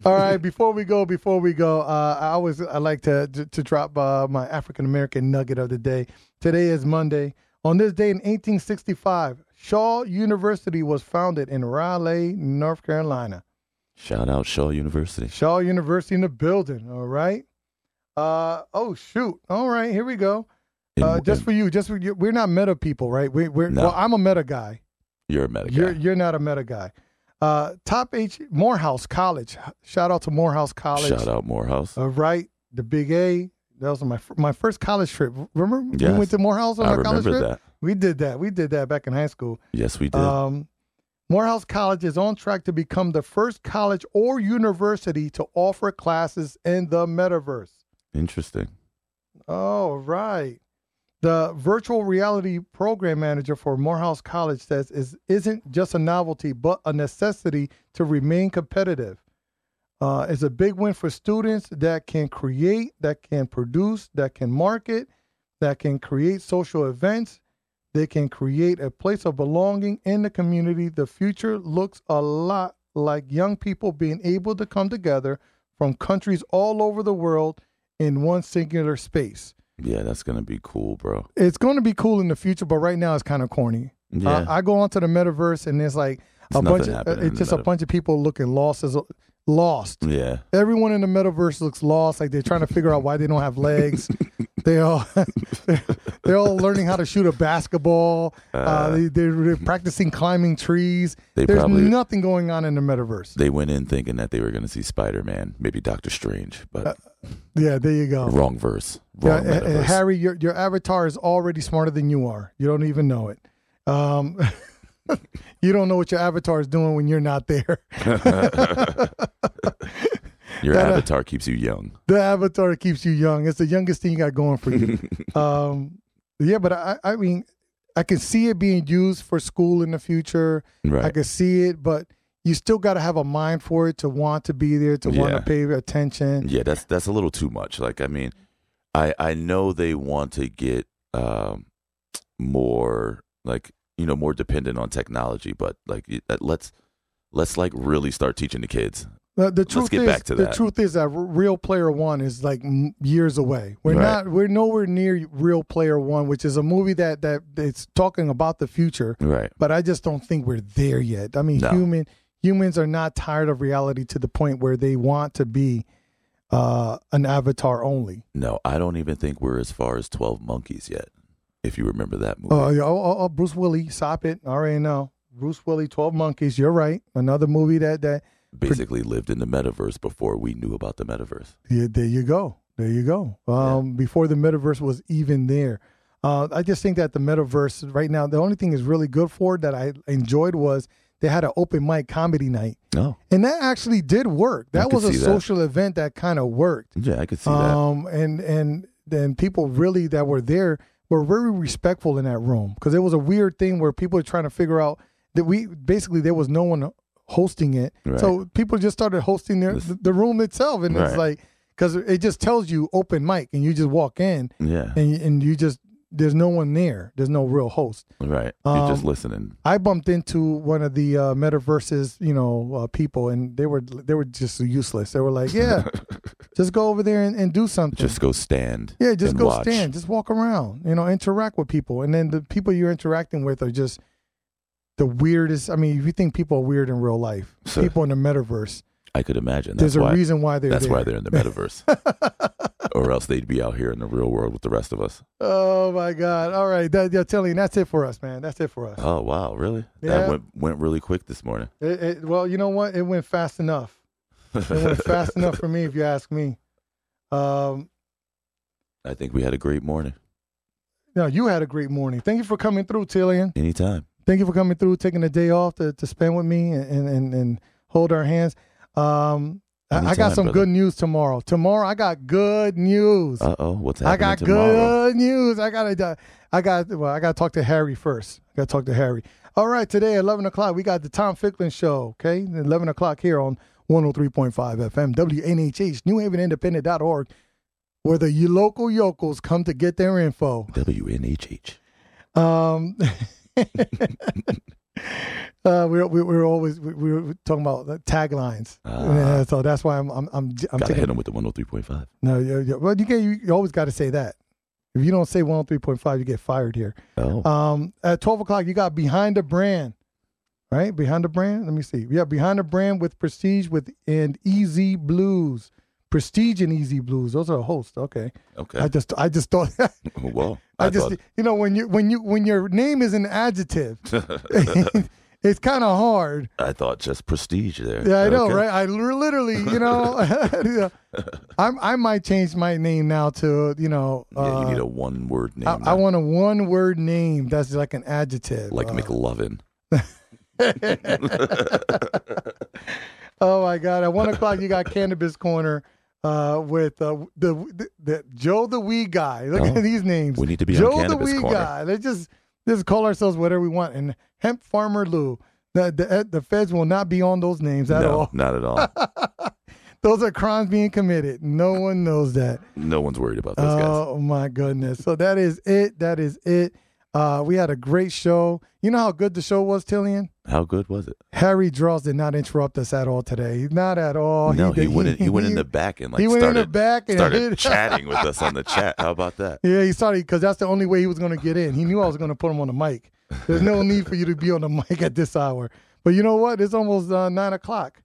All right, before we go, before we go, uh, I always I like to to, to drop uh, my African American nugget of the day. Today is Monday. On this day in 1865, Shaw University was founded in Raleigh, North Carolina. Shout out Shaw University. Shaw University in the building. All right. Uh oh shoot. All right, here we go. In- Uh, just in- for you, just for you. We're not meta people, right? We, we're No. well. I'm a meta guy. you're a medic. You're you're not a meta guy. Uh, top H Morehouse College. Shout out to Morehouse College. Shout out Morehouse. All right, the Big A. That was my my first college trip. Remember, we went to Morehouse on I our college trip. that. We did that. We did that back in high school. Yes, we did. Um, Morehouse College is on track to become the first college or university to offer classes in the metaverse. Interesting. Oh, right. The virtual reality program manager for Morehouse College says is isn't just a novelty, but a necessity to remain competitive. Uh, it's a big win for students that can create, that can produce, that can market, that can create social events. They can create a place of belonging in the community. The future looks a lot like young people being able to come together from countries all over the world in one singular space. Yeah, that's gonna be cool, bro. It's going to be cool in the future, but right now it's kind of corny. Yeah. Uh, I go onto the metaverse and it's like It's a bunch of happening it's just a bunch of people looking lost as lost. yeah. Everyone in the metaverse looks lost, like they're trying to figure out why they don't have legs. [LAUGHS] they all [LAUGHS] they're all learning how to shoot a basketball. Uh, they, they're, practicing climbing trees. They There's probably- nothing going on in the metaverse. They went in thinking that they were gonna see Spider Man, maybe Doctor Strange, but Yeah, there you go. wrong verse. Uh, Yeah, Wrong and- and metaverse. Harry, your your avatar is already smarter than you are. You don't even know it. Um, [LAUGHS] you don't know what your avatar is doing when you're not there. [LAUGHS] Your that, uh, avatar keeps you young. the avatar keeps you young. It's the youngest thing you got going for you. [LAUGHS] um, yeah, but I, I mean, I can see it being used for school in the future. I can see it, but you still got to have a mind for it to want to be there, to want to pay attention. Yeah, that's that's a little too much. Like, I mean, I I know they want to get um more like you know more dependent on technology, but like let's let's like really start teaching the kids. The, the truth get is, back to the that. truth is that Real Player One is like years away. We're Right. not. We're nowhere near Real Player One, which is a movie that that it's talking about the future. Right. But I just don't think we're there yet. I mean, No. human humans are not tired of reality to the point where they want to be uh, an avatar only. No, I don't even think we're as far as Twelve Monkeys yet. If you remember that movie. Oh, yeah, oh, oh, oh, Bruce Willie, stop it! I already know. Bruce Willie, Twelve Monkeys. You're right. Another movie that that Basically lived in the metaverse before we knew about the metaverse. Yeah, there you go. There you go. Um, Before the metaverse was even there. Uh, I just think that the metaverse right now, the only thing is really good for that I enjoyed was they had an open mic comedy night. Oh, And that actually did work. That was a see that. social event that kind of worked. yeah, I could see that. Um, and and then people really that were there were very respectful in that room because it was a weird thing where people were trying to figure out that we basically there was no one hosting it, Right. so people just started hosting their This- the, room itself, and it's like because it just tells you open mic, and you just walk in Yeah, and and you just there's no one there, there's no real host. right. You're just um, listening. I bumped into one of the uh, metaverses, you know, uh, people, and they were they were just useless. They were like, "Yeah, [LAUGHS] just go over there and, and do something." Just go stand. Yeah, just go watch. stand, just walk around, you know, interact with people. And then the people you're interacting with are just the weirdest. I mean, if you think people are weird in real life, Sure. people in the metaverse, I could imagine. there's That's a reason why they're that's there. why they're in the metaverse, [LAUGHS] or else they'd be out here in the real world with the rest of us. oh my God! All right, that, yeah, telling you, that's it for us, man. That's it for us. Oh wow, really? Yeah. That went went really quick this morning. It, it, well, you know what? It went fast enough. It went [LAUGHS] fast enough for me, if you ask me. Um, I think we had a great morning. no, you had a great morning. Thank you for coming through, Tillian. Anytime. Thank you for coming through, taking a day off to, to spend with me and, and, and hold our hands. Um, I, I got some brother. good news tomorrow. Tomorrow I got good news. Uh oh, what's happening I got tomorrow? good news. I gotta, I got well. I got to talk to Harry first. I got to talk to Harry. All right, today at eleven o'clock we got the Tom Ficklin show. Okay, eleven o'clock here on one hundred three point five FM WNHH New Haven Independent.org, where the local yokels come to get their info. WNHH. Um, [LAUGHS] [LAUGHS] uh, we're, we're we're always we- we're talking about the taglines, Ah. Yeah, so that's why I'm I'm I'm, I'm Gotta hit them with the 103.5. no. Yeah, yeah. Well, you can you, you always got to say that. If you don't say one hundred three point five, you get fired here. Oh, Um, at twelve o'clock, you got behind the brand. right? Behind the brand. Let me see. Yeah, behind the brand with Prestige with and Easy Blues. Prestige and Easy Blues. Those are the hosts. Okay. Okay. I just I just thought [LAUGHS] well, I, I, just thought you know when you when you when your name is an adjective, [LAUGHS] [LAUGHS] it's kind of hard. I thought just prestige there. Yeah, I know, Okay. right? I literally, you know, I'm, I might change my name now to, you know, Yeah, uh, you need a one word name. I, I want a one word name that's like an adjective. like Uh, McLovin. oh my God! At one o'clock, you got Cannabis Corner uh, with uh, the, the the Joe the Wee Guy. Look Oh, at these names. we need to be on Joe the Wee Corner. Guy. Let's just just call ourselves whatever we want. And Hemp Farmer Lou. The, the the feds will not be on those names at no, all. not at all. [LAUGHS] Those are crimes being committed. No one knows that. no one's worried about those guys. Oh my goodness. So that is it. That is it. Uh, we had a great show. You know how good the show was, Tillian? How good was it? Harry Draws did not interrupt us at all today. Not at all. no, he, did- went in, he went in the back and like he went started in the back and started chatting with us on the [LAUGHS] chat. How about that? Yeah, he started because that's the only way he was going to get in. He knew I was going to put him on the mic. There's no need for you to be on the [LAUGHS] mic at this hour. But you know what? It's almost uh, nine o'clock.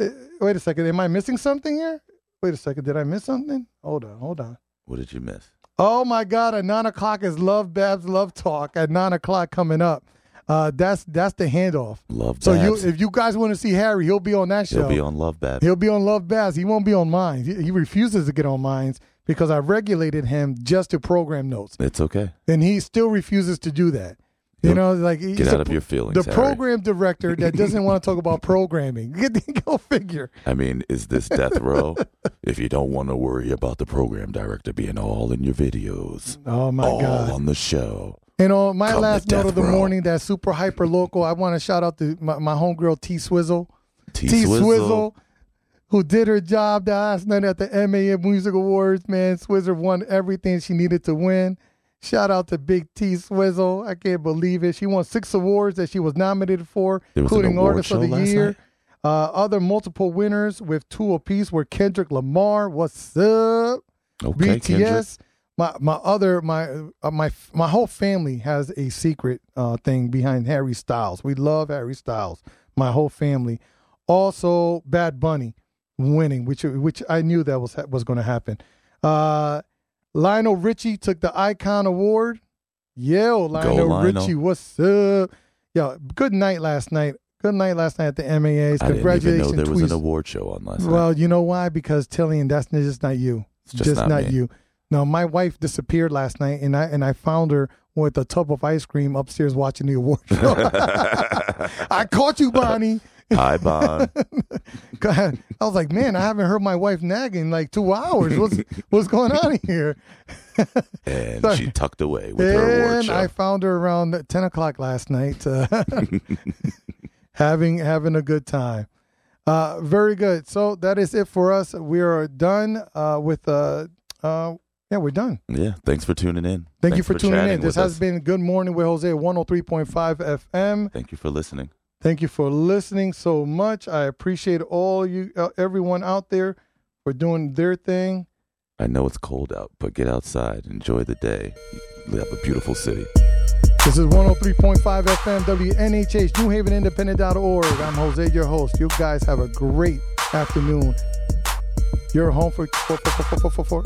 Uh, wait a second. Am I missing something here? Wait a second. Did I miss something? Hold on. Hold on. What did you miss? Oh my God! At nine o'clock is Love Babs Love Talk. At nine o'clock coming up. Uh, that's that's the handoff. Love So you, if you guys want to see Harry, he'll be on that show. He'll be on Love Babs. He'll be on Love Babs. He won't be on mine. He, he refuses to get on mine because I regulated him just to program notes, It's okay. and he still refuses to do that. You know, like Get a out of your feelings. the Harry. program director that doesn't want to talk about [LAUGHS] programming. Get go figure. I mean, is this death [LAUGHS] row? if you don't want to worry about the program director being all in your videos, Oh my all God! on the show. And on my Come last note of the row. morning, that super hyper local, I want to shout out to my, my homegirl T Swizzle. T Swizzle. Who did her job last night at the MAM Music Awards. Man, Swizzle won everything she needed to win. Shout out to Big T Swizzle. I can't believe it. She won six awards that she was nominated for, There including Artist of the Year. Uh, other multiple winners with two apiece were Kendrick Lamar. What's up? Okay, Kendrick. BTS. My my other my uh, my my whole family has a secret uh, thing behind Harry Styles. We love Harry Styles. My whole family. Also, Bad Bunny winning, which which I knew that was was going to happen. Uh, Lionel Richie took the Icon Award. Yo, oh, Lionel, Lionel. Richie, what's up? Yo, good night last night. Good night last night at the MAAs. I didn't even know there was an award show on last night. Well, you know why? Because Tillian, that's just not you. It's just not me. you. No, my wife disappeared last night, and I and I found her with a tub of ice cream upstairs watching the award show. [LAUGHS] [LAUGHS] I caught you, Bonnie. Hi, Bon. [LAUGHS] God, I was like, man, I haven't heard my wife nagging like two hours. What's what's going on here? [LAUGHS] And Sorry. she tucked away with her award And show. I found her around ten o'clock last night, uh, [LAUGHS] having having a good time. Uh, very good. So that is it for us. We are done uh, with. Uh, uh, yeah, we're done. yeah, thanks for tuning in. Thank you Thanks for, tuning in. This has us. been Good Morning with Jose 103.5 FM. Thank you for listening. Thank you for listening so much. I appreciate all you, uh, everyone out there for doing their thing. I know it's cold out, but get outside, enjoy the day. We have a beautiful city. This is 103.5 FM, WNHH, NewHavenIndependent.org. I'm Jose, your host. You guys have a great afternoon. You're home for, for, for, for, for, for, for,